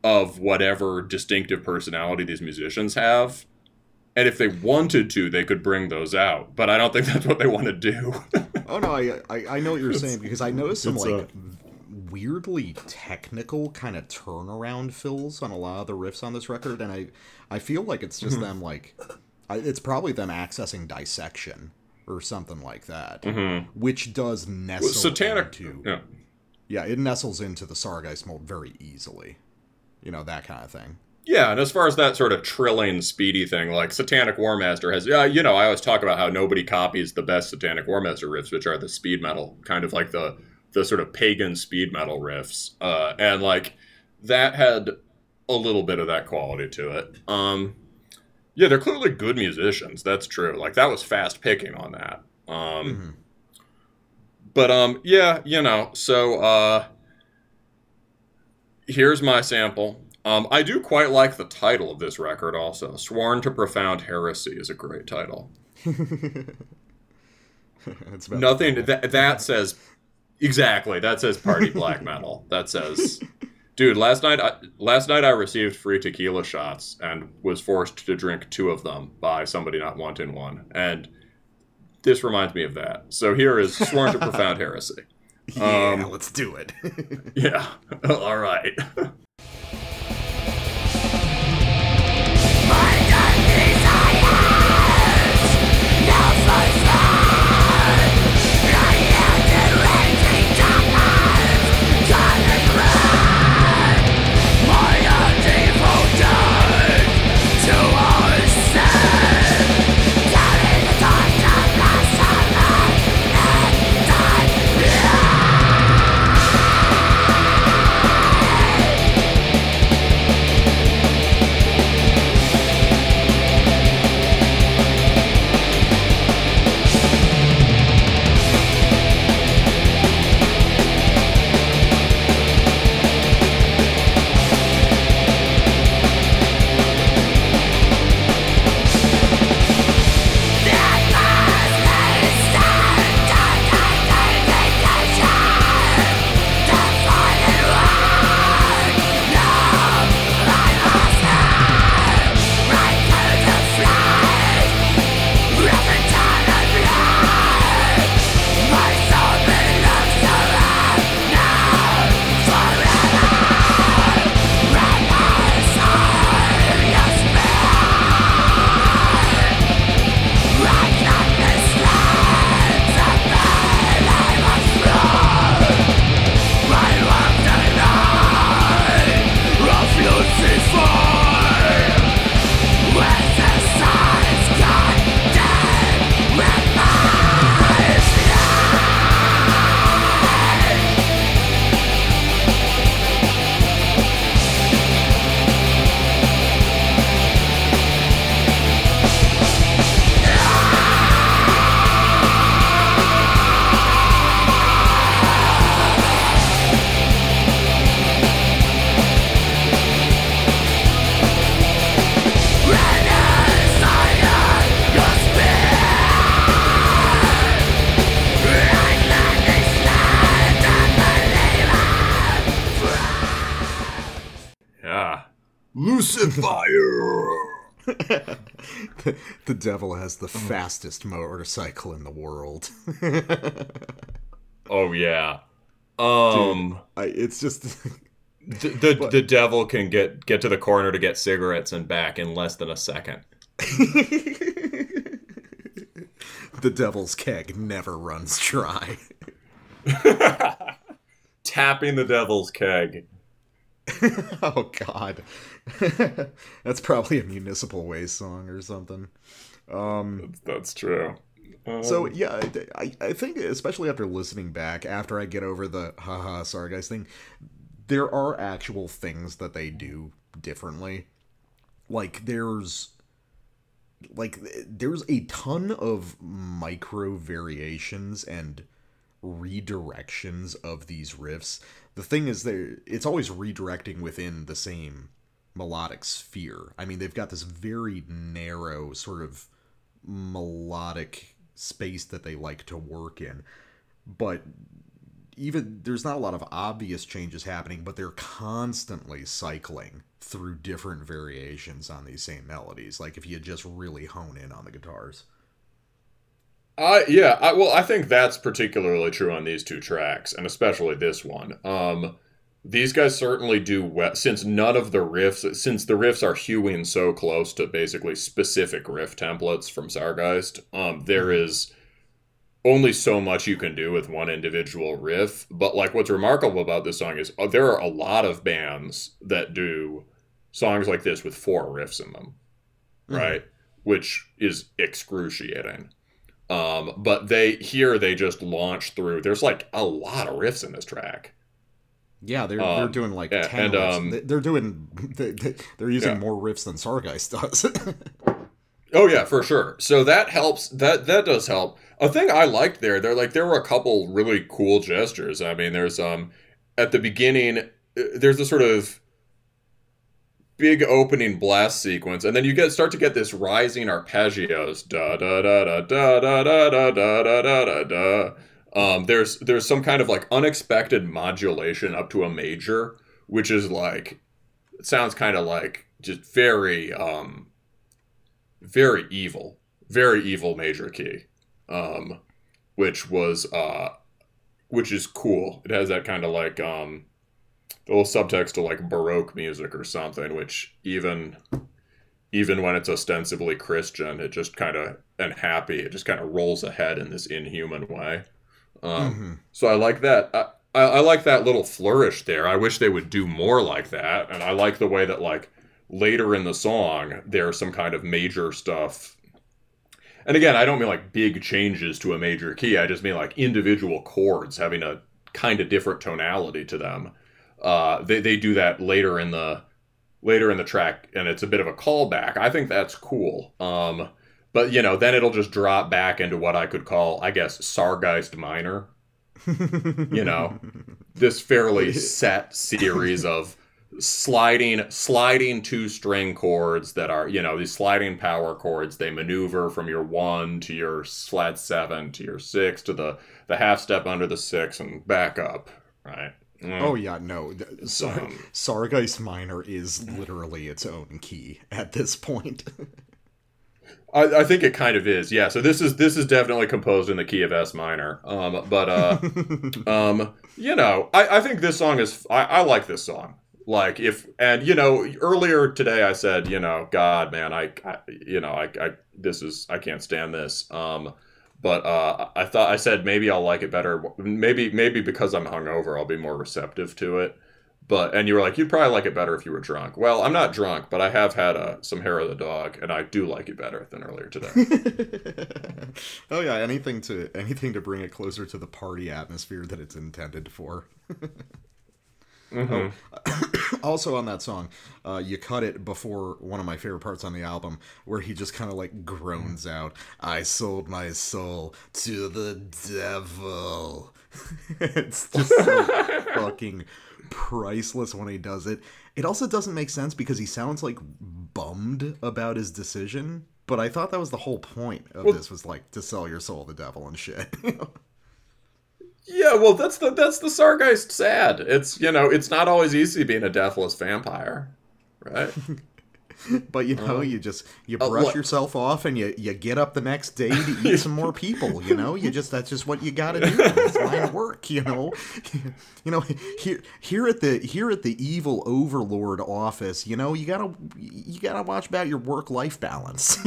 Speaker 2: of whatever distinctive personality these musicians have. And if they wanted to, they could bring those out. But I don't think that's what they want to do.
Speaker 1: Oh no, I I, I know what you're saying because I noticed some
Speaker 4: it's,
Speaker 1: like
Speaker 4: uh,
Speaker 1: weirdly technical kind of turnaround fills on a lot of the riffs on this record, and I I feel like it's
Speaker 2: Mm-hmm.
Speaker 1: just them like I, it's probably them accessing dissection or something like that, which does nestle
Speaker 2: Satanic.
Speaker 1: into
Speaker 2: Yeah.
Speaker 1: yeah, it nestles into the Sargeist mold very easily, you know that kind of thing.
Speaker 2: Yeah, and as far as that sort of trilling, speedy thing, like Satanic Warmaster has, uh, you know, I always talk about how nobody copies the best Satanic Warmaster riffs, which are the speed metal, kind of like the the sort of pagan speed metal riffs, uh, and like that had a little bit of that quality to it. Um, yeah, they're clearly good musicians. That's true. Like that was fast picking on that. Um,
Speaker 1: Mhm.
Speaker 2: but um, yeah, you know, so uh, here's my sample. Um, I do quite like the title of this record. Also, "Sworn to Profound Heresy" is a great title. Nothing that that says Exactly. That says party black metal. That says, dude. Last night, I, last night I received free tequila shots and was forced to drink two of them by somebody not wanting one. And this reminds me of that. So here is sworn to profound heresy.
Speaker 1: Yeah,
Speaker 2: Um,
Speaker 1: let's do it.
Speaker 2: Yeah. All right.
Speaker 1: Has the fastest motorcycle in the world.
Speaker 2: Oh yeah. Um.
Speaker 1: I, it's just
Speaker 2: The, the, the devil can get get to the corner to get cigarettes and back in less than a second.
Speaker 1: the devil's keg never runs dry.
Speaker 2: Tapping the devil's keg.
Speaker 1: oh God, that's probably a municipal waste song or something. Um,
Speaker 2: That's true. Um,
Speaker 1: so yeah, I, I- think especially after listening back, after I get over the haha sorry guys thing, there are actual things that they do differently. Like there's like there's a ton of micro variations and redirections of these riffs. The thing is there it's always redirecting within the same melodic sphere. I mean, they've got this very narrow sort of melodic space that they like to work in. But even there's not a lot of obvious changes happening, but they're constantly cycling through different variations on these same melodies. Like if you just really hone in on the guitars.
Speaker 2: I yeah, I well I think that's particularly true on these two tracks and especially this one. Um these guys certainly do well since none of the riffs since the riffs are hewing so close to basically specific riff templates from Sargeist. Um there is only so much you can do with one individual riff, but like what's remarkable about this song is uh, there are a lot of bands that do songs like this with four riffs in them.
Speaker 1: Mhm.
Speaker 2: Right? Which is excruciating. Um, but they here they just launch through. There's like a lot of riffs in this track.
Speaker 1: Yeah, they're they're
Speaker 2: Um,
Speaker 1: doing like
Speaker 2: yeah,
Speaker 1: ten.
Speaker 2: and,
Speaker 1: riffs.
Speaker 2: um,
Speaker 1: They- they're doing they, they- they're using
Speaker 2: Yeah.
Speaker 1: more riffs than Sargeist does.
Speaker 2: Oh yeah, for sure. So that helps. That that does help. A thing I liked there, there like there were a couple really cool gestures. I mean, there's um at the beginning, uh, there's a sort of big opening blast sequence, and then you get start to get this rising arpeggios, da da da da da da da da da da da da da. Um, there's there's some kind of like unexpected modulation up to a major, which is like sounds kind of like just very um very evil, very evil major key, um, which was uh which is cool. It has that kind of like um little subtext to like baroque music or something, which even even when it's ostensibly Christian, it just kind of and happy, it just kind of rolls ahead in this inhuman way. Um,
Speaker 1: Mhm.
Speaker 2: So I like that. I, I, I like that little flourish there. I wish they would do more like that, and I like the way that like later in the song there's some kind of major stuff. And again, I don't mean like big changes to a major key. I just mean like individual chords having a kind of different tonality to them. Uh, they they do that later in the later in the track, and it's a bit of a callback. I think that's cool. Um, but you know, then it'll just drop back into what I could call, I guess, Sargeist minor. You know, this fairly set series of sliding sliding two string chords that are you know these sliding power chords they maneuver from your one to your flat seven to your six to the the half step under the six and back up right Mm.
Speaker 1: Oh yeah, no. Sar-
Speaker 2: Um,
Speaker 1: Sargeist minor is literally its own key at this point.
Speaker 2: I, I think it kind of is. Yeah so this is this is definitely composed in the key of s minor. Um but uh um you know i i think this song is i i like this song. Like if and you know earlier today i said you know god man i, I you know I, I this is i can't stand this. Um but uh i thought i said maybe i'll like it better. Maybe maybe because i'm hungover i'll be more receptive to it but and you were like you'd probably like it better if you were drunk well i'm not drunk but i have had uh, some hair of the dog and i do like it better than earlier today
Speaker 1: oh yeah, anything to anything to bring it closer to the party atmosphere that it's intended for.
Speaker 2: Mhm.
Speaker 1: also on that song, uh, you cut it before one of my favorite parts on the album, where he just kind of like groans out, "I sold my soul to the devil." it's just so fucking priceless when he does it. It also doesn't make sense because he sounds like bummed about his decision. But I thought that was the whole point of this was like to sell your soul to the devil and shit.
Speaker 2: Yeah, well, that's the that's the Sargeist sad. It's you know, it's not always easy being a deathless vampire, right?
Speaker 1: But you know, you just you
Speaker 2: Uh,
Speaker 1: brush
Speaker 2: what-
Speaker 1: yourself off and you you get up the next day to eat some more people. You know, you just that's just what you got to do. It's line of work. You know, you know here here at the here at the evil overlord office. You know, you gotta you gotta watch about your work life balance.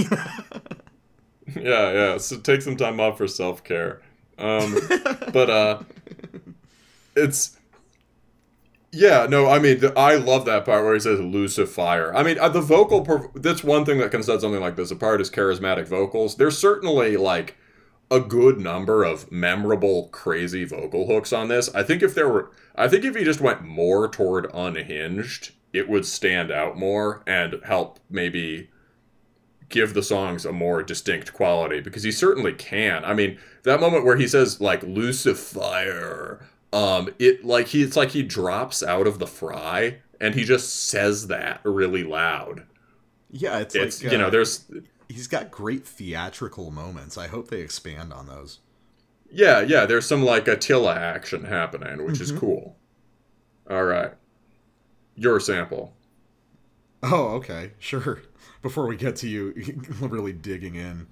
Speaker 2: yeah, yeah. So take some time off for self care. Um, but uh, it's yeah, no. I mean, I love that part where he says "Lucifer." I mean, uh, the vocal. Per- that's one thing that can set something like this apart is charismatic vocals. There's certainly like a good number of memorable, crazy vocal hooks on this. I think if there were, I think if he just went more toward unhinged, it would stand out more and help maybe give the songs a more distinct quality because he certainly can. I mean, that moment where he says like Lucifer, um, it like he it's like he drops out of the fry and he just says that really loud.
Speaker 1: yeah, it's,
Speaker 2: It's
Speaker 1: like
Speaker 2: you know,
Speaker 1: uh,
Speaker 2: there's
Speaker 1: he's got great theatrical moments. I hope they expand on those.
Speaker 2: yeah, yeah, there's some like Attila action happening, which is cool. All right. Your sample.
Speaker 1: Oh, okay, sure. Before we get to you really digging in,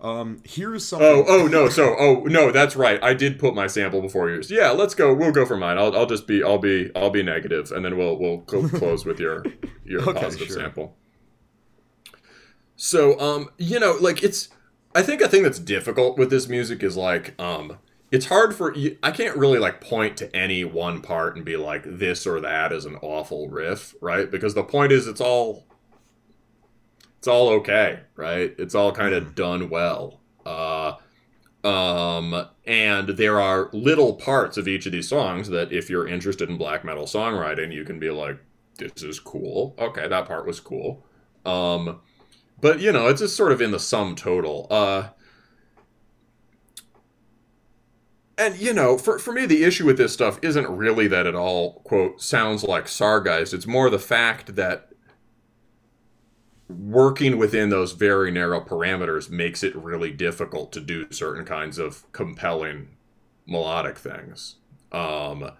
Speaker 1: um, here's something.
Speaker 2: Oh, oh no. So, oh no, that's right. I did put my sample before yours. Yeah, let's go. We'll go for mine. I'll, I'll just be, I'll be, I'll be negative, and then we'll, we'll cl- close with your, your
Speaker 1: Okay,
Speaker 2: positive
Speaker 1: sure.
Speaker 2: sample. So, um, you know, like it's, I think a thing that's difficult with this music is like, um, it's hard for. I can't really like point to any one part and be like this or that is an awful riff, right? Because the point is, it's all, it's all okay, right? It's all kind of done well. Uh, um, and there are little parts of each of these songs that, if you're interested in black metal songwriting, you can be like, "This is cool." Okay, that part was cool. Um, but you know, it's just sort of in the sum total. Uh, and you know, for for me, the issue with this stuff isn't really that it all quote sounds like Sargeist. It's more the fact that working within those very narrow parameters makes it really difficult to do certain kinds of compelling
Speaker 4: melodic things. Um,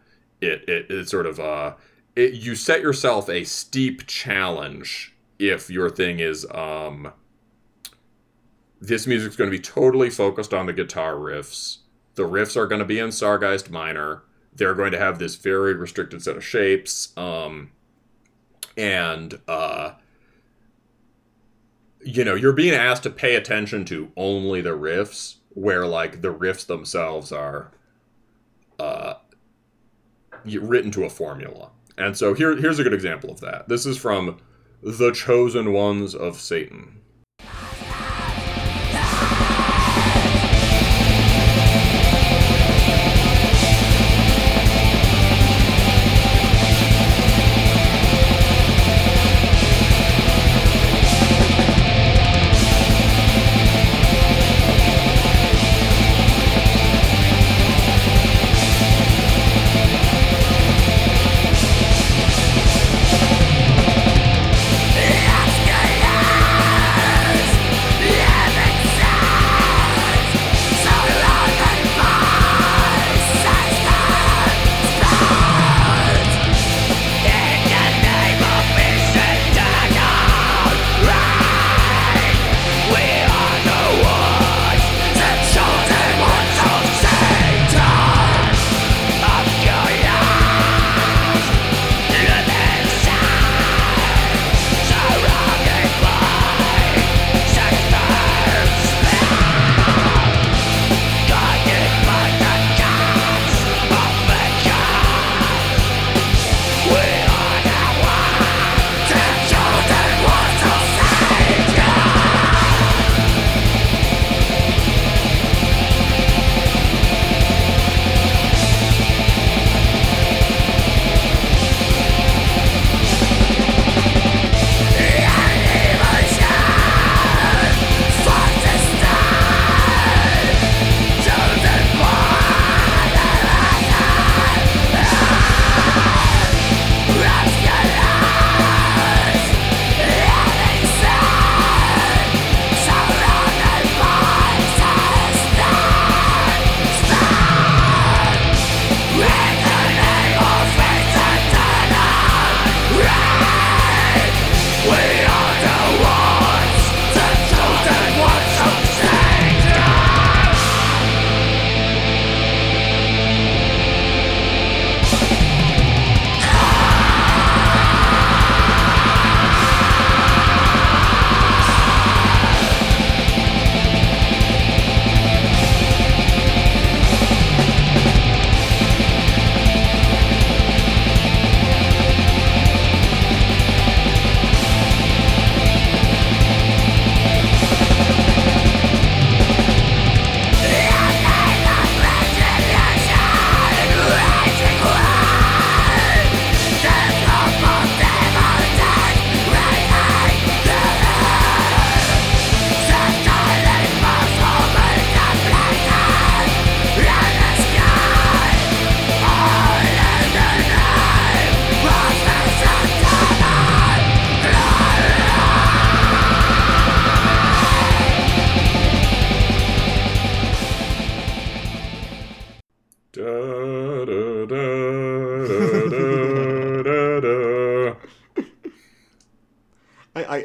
Speaker 4: it, it it sort of uh, it, you set yourself a steep challenge if your thing is um, this music's going to be totally focused on the guitar riffs. The riffs are going to be in Sargeist minor. They're going to have this very restricted set of shapes. Um, and uh, you know you're being asked to pay attention to only the riffs where like the riffs themselves are uh, written to a formula. And so here, here's a good example of that. This is from the chosen ones of satan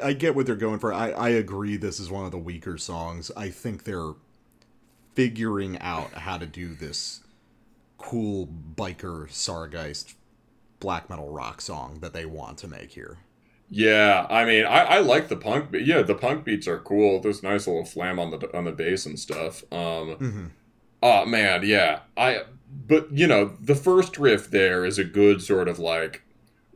Speaker 1: I get what they're going for. I, I agree this is one of the weaker songs. I think they're figuring out how to do this cool biker Sargeist black metal rock song that they want to make here.
Speaker 4: Yeah, I mean, I, I like the punk. Yeah, the punk beats are cool. There's nice little flam on the on the bass and stuff. Um,
Speaker 1: mm-hmm.
Speaker 4: oh man, yeah. I but you know the first riff there is a good sort of like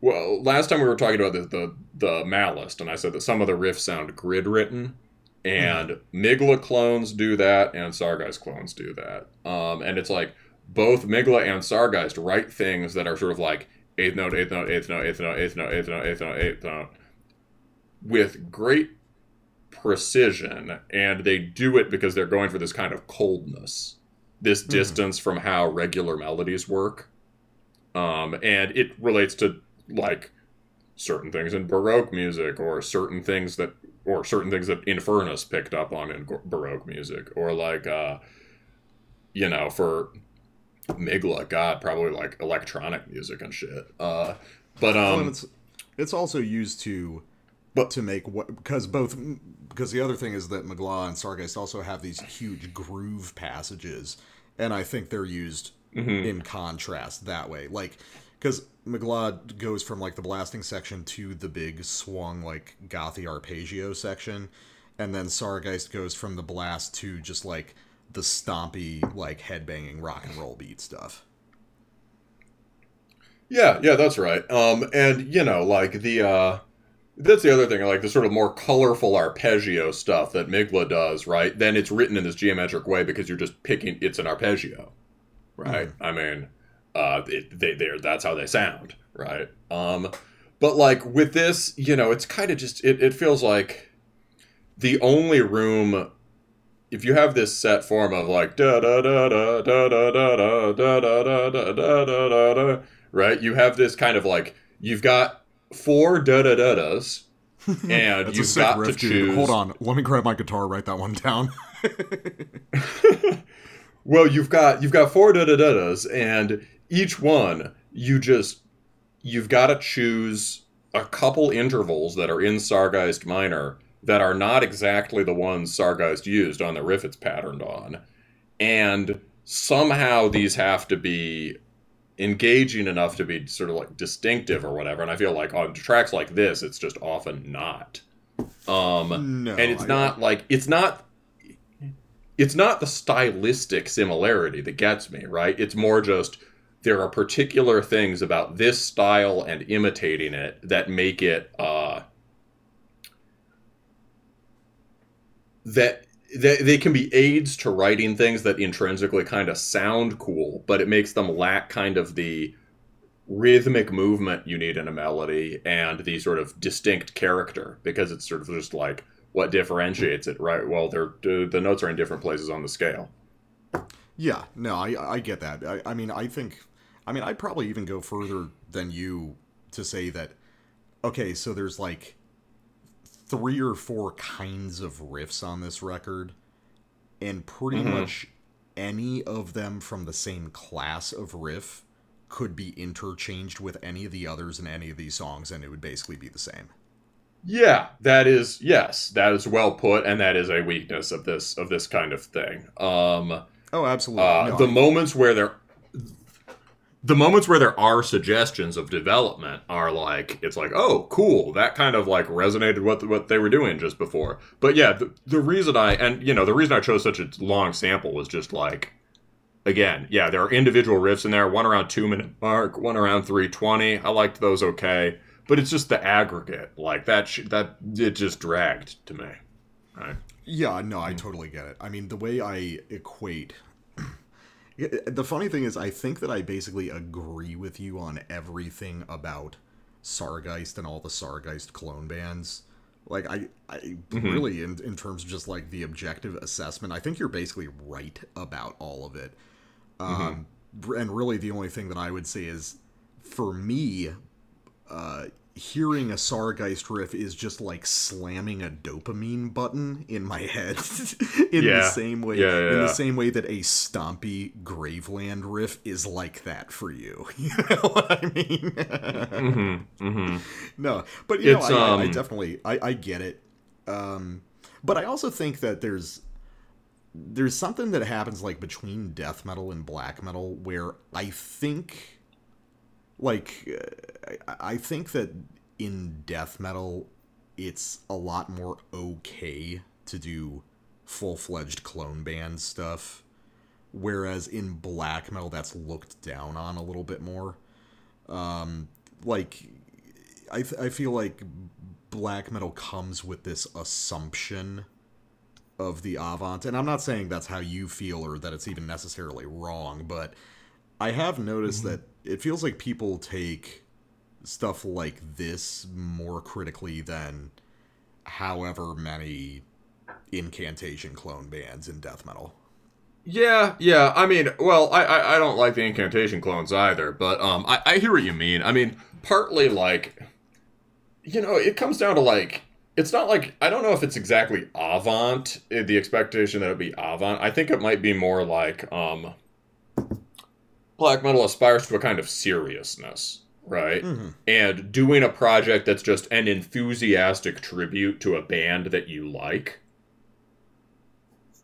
Speaker 4: well, last time we were talking about the the, the Malist, and I said that some of the riffs sound grid written, and mm. Migla clones do that, and Sargeist clones do that. Um, and it's like both Migla and Sargeist write things that are sort of like eighth note, eighth note, eighth note, eighth note, eighth note, eighth note, eighth note, eighth note, with great precision, and they do it because they're going for this kind of coldness, this mm. distance from how regular melodies work. Um, and it relates to like certain things in baroque music or certain things that or certain things that infernus picked up on in baroque music or like uh you know for
Speaker 2: Migla, God, probably like electronic music and shit. Uh, but
Speaker 1: Well,
Speaker 2: um,
Speaker 1: it's it's also used to
Speaker 2: But-
Speaker 1: to make what because both because the other thing is that Magla and Sargeist also have these huge groove passages, and I think they're used in contrast that way. Like because Magla goes from like the blasting section to the big swung like gothy arpeggio section, and then Sargeist goes from the blast to just like the stompy like headbanging rock and roll beat stuff.
Speaker 2: Yeah, yeah, that's right. Um, and you know, like the uh, that's the other thing, like the sort of more colorful arpeggio stuff that Migla does, right? Then it's written in this geometric way because you're just picking. It's an arpeggio, right? I mean, uh, it, they they that's how they sound, right? Um, but like with this, you know, it's kind of just it, it feels like the only room if you have this set form of like da da da da da da da da da da da da da da da da right? You have this kind of like you've got four da da da das, and you've got
Speaker 1: riff,
Speaker 2: to
Speaker 1: dude.
Speaker 2: choose.
Speaker 1: Hold on, let me grab my guitar, write that one down.
Speaker 2: Well, you've got you've got four da da da das, and each one you just you've got to choose a couple intervals that are in Sargeist minor that are not exactly the ones Sargeist used on the riff it's patterned on, and somehow these have to be engaging enough to be sort of like distinctive or whatever. And I feel like on tracks like this, it's just often not. Um,
Speaker 1: No,
Speaker 2: and it's
Speaker 1: I-
Speaker 2: not like it's not it's not the stylistic similarity that gets me, right? It's more just there are particular things about this style and imitating it that make it uh that they, they can be aids to writing things that intrinsically kind of sound cool, but it makes them lack kind of the rhythmic movement you need in a melody and the sort of distinct character because it's sort of just like what differentiates it, right? Well, they're the notes are in different places on the scale.
Speaker 1: Yeah, no, I I get that. I, I mean, I think, I mean, I'd probably even go further than you to say that. Okay, so there's like three or four kinds of riffs on this record, and pretty much any of them from the same class of riff could be interchanged with any of the others in any of these songs, and it would basically be the same.
Speaker 2: Yeah, that is yes, that is well put, and that is a weakness of this of this kind of thing. Um,
Speaker 1: Oh, absolutely.
Speaker 2: uh,
Speaker 1: No,
Speaker 2: the
Speaker 1: I-
Speaker 2: moments where there, the moments where there are suggestions of development are like it's like oh cool that kind of like resonated with what they were doing just before. But yeah, the, the reason I and you know the reason I chose such a long sample was just like again, yeah, there are individual riffs in there. One around two minute mark, one around three twenty. I liked those okay, but it's just the aggregate like that. Sh- that it just dragged to me. Right.
Speaker 1: Yeah, no, I totally get it. I mean, the way I equate. the funny thing is, I think that I basically agree with you on everything about Sargeist and all the Sargeist clone bands. Like, I, I really, in, in terms of just like the objective assessment, I think you're basically right about all of it. Um, and really, the only thing that I would say is, for me, uh, hearing a Sargeist riff is just like slamming a dopamine button in my head in the same way
Speaker 2: Yeah, yeah,
Speaker 1: in the same way that a stompy Graveland riff is like that for you. You know what I mean?
Speaker 2: Mm-hmm. Mm-hmm.
Speaker 1: no, but you
Speaker 2: It's,
Speaker 1: know, I, I, I
Speaker 2: um,
Speaker 1: definitely I, I get it. Um, but I also think that there's there's something that happens like between death metal and black metal where I think like uh, I, think that in death metal it's a lot more okay to do full-fledged clone band stuff whereas in black metal that's looked down on a little bit more. Um like i th- i feel like black metal comes with this assumption of the avant and i'm not saying that's how you feel or that it's even necessarily wrong but i have noticed that it feels like people take stuff like this more critically than however many incantation clone bands in death metal
Speaker 2: Yeah, yeah. I mean, well, I, I I don't like the incantation clones either, but um, I I hear what you mean. I mean, partly like, you know, it comes down to like. It's not like I don't know if it's exactly avant eh, the expectation that it would be avant. I think it might be more like um black metal aspires to a kind of seriousness, right?
Speaker 1: Mhm.
Speaker 2: And doing a project that's just an enthusiastic tribute to a band that you like,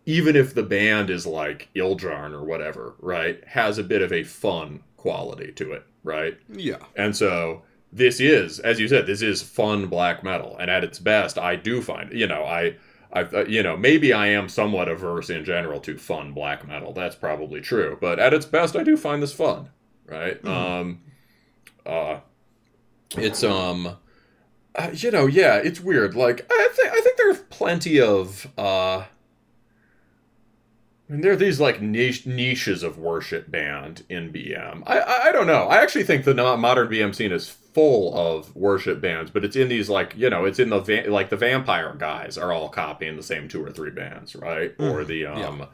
Speaker 2: even if the band is like Ildjarn or whatever, right, has a bit of a fun quality to it, right?
Speaker 1: Yeah.
Speaker 2: And so this is, as you said, this is fun black metal, and at its best, I do find, you know, I, I, you know, maybe I am somewhat averse in general to fun black metal. That's probably true, but at its best, I do find this fun, right? Um, uh, it's um, uh, you know, yeah, it's weird. Like I think I think there's plenty of uh. I mean, there are these like niche niches of worship band in BM. I, I I don't know. I actually think the modern BM scene is full of worship bands, but it's in these like you know, it's in the va- like the vampire guys are all copying the same two or three bands, right? Or the
Speaker 1: yeah.
Speaker 2: um,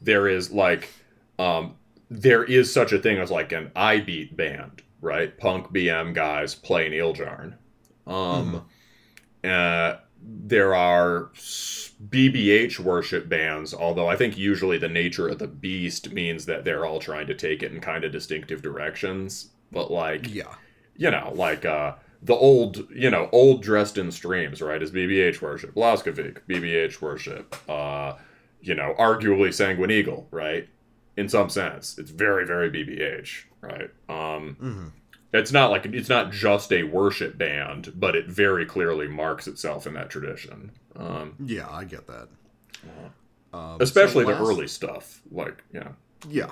Speaker 2: there is like um, there is such a thing as like an I beat band, right? Punk BM guys playing Ildjarn. Um, uh, there are BBH worship bands, although I think usually the nature of the beast means that they're all trying to take it in kind of distinctive directions. But like,
Speaker 1: Yeah.
Speaker 2: You know, like uh, the old, you know, old dressed in streams, right? Is BBH worship, Blaskovic, BBH worship, uh, you know, arguably Sanguine Eagle, right? In some sense, it's very, very BBH, right? Um,
Speaker 1: hmm
Speaker 2: it's not like it's not just a worship band, but it very clearly marks itself in that tradition. Um,
Speaker 1: Yeah, I get that. Um,
Speaker 2: especially
Speaker 1: so
Speaker 2: the early stuff, like yeah.
Speaker 1: Yeah.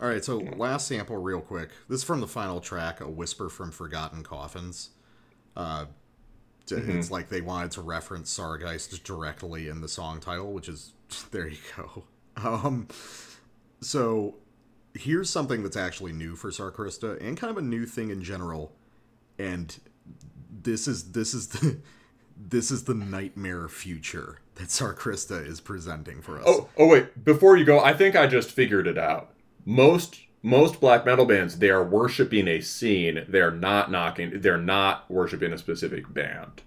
Speaker 1: All right, so last sample, real quick. This is from the final track, "A Whisper from Forgotten Coffins." Uh,
Speaker 2: Mm-hmm.
Speaker 1: It's like they wanted to reference Sargeist directly in the song title, which is there you go. Um, so here's something that's actually new for Sarkrista and kind of a new thing in general, and this is this is the this is the nightmare future that Sarkrista is presenting for us.
Speaker 2: Oh, oh wait, before you go, I think I just figured it out. Most most black metal bands, they are worshiping a scene. They're not knocking. They're not worshiping a specific band.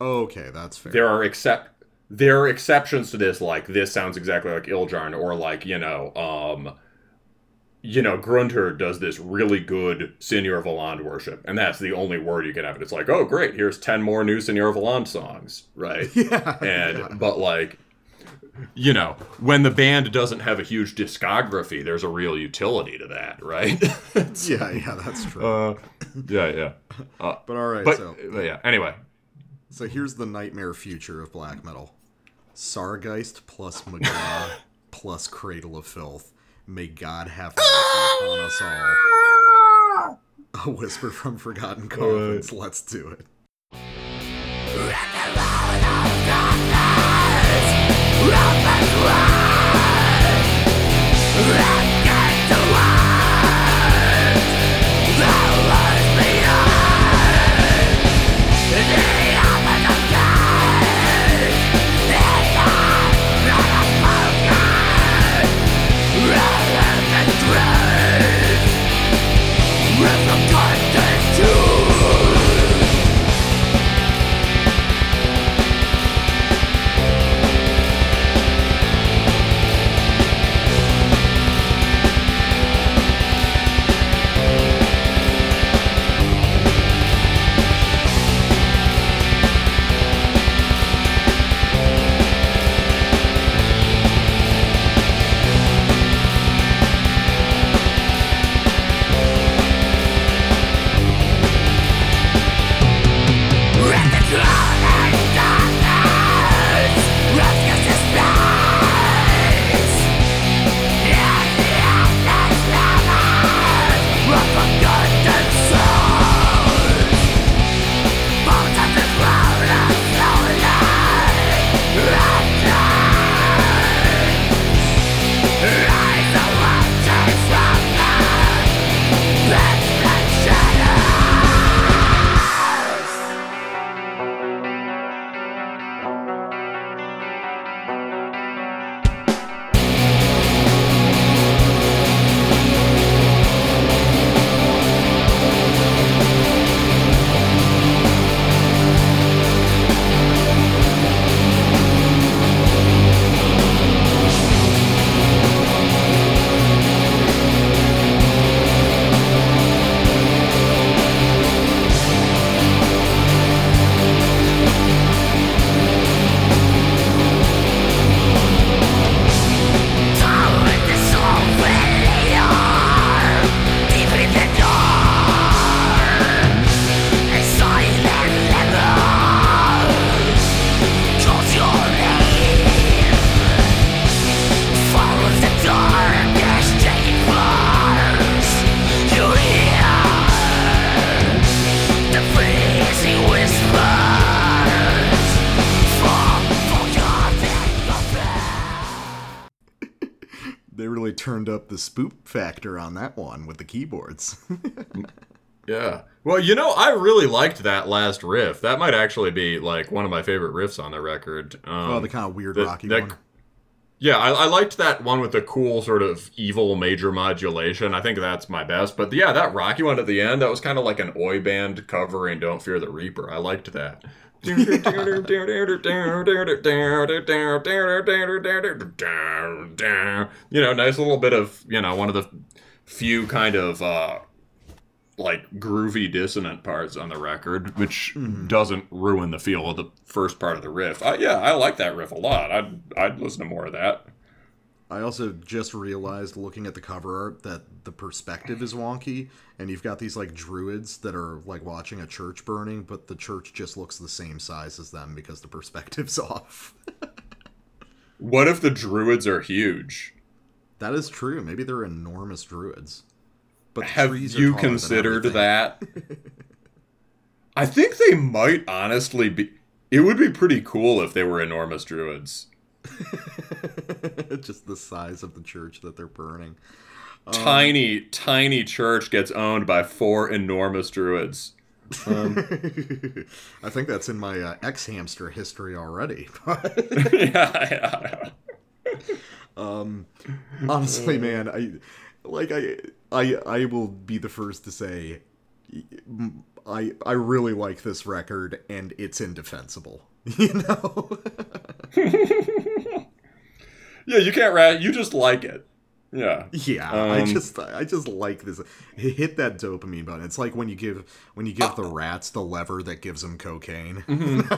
Speaker 1: okay, that's fair.
Speaker 2: There are except there are exceptions to this. Like this sounds exactly like Ildjarn, or like you know, um, you know, Grunter does this really good Seigneur Voland worship, and that's the only word you can have. It. It's like, oh great, here's ten more new Seigneur Voland songs, right?
Speaker 1: yeah,
Speaker 2: and
Speaker 1: yeah.
Speaker 2: but like you know when the band doesn't have a huge discography there's a real utility to that right
Speaker 1: yeah, yeah, that's true.
Speaker 2: uh yeah yeah
Speaker 1: but all right,
Speaker 2: but,
Speaker 1: so
Speaker 2: but yeah anyway
Speaker 1: so here's the nightmare future of black metal: Sargeist plus Magana plus Cradle of Filth. May God have mercy on us all. A whisper from Forgotten Coffins. Let's do it.
Speaker 4: Rhythm time
Speaker 1: spoop factor on that one with the keyboards.
Speaker 2: Yeah. Well, you know, I really liked that last riff. That might actually be like one of my favorite riffs on the record. Um,
Speaker 1: oh, the kind of weird rocky
Speaker 2: that-
Speaker 1: one.
Speaker 2: Yeah, I, I liked that one with the cool sort of evil major modulation. I think that's my best. But yeah, that rocky one at the end, that was kind of like an oi band cover covering "Don't Fear the Reaper." I liked that. you know, nice little bit of you know one of the few kind of uh, like groovy dissonant parts on the record, which doesn't ruin the feel of the first part of the riff. I, yeah, I like that riff a lot. I'd I'd listen to more of that.
Speaker 1: I also just realized looking at the cover art that the perspective is wonky, and you've got these like druids that are like watching a church burning, but the church just looks the same size as them because the perspective's off.
Speaker 2: What if the druids are huge?
Speaker 1: that is true. Maybe they're enormous druids. But
Speaker 2: Have you considered that? I think they might honestly be. It would be pretty cool if they were enormous druids.
Speaker 1: just the size of the church that they're burning.
Speaker 2: tiny, tiny church gets owned by four enormous druids.
Speaker 1: I think that's in my uh, X hamster history already.
Speaker 2: yeah, yeah.
Speaker 1: Um, Honestly, man, I like I I I will be the first to say I I really like this record and it's indefensible. You know?
Speaker 2: Yeah, you can't rat. You just like it. Yeah.
Speaker 1: yeah, I
Speaker 2: Um,
Speaker 1: just I just like this. Hit that dopamine button. It's like when you give when you give the rats the lever that gives them cocaine.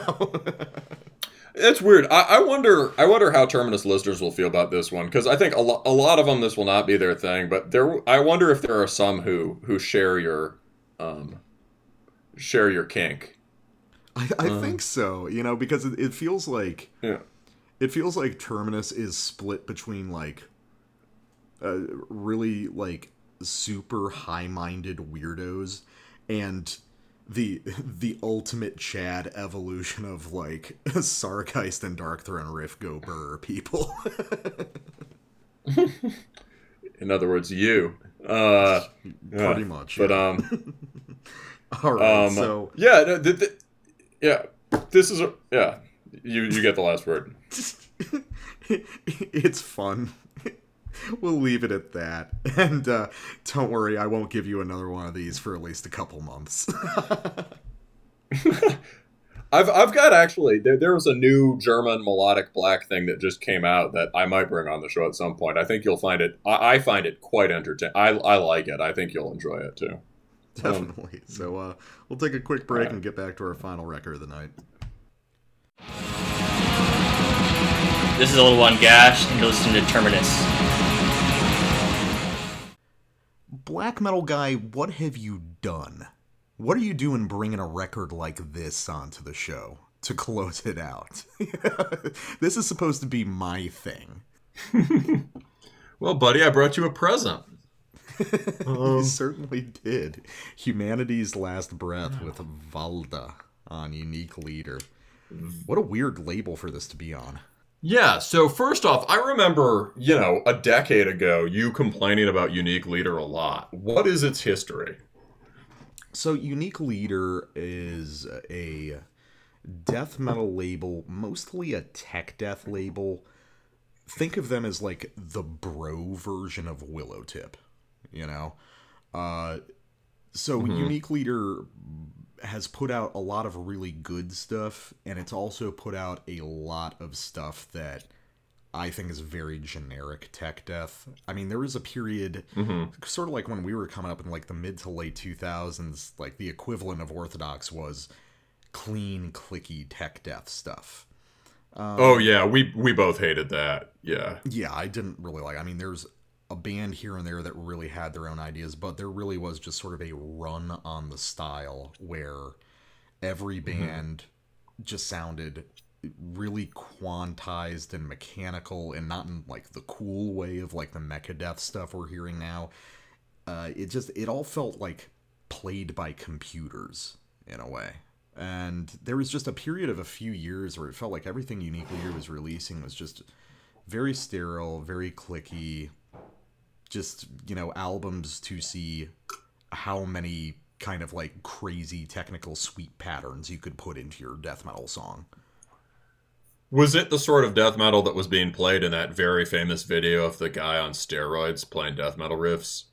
Speaker 2: It's weird. I, I wonder. I wonder how Terminus listeners will feel about this one because I think a, lo- a lot of them this will not be their thing. But there, I wonder if there are some who who share your, um, share your kink.
Speaker 1: I, I think so. You know, because it, it feels like
Speaker 2: Yeah.
Speaker 1: It feels like Terminus is split between like uh, really like super high-minded weirdos and the the ultimate Chad evolution of like Sargeist and Darkthrone Rift Go Burr people.
Speaker 2: In other words, you. Uh, yeah.
Speaker 1: Pretty much.
Speaker 2: But
Speaker 1: yeah.
Speaker 2: um,
Speaker 1: All right,
Speaker 2: um,
Speaker 1: so
Speaker 2: yeah, no, th- th- yeah. This is a yeah. You you get the last word.
Speaker 1: it's fun. We'll leave it at that. And uh, don't worry, I won't give you another one of these for at least a couple months.
Speaker 2: I've I've got actually there, there was a new German melodic black thing that just came out that I might bring on the show at some point. I think you'll find it. I, I find it quite entertaining. I I like it. I think you'll enjoy it too.
Speaker 1: Definitely. so uh, we'll take a quick break
Speaker 2: Alright.
Speaker 1: and get back to our final record of the night.
Speaker 5: This is a little one Gash, and you're listening to Terminus.
Speaker 1: Black metal guy, what have you done? What are you doing bringing a record like this onto the show to close it out? this is supposed to be my thing.
Speaker 2: Well, buddy, I brought you a present.
Speaker 1: you um. certainly did. Humanity's Last Breath with Välde on Unique Leader. What a weird label for this to be on.
Speaker 2: Yeah, so first off, I remember, you know, a decade ago, you complaining about Unique Leader a lot. What is its history?
Speaker 1: So, Unique Leader is a death metal label, mostly a tech death label. Think of them as like the bro version of Willowtip, you know? Uh, so, Unique Leader has put out a lot of really good stuff, and it's also put out a lot of stuff that I think is very generic tech death. I mean, there was a period, mm-hmm. sort of like when we were coming up in like the mid to late 2000s, like the equivalent of Orthodox was clean, clicky tech death stuff.
Speaker 2: oh um, yeah, we we both hated that. Yeah.
Speaker 1: Yeah, I didn't really like. I mean, there's a band here and there that really had their own ideas, but there really was just sort of a run on the style where every band just sounded really quantized and mechanical and not in like the cool way of like the mecha death stuff we're hearing now. Uh, it just it all felt like played by computers in a way. And there was just a period of a few years where it felt like everything Unique Leader was releasing was just very sterile, very clicky, just you know albums to see how many kind of like crazy technical sweep patterns you could put into your death metal song.
Speaker 2: Was it the sort of death metal that was being played in that very famous video of the guy on steroids playing death metal riffs?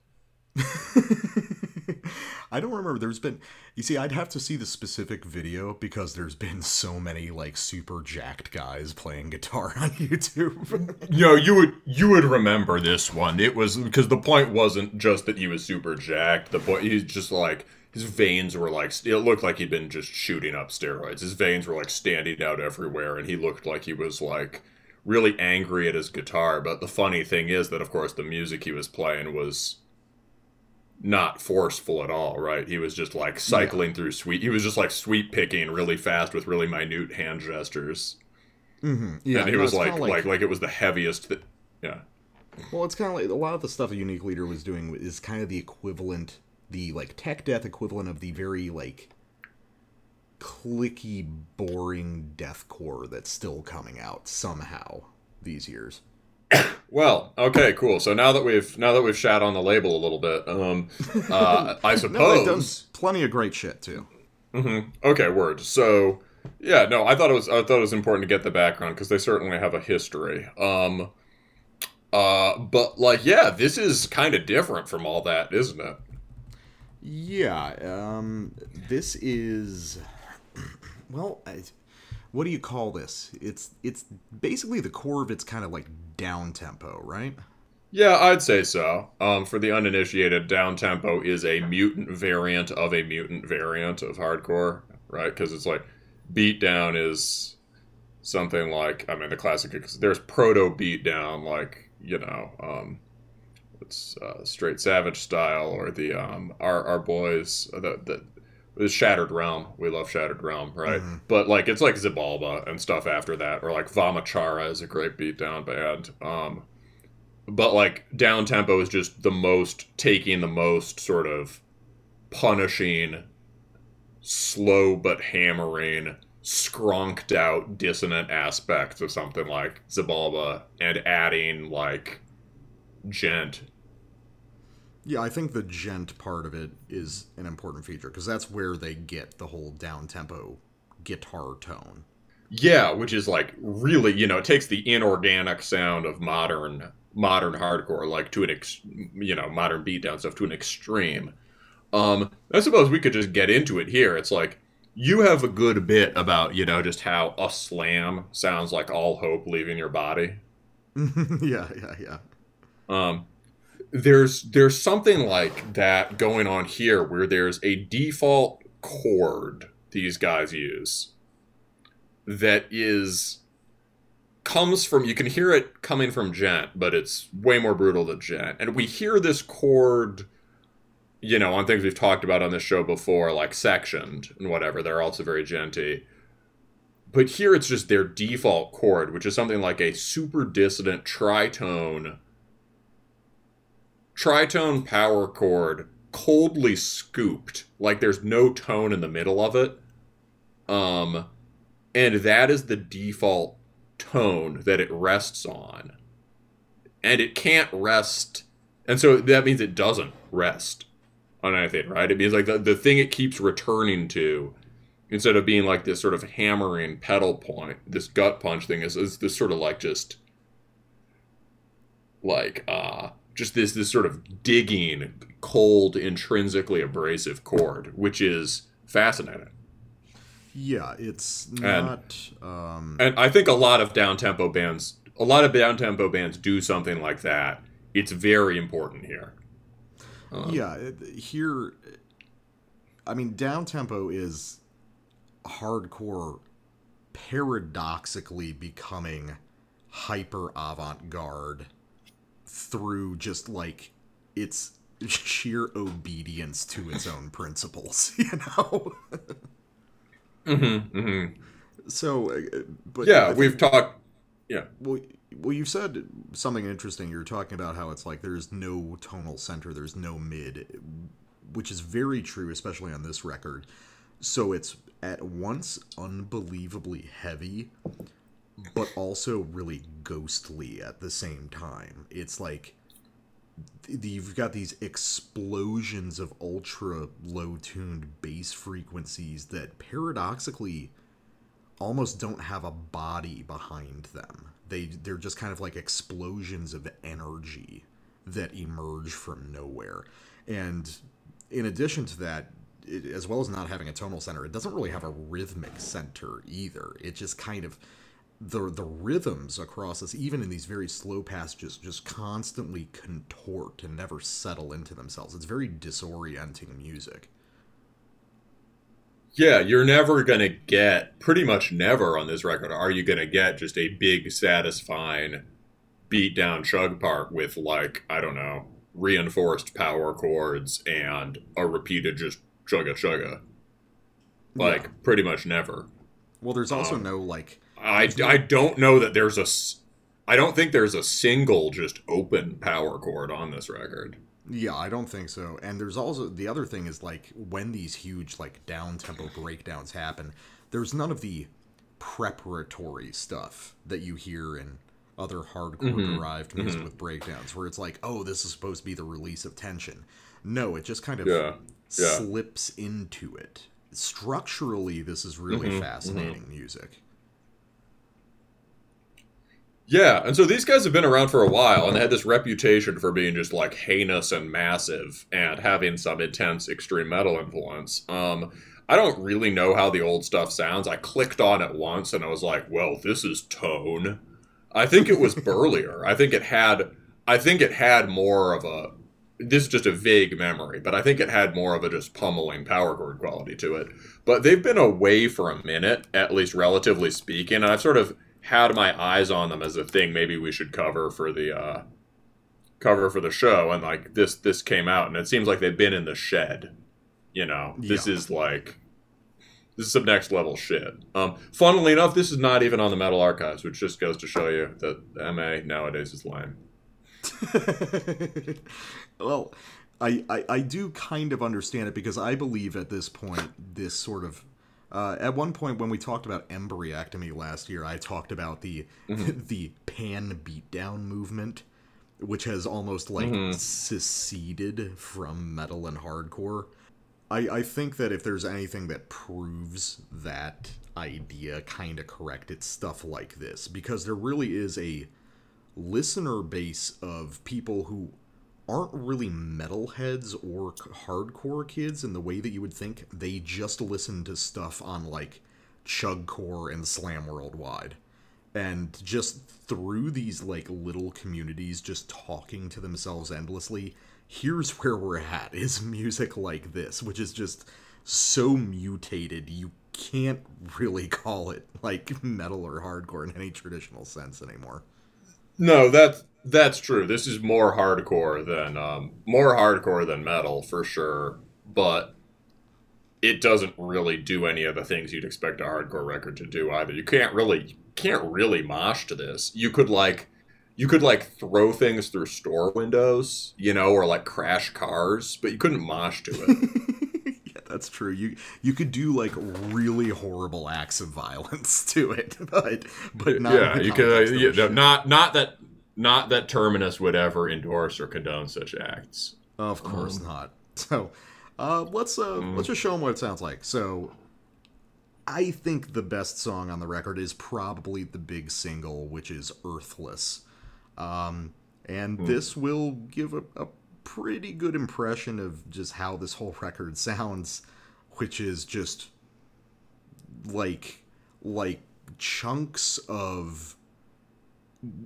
Speaker 1: I don't remember. There's been, you see, I'd have to see the specific video because there's been so many like super jacked guys playing guitar on YouTube.
Speaker 2: no, you would you would remember this one. It was because the point wasn't just that he was super jacked. The point he's just like his veins were like it looked like he'd been just shooting up steroids. His veins were like standing out everywhere, and he looked like he was like really angry at his guitar. But the funny thing is that of course the music he was playing was not forceful at all, right? He was just like cycling through sweet. He was just like sweep picking really fast with really minute hand gestures.
Speaker 1: mm-hmm. Yeah,
Speaker 2: and it
Speaker 1: no,
Speaker 2: was
Speaker 1: it's
Speaker 2: like, like like it was the heaviest. That, yeah.
Speaker 1: Well, it's kind of like a lot of the stuff a Unique Leader was doing is kind of the equivalent, the like tech death equivalent of the very like clicky, boring deathcore that's still coming out somehow these years.
Speaker 2: Well, okay, cool. So now that we've now that we've shat on the label a little bit, um, uh, I
Speaker 1: No, they've
Speaker 2: suppose.
Speaker 1: plenty of great shit too.
Speaker 2: Mhm. Okay, word. So, yeah, no, I thought it was I thought it was important to get the background because they certainly have a history. Um, uh, but like, yeah, this is kind of different from all that, isn't it?
Speaker 1: Yeah, um, this is well, I, what do you call this? It's it's basically the core of it's kind of like down tempo, right?
Speaker 2: Yeah, I'd say so. Um, for the uninitiated, down tempo is a mutant variant of a mutant variant of hardcore, right? Because it's like beatdown is something like I mean the classic. There's proto beatdown, like you know, um, it's uh, straight savage style, or the um, our our boys the the. The Shattered Realm, we love Shattered Realm, right? But like it's like Xibalba and stuff after that, or like Vamachara is a great beatdown band. Um, but like down tempo is just the most taking the most sort of punishing slow but hammering skronked out dissonant aspects of something like Xibalba and adding like djent
Speaker 1: Yeah, I think the djent part of it is an important feature because that's where they get the whole down tempo guitar tone.
Speaker 2: yeah which is like really you know it takes the inorganic sound of modern modern hardcore like to an ex you know modern beatdown stuff to an extreme um i suppose we could just get into it here it's like you have a good bit about you know just how a slam sounds like all hope leaving your body
Speaker 1: yeah, yeah, yeah.
Speaker 2: um there's there's something like that going on here where there's a default chord these guys use that is comes from you can hear it coming from djent but it's way more brutal than djent and we hear this chord you know on things we've talked about on this show before like sectioned and whatever. They're also very djenty. But here it's just their default chord which is something like a super dissonant tritone tritone power chord coldly scooped like there's no tone in the middle of it. Um and that is the default tone that it rests on. And it can't rest and so that means it doesn't rest on anything right? It means like the, the thing it keeps returning to instead of being like this sort of hammering pedal point this gut punch thing is, is this sort of like just like uh just this this sort of digging cold intrinsically abrasive chord which is fascinating
Speaker 1: Yeah, it's not. um,
Speaker 2: and i think a lot of down tempo bands a lot of down tempo bands do something like that it's very important here Um,
Speaker 1: yeah, here. I mean, down tempo is hardcore paradoxically becoming hyper avant garde through just like its sheer obedience to its own principles, you know?
Speaker 2: mhm, mhm.
Speaker 1: So, uh, but
Speaker 2: yeah
Speaker 1: think-
Speaker 2: we've talked yeah
Speaker 1: Well, well, you said something interesting. You're talking about how it's like there's no tonal center, there's no mid, which is very true, especially on this record. So it's at once unbelievably heavy, but also really ghostly at the same time. It's like you've got these explosions of ultra low tuned bass frequencies that paradoxically almost don't have a body behind them. They they're just kind of like explosions of energy that emerge from nowhere. And in addition to that, it, as well as not having a tonal center, it doesn't really have a rhythmic center either. It just kind of the the rhythms across this, even in these very slow passages, just constantly contort and never settle into themselves. It's very disorienting music.
Speaker 2: Yeah, you're never going to get, pretty much never on this record, are you going to get just a big, satisfying beat down chug part with, like, I don't know, reinforced power chords and a repeated just chugga chugga. Like,
Speaker 1: Yeah.
Speaker 2: pretty much never.
Speaker 1: Well, there's also
Speaker 2: Um,
Speaker 1: no like
Speaker 2: I, I don't know that there's a I don't think there's a single just open power chord on this record.
Speaker 1: Yeah, I don't think so. And there's also the other thing is like when these huge like down tempo breakdowns happen, there's none of the preparatory stuff that you hear in other hardcore mm-hmm. derived music mm-hmm. with breakdowns where it's like, "Oh, this is supposed to be the release of tension." No, it just kind of
Speaker 2: Yeah, yeah.
Speaker 1: slips into it. Structurally, this is really mm-hmm. fascinating music.
Speaker 2: Yeah, and so these guys have been around for a while, and they had this reputation for being just like heinous and massive, and having some intense extreme metal influence. Um, I don't really know how the old stuff sounds. I clicked on it once, and I was like, "Well, this is tone." I think it was burlier. I think it had. I think it had more of a. This is just a vague memory, but I think it had more of a just pummeling power chord quality to it. But they've been away for a minute, at least relatively speaking, and I've sort of had my eyes on them as a thing maybe we should cover for the uh, cover for the show, and like this this came out, and it seems like they've been in the shed. You know, this
Speaker 1: Yeah.
Speaker 2: is like this is some next level shit. Um, funnily enough, this is not even on the Metal Archives, which just goes to show you that the MA nowadays is lame.
Speaker 1: well, I, I I do kind of understand it because I believe at this point this sort of uh, at one point when we talked about embryectomy last year, I talked about the the pan beatdown movement, which has almost like seceded from metal and hardcore. I, I think that if there's anything that proves that idea kind of correct, it's stuff like this because there really is a listener base of people who aren't really metalheads or hardcore kids in the way that you would think. They just listen to stuff on like Chugcore and Slam Worldwide. And just through these like little communities just talking to themselves endlessly, here's where we're at is music like this, which is just so mutated you can't really call it like metal or hardcore in any traditional sense anymore.
Speaker 2: No, that's that's true. This is more hardcore than um, more hardcore than metal for sure, but it doesn't really do any of the things you'd expect a hardcore record to do either. You can't really can't really mosh to this. You could like you could like throw things through store windows, you know, or like crash cars, but you couldn't mosh to it.
Speaker 1: that's true. You you could do like really horrible acts of violence to it, but but not.
Speaker 2: yeah, you could uh, yeah,
Speaker 1: show.
Speaker 2: not not that not that Terminus would ever endorse or condone such acts.
Speaker 1: Of course not. So, uh, let's uh, let's just show them what it sounds like. So, I think the best song on the record is probably the big single, which is "Earthless," um, and this will give a, a pretty good impression of just how this whole record sounds, which is just like like chunks of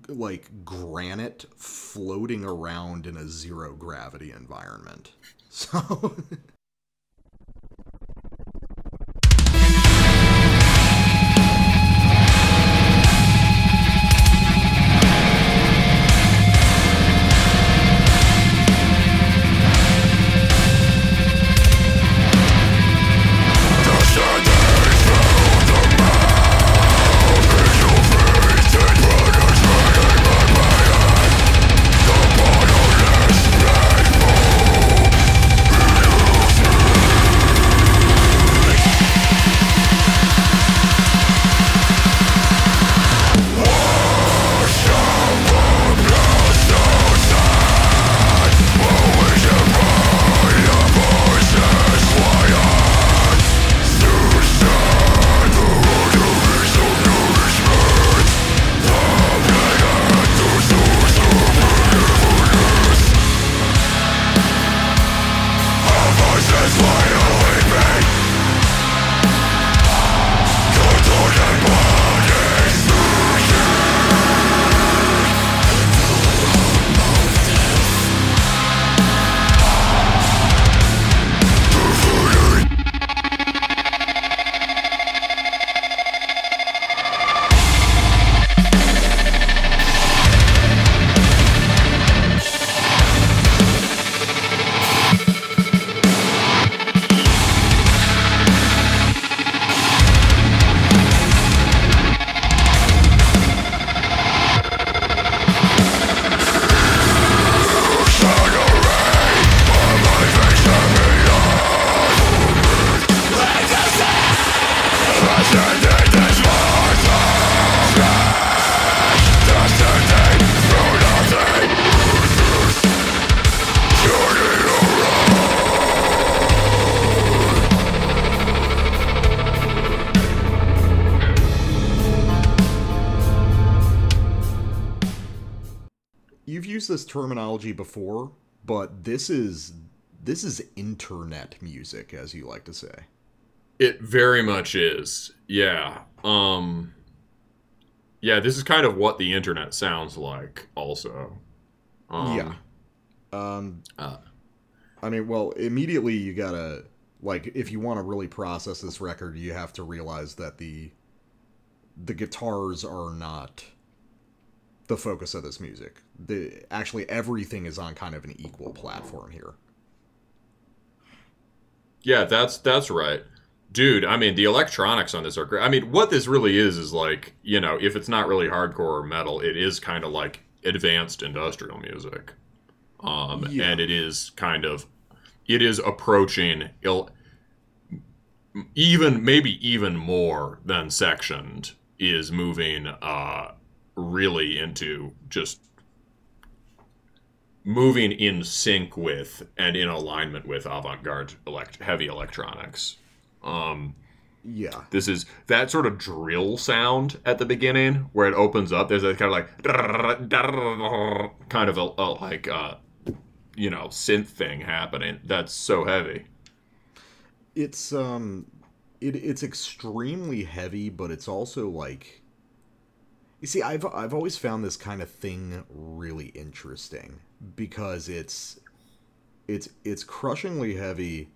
Speaker 1: like granite floating around in a zero gravity environment. So this is this is internet music, as you like to say.
Speaker 2: It very much is. Yeah. Um Yeah, this is kind of what the internet sounds like also. Um,
Speaker 1: yeah. Um,
Speaker 2: uh,
Speaker 1: I mean, well, immediately you gotta like if you want to really process this record, you have to realize that the the guitars are not the focus of this music. The actually everything is on kind of an equal platform here.
Speaker 2: Yeah, that's that's right. Dude, I mean the electronics on this are great. I mean, what this really is is like, you know, if it's not really hardcore or metal, it is kind of like advanced industrial music. Um
Speaker 1: Yeah.
Speaker 2: and it is kind of it is approaching il- even maybe even more than sectioned is moving uh really into just moving in sync with and in alignment with avant-garde elect- heavy electronics. Um
Speaker 1: Yeah.
Speaker 2: this is that sort of drill sound at the beginning where it opens up there's a kind of like kind of a, a like uh you know synth thing happening. That's so heavy.
Speaker 1: It's um it it's extremely heavy, but it's also like You see, I've I've always found this kind of thing really interesting because it's it's it's crushingly heavy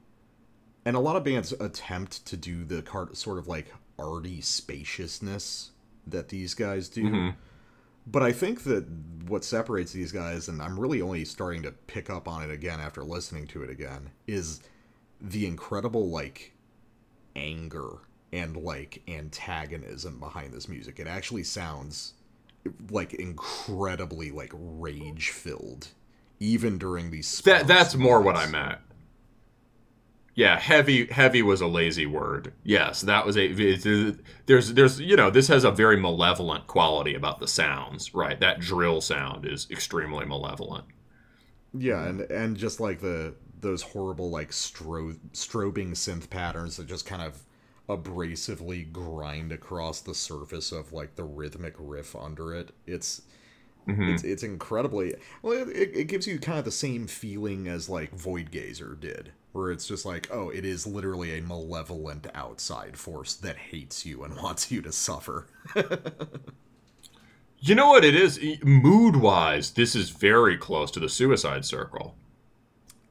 Speaker 1: and a lot of bands attempt to do the car- sort of like arty spaciousness that these guys do.
Speaker 2: Mhm.
Speaker 1: But I think that what separates these guys, and I'm really only starting to pick up on it again after listening to it again, is the incredible like anger and like antagonism behind this music. It actually sounds like incredibly like rage filled, even during these.
Speaker 2: that that's more what i
Speaker 1: moments.
Speaker 2: meant yeah heavy heavy was a lazy word yes that was a there's there's you know this has a very malevolent quality about the sounds right that drill sound is extremely malevolent
Speaker 1: Yeah, and and just like the those horrible like stro- strobing synth patterns that just kind of abrasively grind across the surface of like the rhythmic riff under it. It's it's it's incredibly well. It, it gives you kind of the same feeling as like Void Gazer did, where it's just like, oh, it is literally a malevolent outside force that hates you and wants you to suffer.
Speaker 2: You know what it is? Mood wise, this is very close to the Suicide Circle.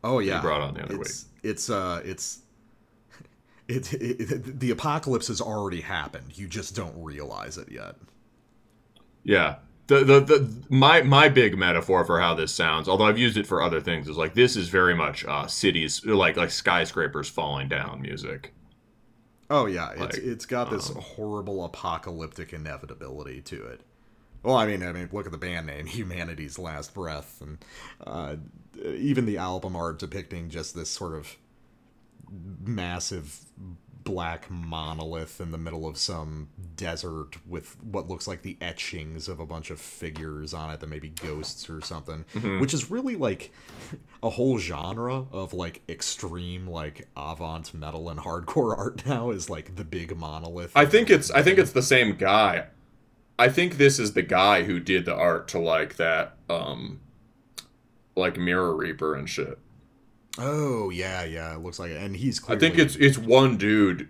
Speaker 1: Oh yeah,
Speaker 2: brought on the other
Speaker 1: it's, It's uh, it's it, it, the apocalypse has already happened. You just don't realize it yet.
Speaker 2: Yeah. The, the the my my big metaphor for how this sounds, although I've used it for other things, is like this is very much uh, cities like like skyscrapers falling down music.
Speaker 1: Oh yeah, it's it's got this horrible apocalyptic inevitability to it. Well, I mean, I mean, look at the band name, Humanity's Last Breath, and uh, even the album art depicting just this sort of massive black monolith in the middle of some desert with what looks like the etchings of a bunch of figures on it that may be ghosts or something which is really like a whole genre of like extreme like avant metal and hardcore art now is like the big monolith
Speaker 2: I think it's I think it's the same guy. I think this is the guy who did the art to like that um like Mirror Reaper and shit.
Speaker 1: Oh yeah yeah it looks like it and he's
Speaker 2: I think it's it's one dude.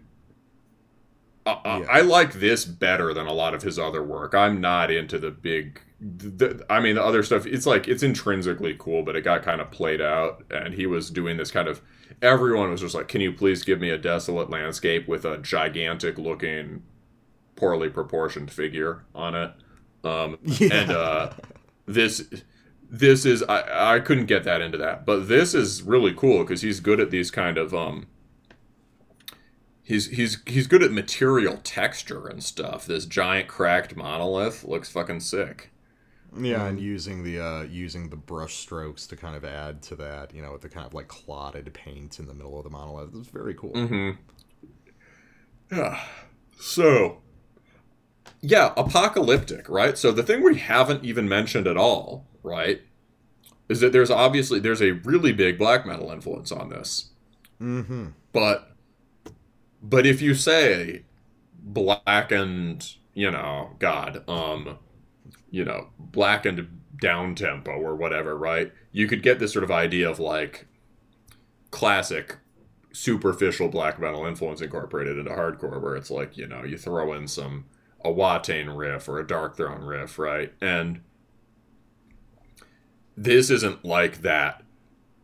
Speaker 2: Uh, uh,
Speaker 1: Yeah.
Speaker 2: I like this better than a lot of his other work. I'm not into the big. The, I mean, the other stuff. It's like it's intrinsically cool, but it got kind of played out, and he was doing this kind of. Everyone was just like, "Can you please give me a desolate landscape with a gigantic looking, poorly proportioned figure on it?" Um,
Speaker 1: Yeah.
Speaker 2: And uh, this this is I, I couldn't get that into that but this is really cool because he's good at these kind of um he's he's he's good at material texture and stuff. This giant cracked monolith looks fucking sick.
Speaker 1: Yeah and using the uh using the brush strokes to kind of add to that you know with the kind of like clotted paint in the middle of the monolith. It's very cool.
Speaker 2: Mm-hmm. Yeah. So yeah apocalyptic right? So the thing we haven't even mentioned at all right is that there's obviously there's a really big black metal influence on this
Speaker 1: mm-hmm
Speaker 2: but but if you say blackened you know god um you know blackened down tempo or whatever, right? You could get this sort of idea of like classic superficial black metal influence incorporated into hardcore where it's like, you know, you throw in some a Watain riff or a Darkthrone riff, right? And this isn't like that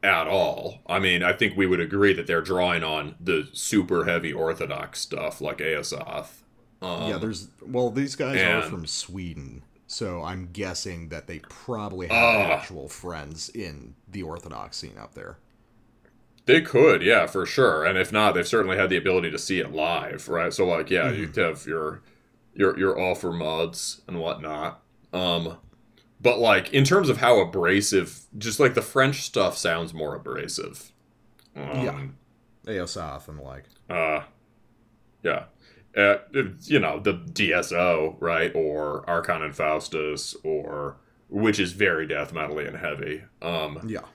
Speaker 2: at all. I mean, I think we would agree that they're drawing on the super heavy orthodox stuff like Aosoth. Um,
Speaker 1: yeah, there's well, these guys are from Sweden, so I'm guessing that they probably have
Speaker 2: Ah.
Speaker 1: actual friends in the Orthodox scene up there.
Speaker 2: They could, yeah, for sure. And if not, they've certainly had the ability to see it live, right? So like, yeah, you have your your your Ofermods and whatnot. Um but like in terms of how abrasive just like the French stuff sounds more abrasive. Um,
Speaker 1: Yeah. Aosoth and the like.
Speaker 2: Uh yeah. Uh, you know, the DSO, right? Or Arkhon Infaustus or which is very death metally and heavy. Um
Speaker 1: Yeah.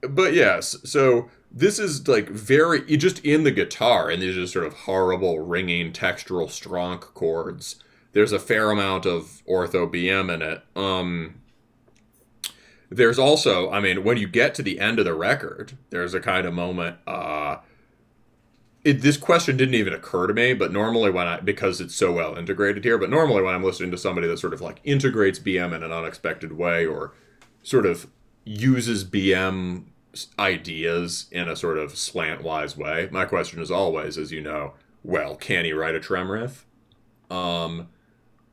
Speaker 2: but yes, so this is like very just in the guitar, and these are sort of horrible, ringing, textural, strong chords. There's a fair amount of ortho BM in it. Um, there's also, I mean, when you get to the end of the record, there's a kind of moment. Uh, it, this question didn't even occur to me, but normally when I because it's so well integrated here, but normally when I'm listening to somebody that sort of like integrates BM in an unexpected way or sort of uses BM ideas in a sort of slantwise way. My question is always, as you know, well, can he write a trem riff? Um,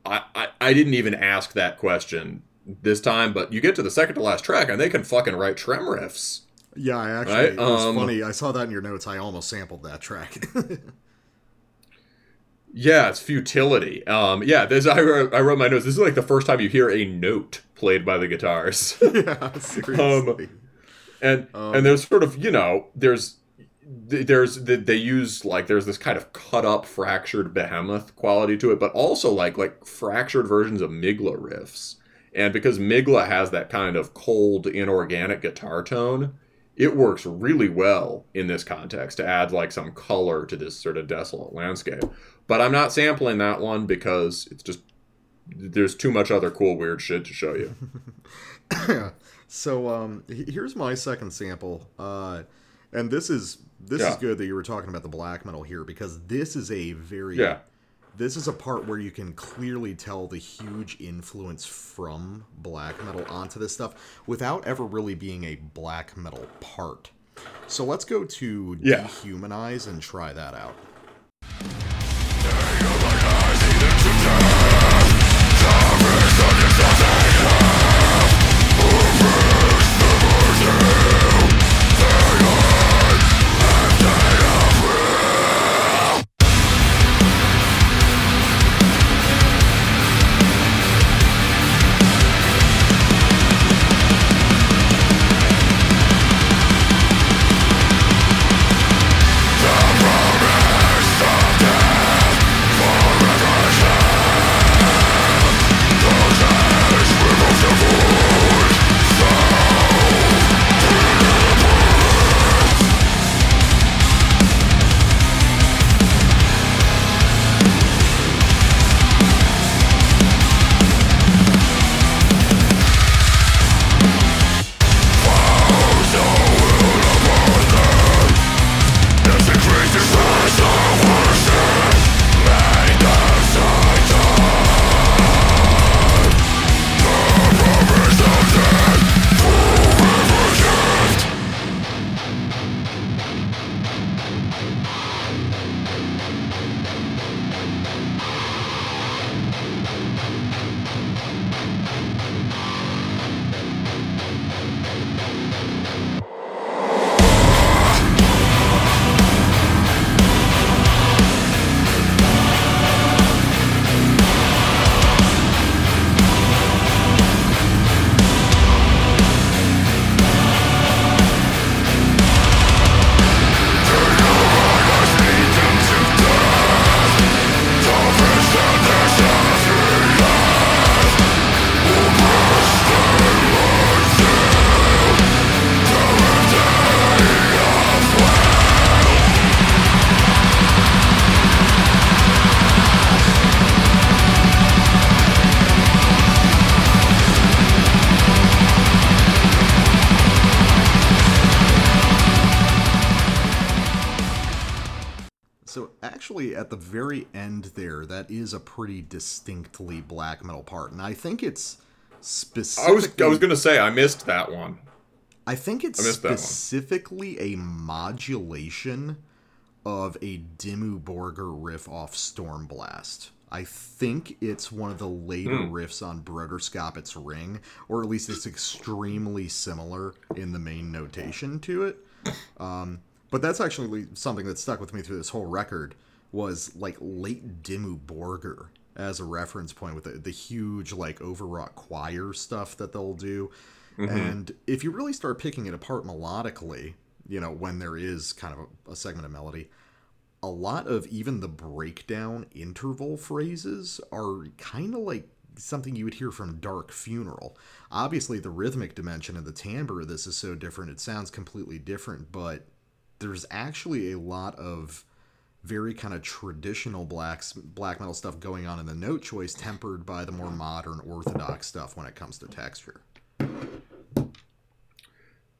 Speaker 2: I, I, I didn't even ask that question this time, but you get to the second to last track and they can fucking write trem riffs.
Speaker 1: Yeah, I actually
Speaker 2: Right,
Speaker 1: it was
Speaker 2: um,
Speaker 1: funny. I saw that in your notes. I almost sampled that track.
Speaker 2: Yeah, it's futility. Um, yeah, this I wrote, I wrote my notes. This is like the first time you hear a note played by the guitars.
Speaker 1: yeah, seriously.
Speaker 2: and
Speaker 1: Um,
Speaker 2: and there's sort of you know there's th- there's they use like there's this kind of cut up fractured behemoth quality to it but also like like fractured versions of Mgła riffs. And because Mgła has that kind of cold inorganic guitar tone it works really well in this context to add like some color to this sort of desolate landscape. But i'm not sampling that one because it's just there's too much other cool weird shit to show you.
Speaker 1: So um, here's my second sample, uh, and this is this is good that you were talking about the black metal here because this is a very
Speaker 2: yeah
Speaker 1: this is a part where you can clearly tell the huge influence from black metal onto this stuff without ever really being a black metal part. So let's go to
Speaker 2: Yeah.
Speaker 1: dehumanize and try that out. That is a pretty distinctly black metal part, and I think it's
Speaker 2: I was I was gonna say I missed that one.
Speaker 1: I think it's
Speaker 2: I missed that one.
Speaker 1: specifically a modulation of a Dimmu Borgir riff off Stormblast. I think it's one of the later
Speaker 2: Hmm.
Speaker 1: riffs on Broderskapets Ring, or at least it's extremely similar in the main notation to it. Um, but that's actually something that stuck with me through this whole record was like late Dimmu Borgir as a reference point with the, the huge like overwrought choir stuff that they'll do. Mm-hmm. And if you really start picking it apart melodically, you know, when there is kind of a, a segment of melody, a lot of even the breakdown interval phrases are kind of like something you would hear from Dark Funeral. Obviously, the rhythmic dimension and the timbre of this is so different, it sounds completely different, but there's actually a lot of very kind of traditional blacks, black metal stuff going on in the note choice, tempered by the more modern orthodox stuff when it comes to texture.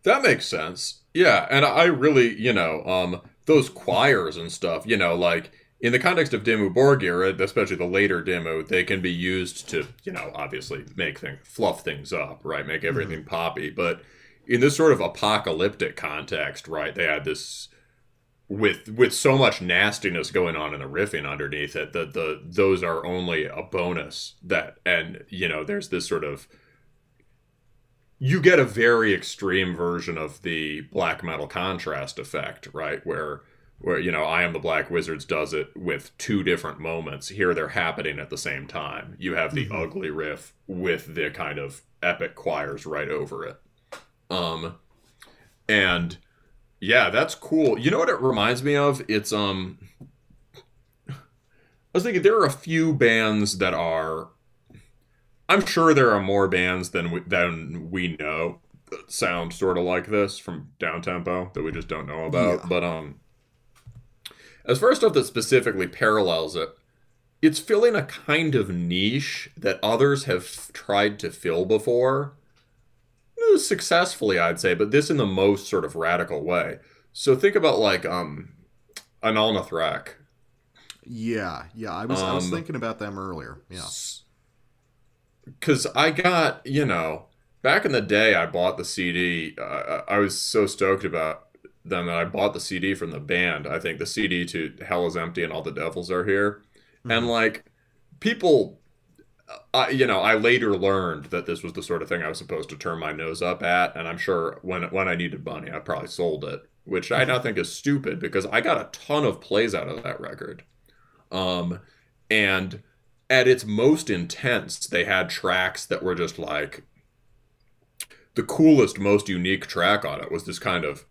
Speaker 2: That makes sense. Yeah, and I really, you know, um, those choirs and stuff, you know, like in the context of Dimmu Borgir, especially the later Dimmu, they can be used to, you know, obviously make things fluff things up, right? Make everything poppy. But in this sort of apocalyptic context, right, they had this with with so much nastiness going on in the riffing underneath it that the those are only a bonus that and you know there's this sort of you get a very extreme version of the black metal contrast effect, right? Where where you know I am the Black Wizards does it with two different moments. Here they're happening at the same time. You have the ugly riff with the kind of epic choirs right over it. Um and yeah, that's cool. You know what it reminds me of? It's um I was thinking there are a few bands that are I'm sure there are more bands than we, than we know that sound sort of like this from down tempo that we just don't know about.
Speaker 1: Yeah.
Speaker 2: But um, as far as stuff that specifically parallels it, it's filling a kind of niche that others have tried to fill before, successfully, I'd say, but this in the most sort of radical way. So think about like um, Anaal.
Speaker 1: Yeah, yeah, I was I was
Speaker 2: Um,
Speaker 1: thinking about them earlier. Yeah.
Speaker 2: because I got you know back in the day I bought the CD. Uh, I was so stoked about them that I bought the CD from the band. I think the CD to Hell is Empty and All the Devils Are Here, and like people. I, you know, I later learned that this was the sort of thing I was supposed to turn my nose up at, and I'm sure when when I needed money, I probably sold it, which I now think is stupid because I got a ton of plays out of that record. Um, and at its most intense, they had tracks that were just like the coolest, most unique track on it was this kind of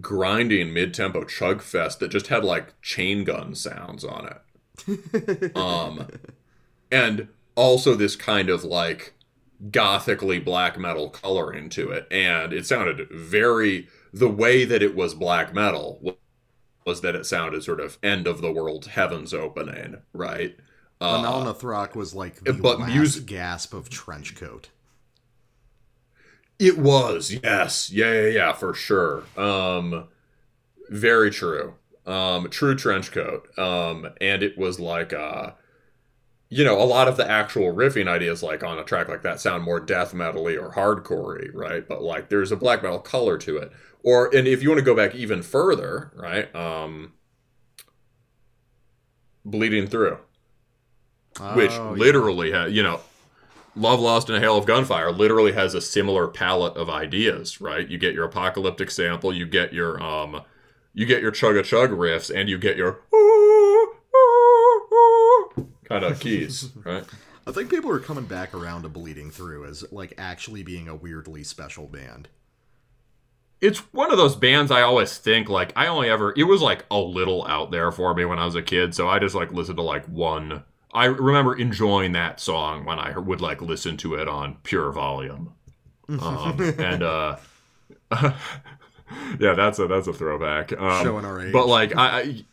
Speaker 2: grinding mid-tempo chug fest that just had like chain gun sounds on it. um, and also this kind of like gothically black metal coloring to it, and it sounded very the way that it was black metal was that it sounded sort of end of the world heavens opening, right? Uh,
Speaker 1: Anaal Nathrakh was like the
Speaker 2: but
Speaker 1: last
Speaker 2: music-
Speaker 1: gasp of Trenchcoat.
Speaker 2: It was, yes. Yeah, yeah, yeah, for sure. Um very true. Um true trench coat. Um and it was like uh you know, a lot of the actual riffing ideas like on a track like that sound more death metally or hardcorey, right? But like there's a black metal color to it. Or and if you want to go back even further, right? Um bleeding through which
Speaker 1: Oh, yeah.
Speaker 2: literally ha you know love lost in a hail of gunfire literally has a similar palette of ideas right you get your apocalyptic sample you get your um you get your chug a chug riffs and you get your kind of keys right
Speaker 1: I think people are coming back around to Bleeding Through as like actually being a weirdly special band.
Speaker 2: it's one of those bands I always think like I only ever it was like a little out there for me when I was a kid, so I just like listened to like one. I remember enjoying that song when I would like listen to it on pure volume, um, and uh, yeah, that's a that's a throwback. Um,
Speaker 1: Showing our age.
Speaker 2: but like I. I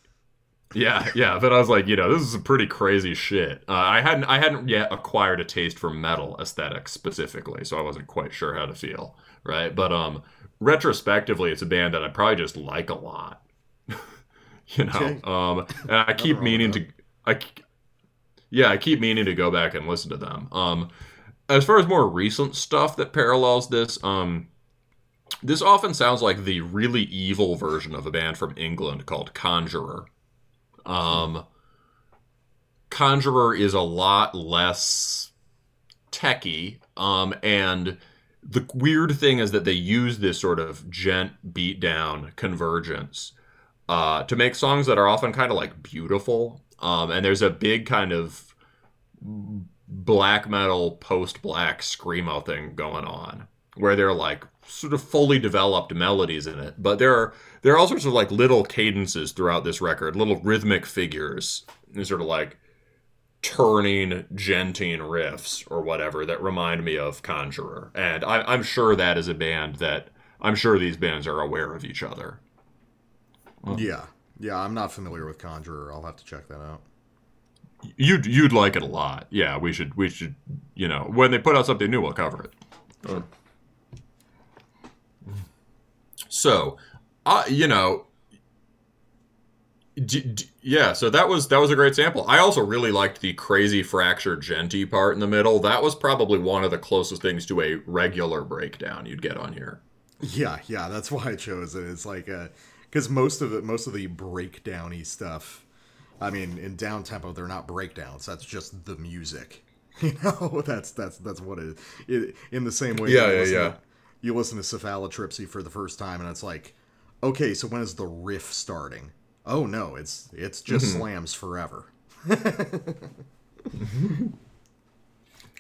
Speaker 2: yeah, yeah, but I was like, you know, this is some pretty crazy shit. Uh, I hadn't, I hadn't yet acquired a taste for metal aesthetics specifically, so I wasn't quite sure how to feel, right? But um, retrospectively, it's a band that I probably just like a lot. You know,
Speaker 1: Okay.
Speaker 2: um, and I keep meaning to, I, yeah, I keep meaning to go back and listen to them. Um, as far as more recent stuff that parallels this, um, this often sounds like the really evil version of a band from England called Conjurer. Um, Conjurer is a lot less techy, um, and the weird thing is that they use this sort of djent beatdown convergence uh, to make songs that are often kind of like beautiful. Um, and there's a big kind of black metal, post black screamo thing going on where they're like sort of fully developed melodies in it. But there are there are all sorts of like little cadences throughout this record, little rhythmic figures, and sort of like turning gentine riffs or whatever that remind me of Conjurer. And I, I'm sure that is a band that I'm sure these bands are aware of each other.
Speaker 1: Yeah. Yeah, I'm not familiar with Conjurer. I'll have to check that out.
Speaker 2: You'd you'd like it a lot. Yeah, we should we should you know when they put out something new, we'll cover it. So, uh, you know, d- d- yeah. So that was that was a great sample. I also really liked the crazy fractured djenty part in the middle. That was probably one of the closest things to a regular breakdown you'd get on here.
Speaker 1: Yeah, yeah, that's why I chose it. It's like uh because most of it, most of the breakdowny stuff. I mean, in down tempo, they're not breakdowns. That's just the music. You know, that's that's that's what it, it in the same way.
Speaker 2: Yeah, yeah, yeah.
Speaker 1: To, you listen to Cephalotripsy for the first time, and it's like, okay, so when is the riff starting? Oh no, it's it's just
Speaker 2: Mm-hmm.
Speaker 1: slams forever.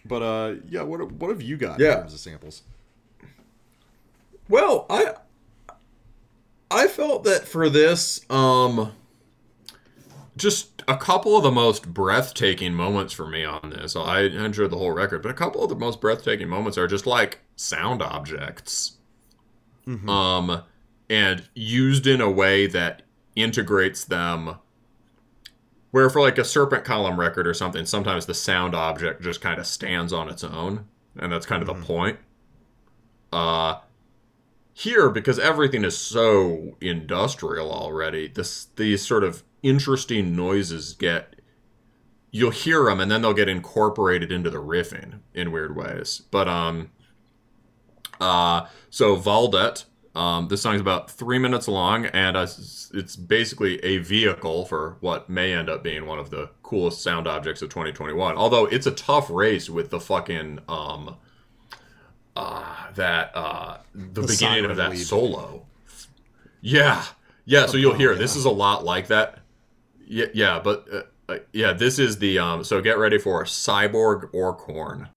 Speaker 1: but uh, yeah, what what have you got
Speaker 2: Yeah.
Speaker 1: in terms of samples?
Speaker 2: Well, I I felt that for this, um just a couple of the most breathtaking moments for me on this. I enjoyed the whole record, but a couple of the most breathtaking moments are just like sound objects. Um and used in a way that integrates them where for like a serpent column record or something, sometimes the sound object just kind of stands on its own, and that's kind of the point. Uh here because everything is so industrial already this these sort of interesting noises get you'll hear them and then they'll get incorporated into the riffing in weird ways but um uh so Väldet um this song's about three minutes long and it's basically a vehicle for what may end up being one of the coolest sound objects of 2021 although it's a tough race with the fucking um uh, that uh, the, beginning of that
Speaker 1: lead.
Speaker 2: solo. Yeah, yeah. So you'll hear this is a lot like that. Yeah, yeah, but uh, uh, yeah, this is the um. So get ready for cyborg orc horn.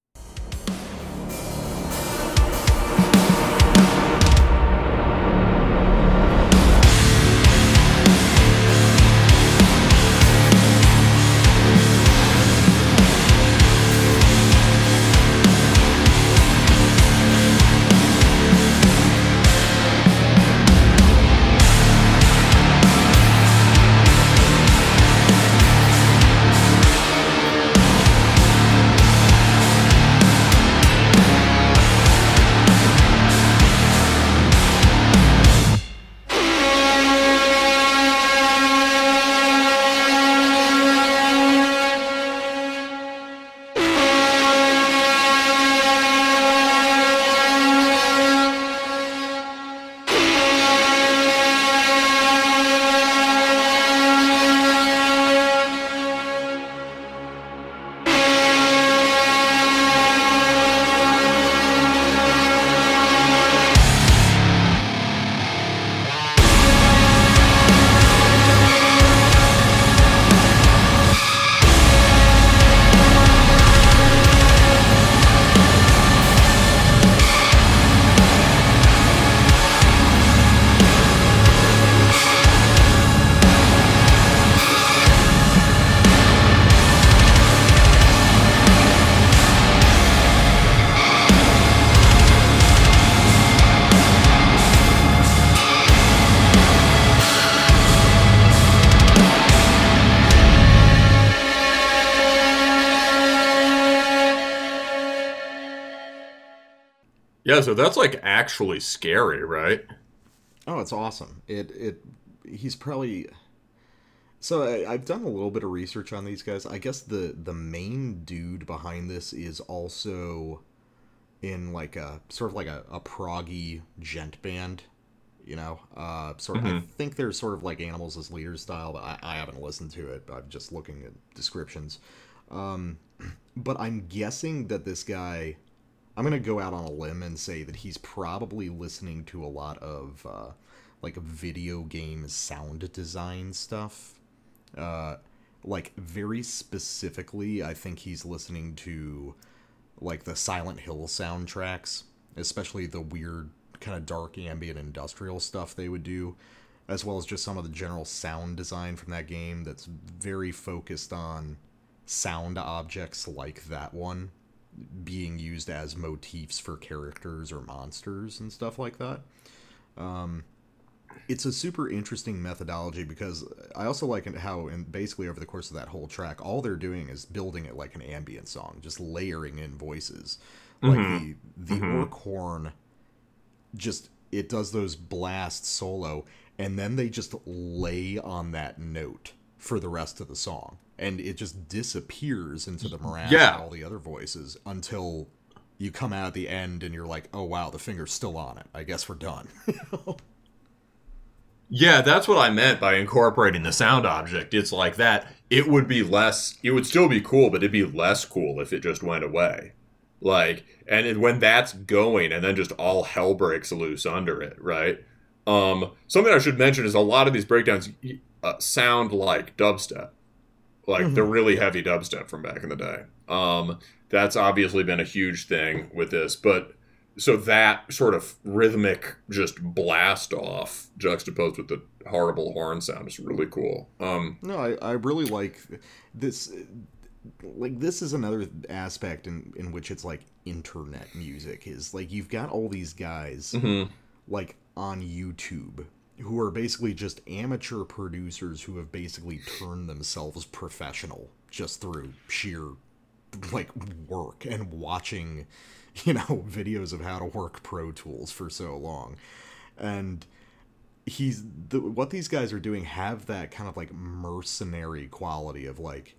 Speaker 2: Yeah, so that's like actually scary, right?
Speaker 1: Oh, it's awesome. It it he's probably So I, I've done a little bit of research on these guys. I guess the the main dude behind this is also in like a sort of like a, a proggy djent band. You know, uh, sort of. I think they're sort of like Animals as Leaders style, but I, I haven't listened to it. I'm just looking at descriptions. Um, but I'm guessing that this guy, I'm gonna go out on a limb and say that he's probably listening to a lot of uh, like video game sound design stuff. Uh, like very specifically, I think he's listening to like the Silent Hill soundtracks, especially the weird kind of dark ambient industrial stuff they would do, as well as just some of the general sound design from that game that's very focused on sound objects like that one being used as motifs for characters or monsters and stuff like that. Um, it's a super interesting methodology because I also like how, in basically over the course of that whole track, all they're doing is building it like an ambient song, just layering in voices. Like the the orc horn, just it does those blasts solo, and then they just lay on that note for the rest of the song, and it just disappears into the morass
Speaker 2: Yeah.
Speaker 1: of all the other voices until you come out at the end and you're like, oh wow, the finger's still on it. I guess we're done.
Speaker 2: Yeah, that's what I meant by incorporating the sound object. It's like that. It would be less. It would still be cool, but it'd be less cool if it just went away. Like, and it- when that's going, and then just all hell breaks loose under it, right? Um, something I should mention is a lot of these breakdowns uh, sound like dubstep, like the really heavy dubstep from back in the day. Um, that's obviously been a huge thing with this, but so that sort of rhythmic just blast off juxtaposed with the horrible horn sound is really cool um
Speaker 1: No, I, I really like this. Like this is another aspect in in which it's like internet music is like you've got all these guys like on YouTube who are basically just amateur producers who have basically turned themselves professional just through sheer like work and watching you know videos of how to work pro tools for so long. And he's the, what these guys are doing have that kind of like mercenary quality of like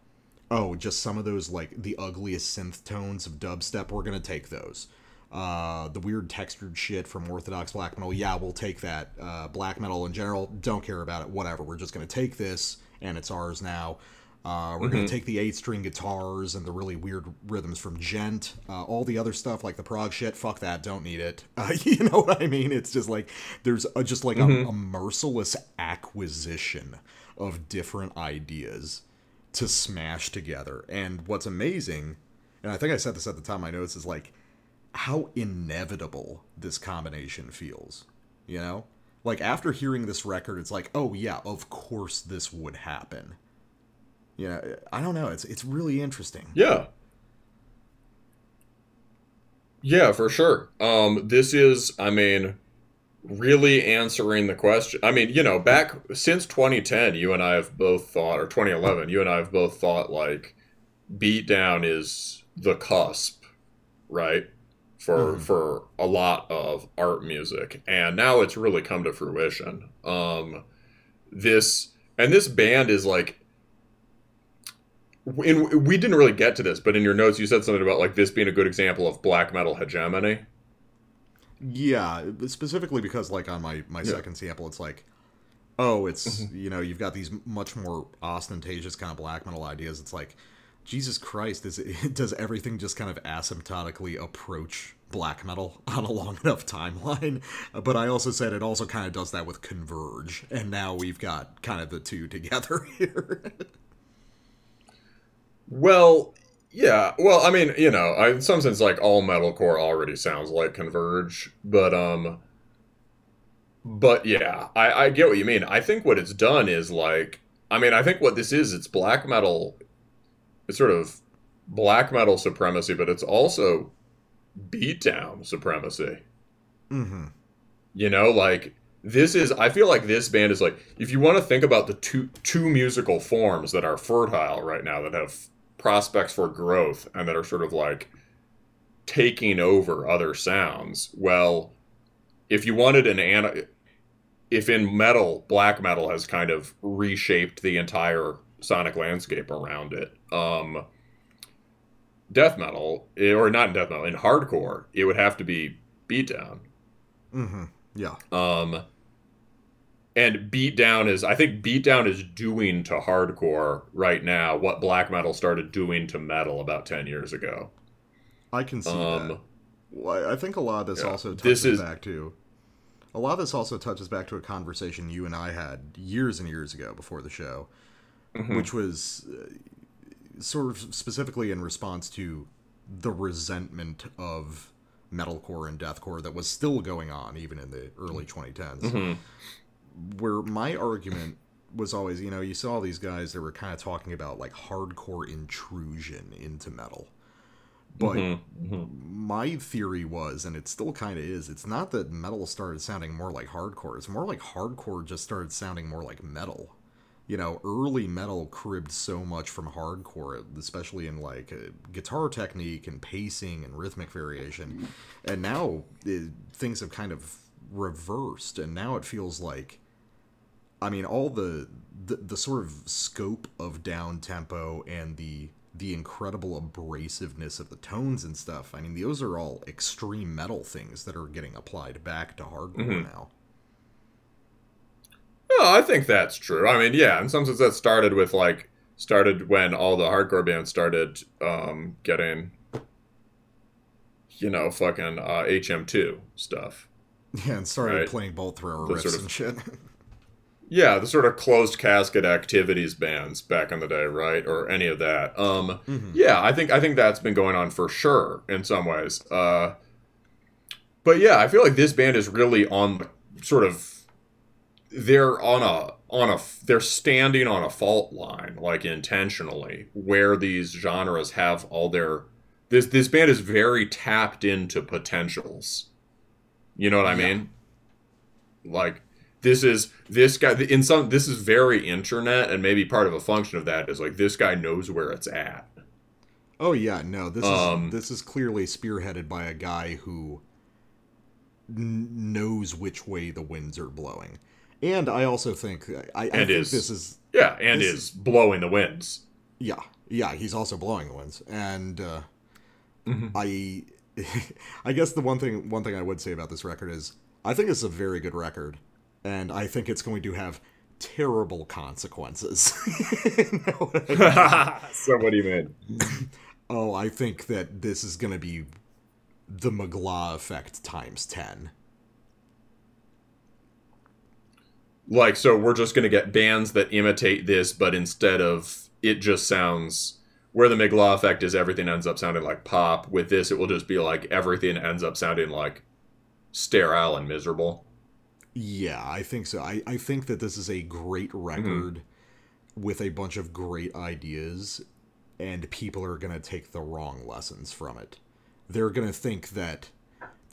Speaker 1: oh just some of those like the ugliest synth tones of dubstep we're gonna take those uh the weird textured shit from orthodox black metal yeah we'll take that uh black metal in general don't care about it whatever we're just gonna take this and it's ours now uh, we're gonna take the eight string guitars and the really weird rhythms from djent. Uh, all the other stuff like the prog shit, fuck that, don't need it. Uh, you know what I mean? It's just like there's a, just like a, a merciless acquisition of different ideas to smash together. And what's amazing, and I think I said this at the time my notes, is like how inevitable this combination feels. You know? Like after hearing this record, it's like, oh yeah, of course this would happen. You know, I don't know. It's it's really interesting.
Speaker 2: yeah yeah for sure um this is i mean really answering the question i mean you know back since 2010 you and i have both thought or 2011 you and i have both thought like beatdown is the cusp right for for a lot of art music and now it's really come to fruition um this and this band is like in, we didn't really get to this but in your notes you said something about like this being a good example of black metal hegemony
Speaker 1: Yeah, specifically because like on my my
Speaker 2: Yeah.
Speaker 1: second sample, it's like, oh, it's you know you've got these much more ostentatious kind of black metal ideas. It's like, Jesus Christ, is it, does everything just kind of asymptotically approach black metal on a long enough timeline? But I also said it also kind of does that with Converge, and now we've got kind of the two together here.
Speaker 2: Well, yeah. Well, I mean, you know, in some sense, like all metalcore already sounds like Converge, but um, but yeah, I I get what you mean. I think what it's done is like, I mean, I think what this is, it's black metal. It's sort of black metal supremacy, but it's also beatdown supremacy.
Speaker 1: mm-hmm.
Speaker 2: You know, like this is I feel like this band is like if you want to think about the two two musical forms that are fertile right now that have prospects for growth and that are sort of like taking over other sounds. Well, if you wanted an ana- if in metal, black metal has kind of reshaped the entire sonic landscape around it. Um, death metal, eh, or not in death metal, in hardcore, it would have to be beatdown.
Speaker 1: Mm-hmm. Yeah.
Speaker 2: Um, and beatdown is, I think beatdown is doing to hardcore right now what black metal started doing to metal about ten years ago.
Speaker 1: I can see
Speaker 2: Um,
Speaker 1: that. Well, I think a lot of this
Speaker 2: yeah.
Speaker 1: also
Speaker 2: This
Speaker 1: touches
Speaker 2: is-
Speaker 1: back to a lot of this also touches back to a conversation you and I had years and years ago before the show,
Speaker 2: Mhm.
Speaker 1: which was uh, sort of specifically in response to the resentment of metalcore and deathcore that was still going on even in the early 2010s.
Speaker 2: Mhm.
Speaker 1: Where my argument was always, you know, you saw these guys that were kind of talking about like hardcore intrusion into metal. But
Speaker 2: Mhm. Mhm.
Speaker 1: my theory was, and it still kind of is, it's not that metal started sounding more like hardcore. It's more like hardcore just started sounding more like metal. You know, early metal cribbed so much from hardcore, especially in like uh, guitar technique and pacing and rhythmic variation. And now it, things have kind of reversed, and now it feels like, I mean, all the the, the sort of scope of down tempo and the the incredible abrasiveness of the tones and stuff. I mean, those are all extreme metal things that are getting applied back to hardcore
Speaker 2: Mhm.
Speaker 1: now.
Speaker 2: No, I think that's true. I mean, yeah, in some sense that started with like started when all the hardcore bands started um, getting you know, fucking uh, HM2 stuff.
Speaker 1: Yeah, and started
Speaker 2: Right.
Speaker 1: playing bolt thrower riffs
Speaker 2: sort of-
Speaker 1: and shit.
Speaker 2: Yeah, the sort of closed casket activities bands back in the day, right? Or any of that. Um
Speaker 1: Mhm.
Speaker 2: yeah, I think I think that's been going on for sure in some ways. Uh but yeah, I feel like this band is really on the sort of they're on a on a they're standing on a fault line like intentionally where these genres have all their this this band is very tapped into potentials. You know what I
Speaker 1: Yeah.
Speaker 2: mean? Like this is this guy in some this is very internet and maybe part of a function of that is like this guy knows where it's at.
Speaker 1: Oh yeah, no, this
Speaker 2: Um,
Speaker 1: is this is clearly spearheaded by a guy who n- knows which way the winds are blowing. And I also think I, I think
Speaker 2: is-
Speaker 1: this is
Speaker 2: Yeah, and
Speaker 1: This
Speaker 2: is blowing the winds.
Speaker 1: Yeah, yeah, he's also blowing the winds, and uh,
Speaker 2: Mhm.
Speaker 1: I, I guess the one thing one thing I would say about this record is I think it's a very good record, and I think it's going to have terrible consequences. You know what I mean?
Speaker 2: so what do you mean?
Speaker 1: oh, I think that this is going to be the Mgła effect times ten.
Speaker 2: Like so we're just gonna get bands that imitate this, but instead of it just sounds where the Mgła effect is everything ends up sounding like pop. With this it will just be like everything ends up sounding like sterile and miserable.
Speaker 1: Yeah, I think so. I, I think that this is a great mm-hmm. record with a bunch of great ideas, and people are going to take the wrong lessons from it. They're going to think that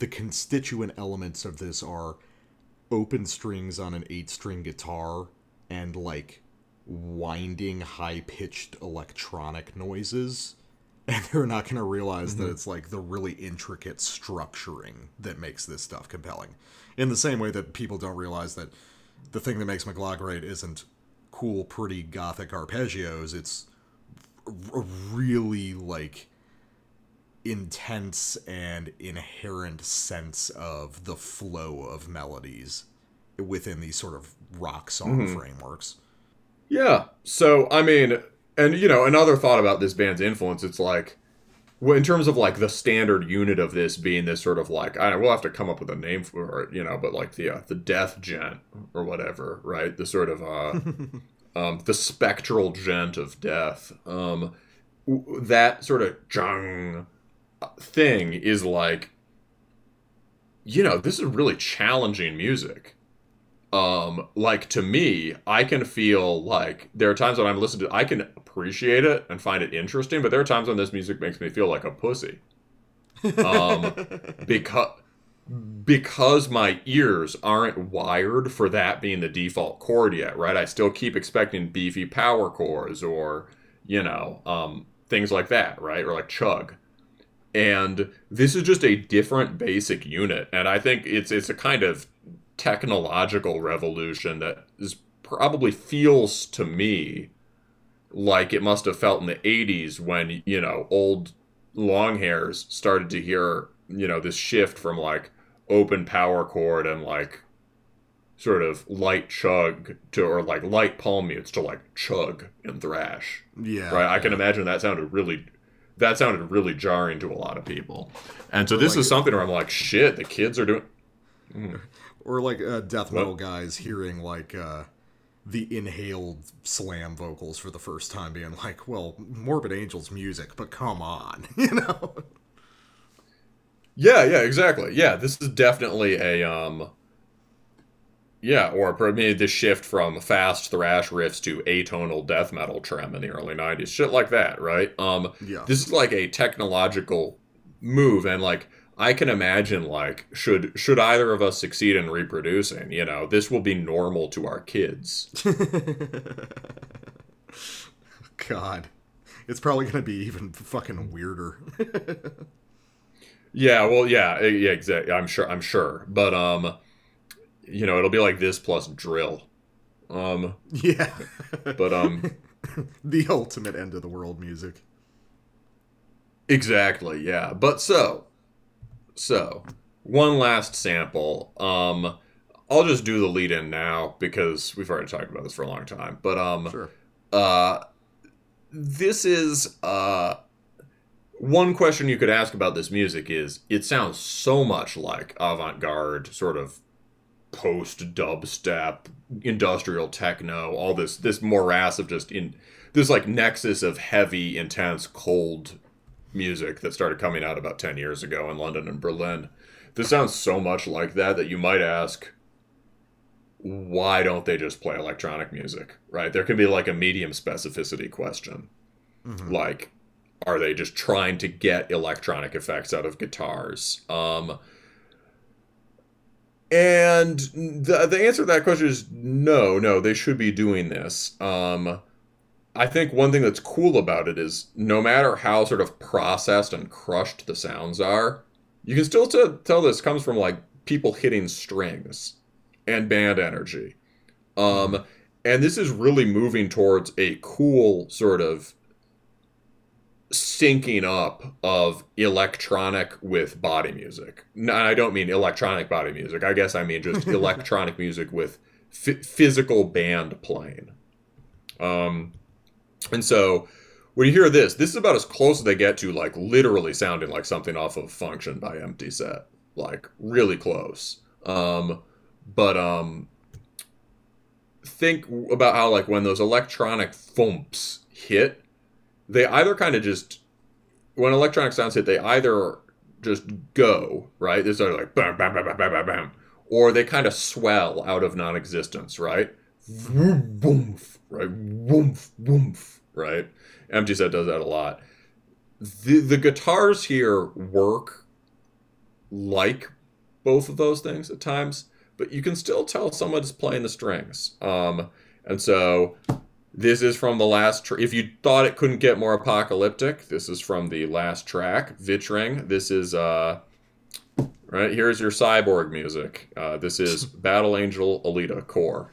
Speaker 1: the constituent elements of this are open strings on an eight string guitar and like winding high pitched electronic noises. And they're not going to realize that mm-hmm. it's like the really intricate structuring that makes this stuff compelling. In the same way that people don't realize that the thing that makes Mgła great isn't cool, pretty gothic arpeggios. It's a really like intense and inherent sense of the flow of melodies within these sort of rock song frameworks.
Speaker 2: Yeah. So I mean, and you know, another thought about this band's influence, it's like, well, in terms of like the standard unit of this being this sort of like, I we'll have to come up with a name for it, you know, but like the uh, the death djent or whatever, right? The sort of uh, um, the spectral djent of death. Um, that sort of jung thing is like, you know, this is really challenging music. Um like to me i can feel like there are times when i'm listening to i can appreciate it and find it interesting but there are times when this music makes me feel like a pussy. Um because because my ears aren't wired for that being the default chord yet right? I still keep expecting beefy power chords or you know um things like that right? Or like chug and this is just a different basic unit. And i think it's it's a kind of technological revolution that is probably feels to me like it must have felt in the 80s when you know old long hairs started to hear you know this shift from like open power chord and like sort of light chug to or like light palm mutes to like chug and thrash.
Speaker 1: Yeah.
Speaker 2: right? I can imagine that sounded really that sounded really jarring to a lot of people and so this
Speaker 1: like-
Speaker 2: is something where i'm like shit the kids are doing
Speaker 1: Or like uh, death metal guys hearing like uh, the inhaled slam vocals for the first time, being like, "Well, Morbid Angel's music, but come on," you know.
Speaker 2: Yeah, yeah, exactly. Yeah, this is definitely a um yeah, or maybe the shift from fast thrash riffs to atonal death metal trem in the early 90s. Shit like that, right? Um
Speaker 1: Yeah.
Speaker 2: this is like a technological move and like I can imagine like should should either of us succeed in reproducing, you know, this will be normal to our kids.
Speaker 1: God, it's probably gonna be even fucking weirder.
Speaker 2: Yeah, well, yeah, eh, yeah, exactly. I'm sure. I'm sure, but um, you know, it'll be like this plus drill. Um,
Speaker 1: yeah.
Speaker 2: but um,
Speaker 1: the ultimate end of the world music.
Speaker 2: exactly, yeah. But so, so one last sample. Um, I'll just do the lead in now because we've already talked about this for a long time. But um,
Speaker 1: Sure.
Speaker 2: uh, this is uh, one question you could ask about this music is it sounds so much like avant-garde sort of post dubstep industrial techno all this this morass of just in this like nexus of heavy intense cold music that started coming out about 10 years ago in london and berlin. This sounds so much like that that you might ask why don't they just play electronic music right? There can be like a medium specificity question. Like are they just trying to get electronic effects out of guitars? Um and the, the answer to that question is no no they should be doing this. Um i think one thing that's cool about it is no matter how sort of processed and crushed the sounds are you can still t- tell this comes from like people hitting strings and band energy. Um and this is really moving towards a cool sort of syncing up of electronic with body music. No, I don't mean electronic body music. I guess I mean just electronic music with f- physical band playing. Um, and so when you hear this, this is about as close as they get to like literally sounding like something off of Function by Empty Set, like really close. Um, but um, think about how like when those electronic thumps hit they either kind of just when electronic sounds hit, they either just go right. This are like bam, bam, bam, bam, bam, bam, bam, or they kind of swell out of non-existence, right? Vroom, right? Woomph, woomph, right? Empty Set does that a lot. The the guitars here work like both of those things at times, but you can still tell someone's playing the strings. Um, and so this is from the last. Tr- if you thought it couldn't get more apocalyptic, this is from the last track, Vittring. This is uh, right here's your cyborg music. Uh, this is Battle Angel Alita Core.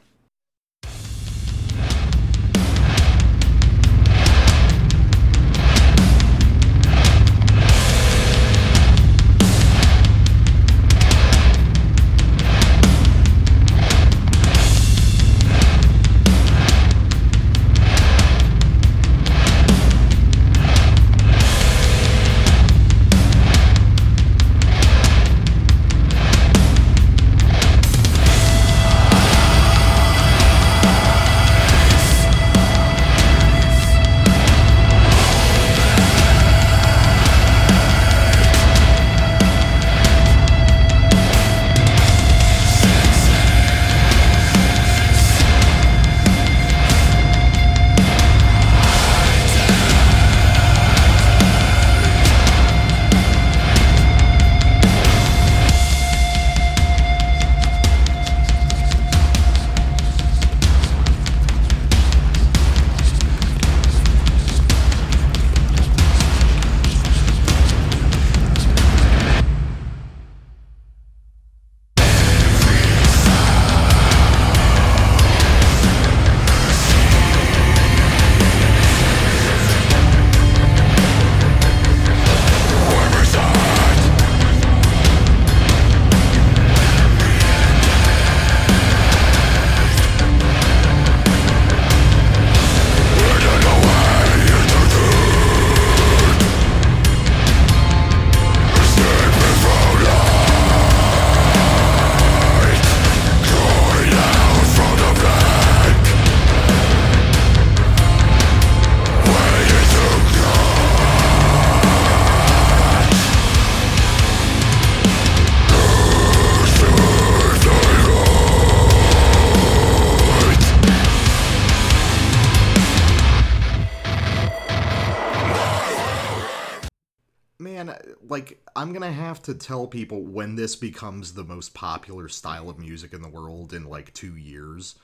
Speaker 1: Have to tell people when this becomes the most popular style of music in the world in like two years.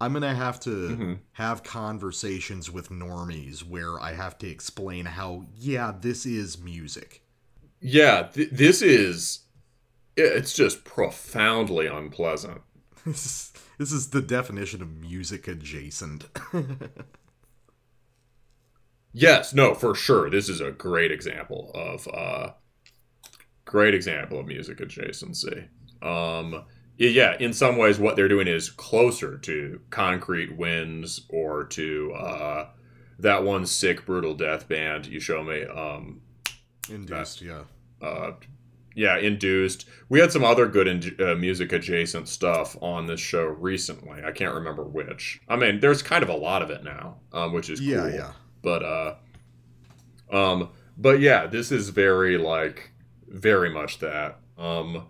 Speaker 1: I'm gonna have to
Speaker 2: Mm-hmm.
Speaker 1: have conversations with normies where I have to explain how yeah this is music.
Speaker 2: Yeah, th- this is. It's just profoundly unpleasant.
Speaker 1: This is, this is the definition of music adjacent.
Speaker 2: Yes, no, for sure. This is a great example of uh great example of music adjacency. Um yeah, in some ways what they're doing is closer to Concrete Winds or to uh that one sick brutal death band you show me um
Speaker 1: Induced, yeah.
Speaker 2: uh yeah, induced. We had some other good in, uh, music adjacent stuff on this show recently. I can't remember which. I mean, there's kind of a lot of it now, um, which is
Speaker 1: Yeah,
Speaker 2: cool
Speaker 1: yeah.
Speaker 2: but uh um but yeah this is very like very much that. Um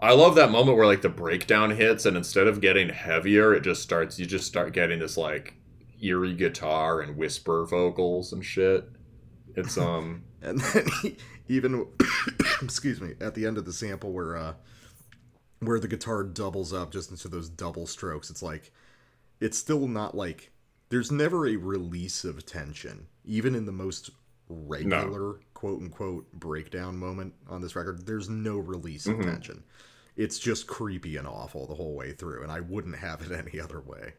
Speaker 2: i love that moment where like the breakdown hits and instead of getting heavier it just starts you just start getting this like eerie guitar and whisper vocals and shit. It's um
Speaker 1: And then he, even excuse me, at the end of the sample where uh where the guitar doubles up just into those double strokes, it's like it's still not like there's never a release of tension, even in the most regular quote unquote breakdown moment on this record. There's no release of mm-hmm. tension. It's just creepy and awful the whole way through, and I wouldn't have it any other way.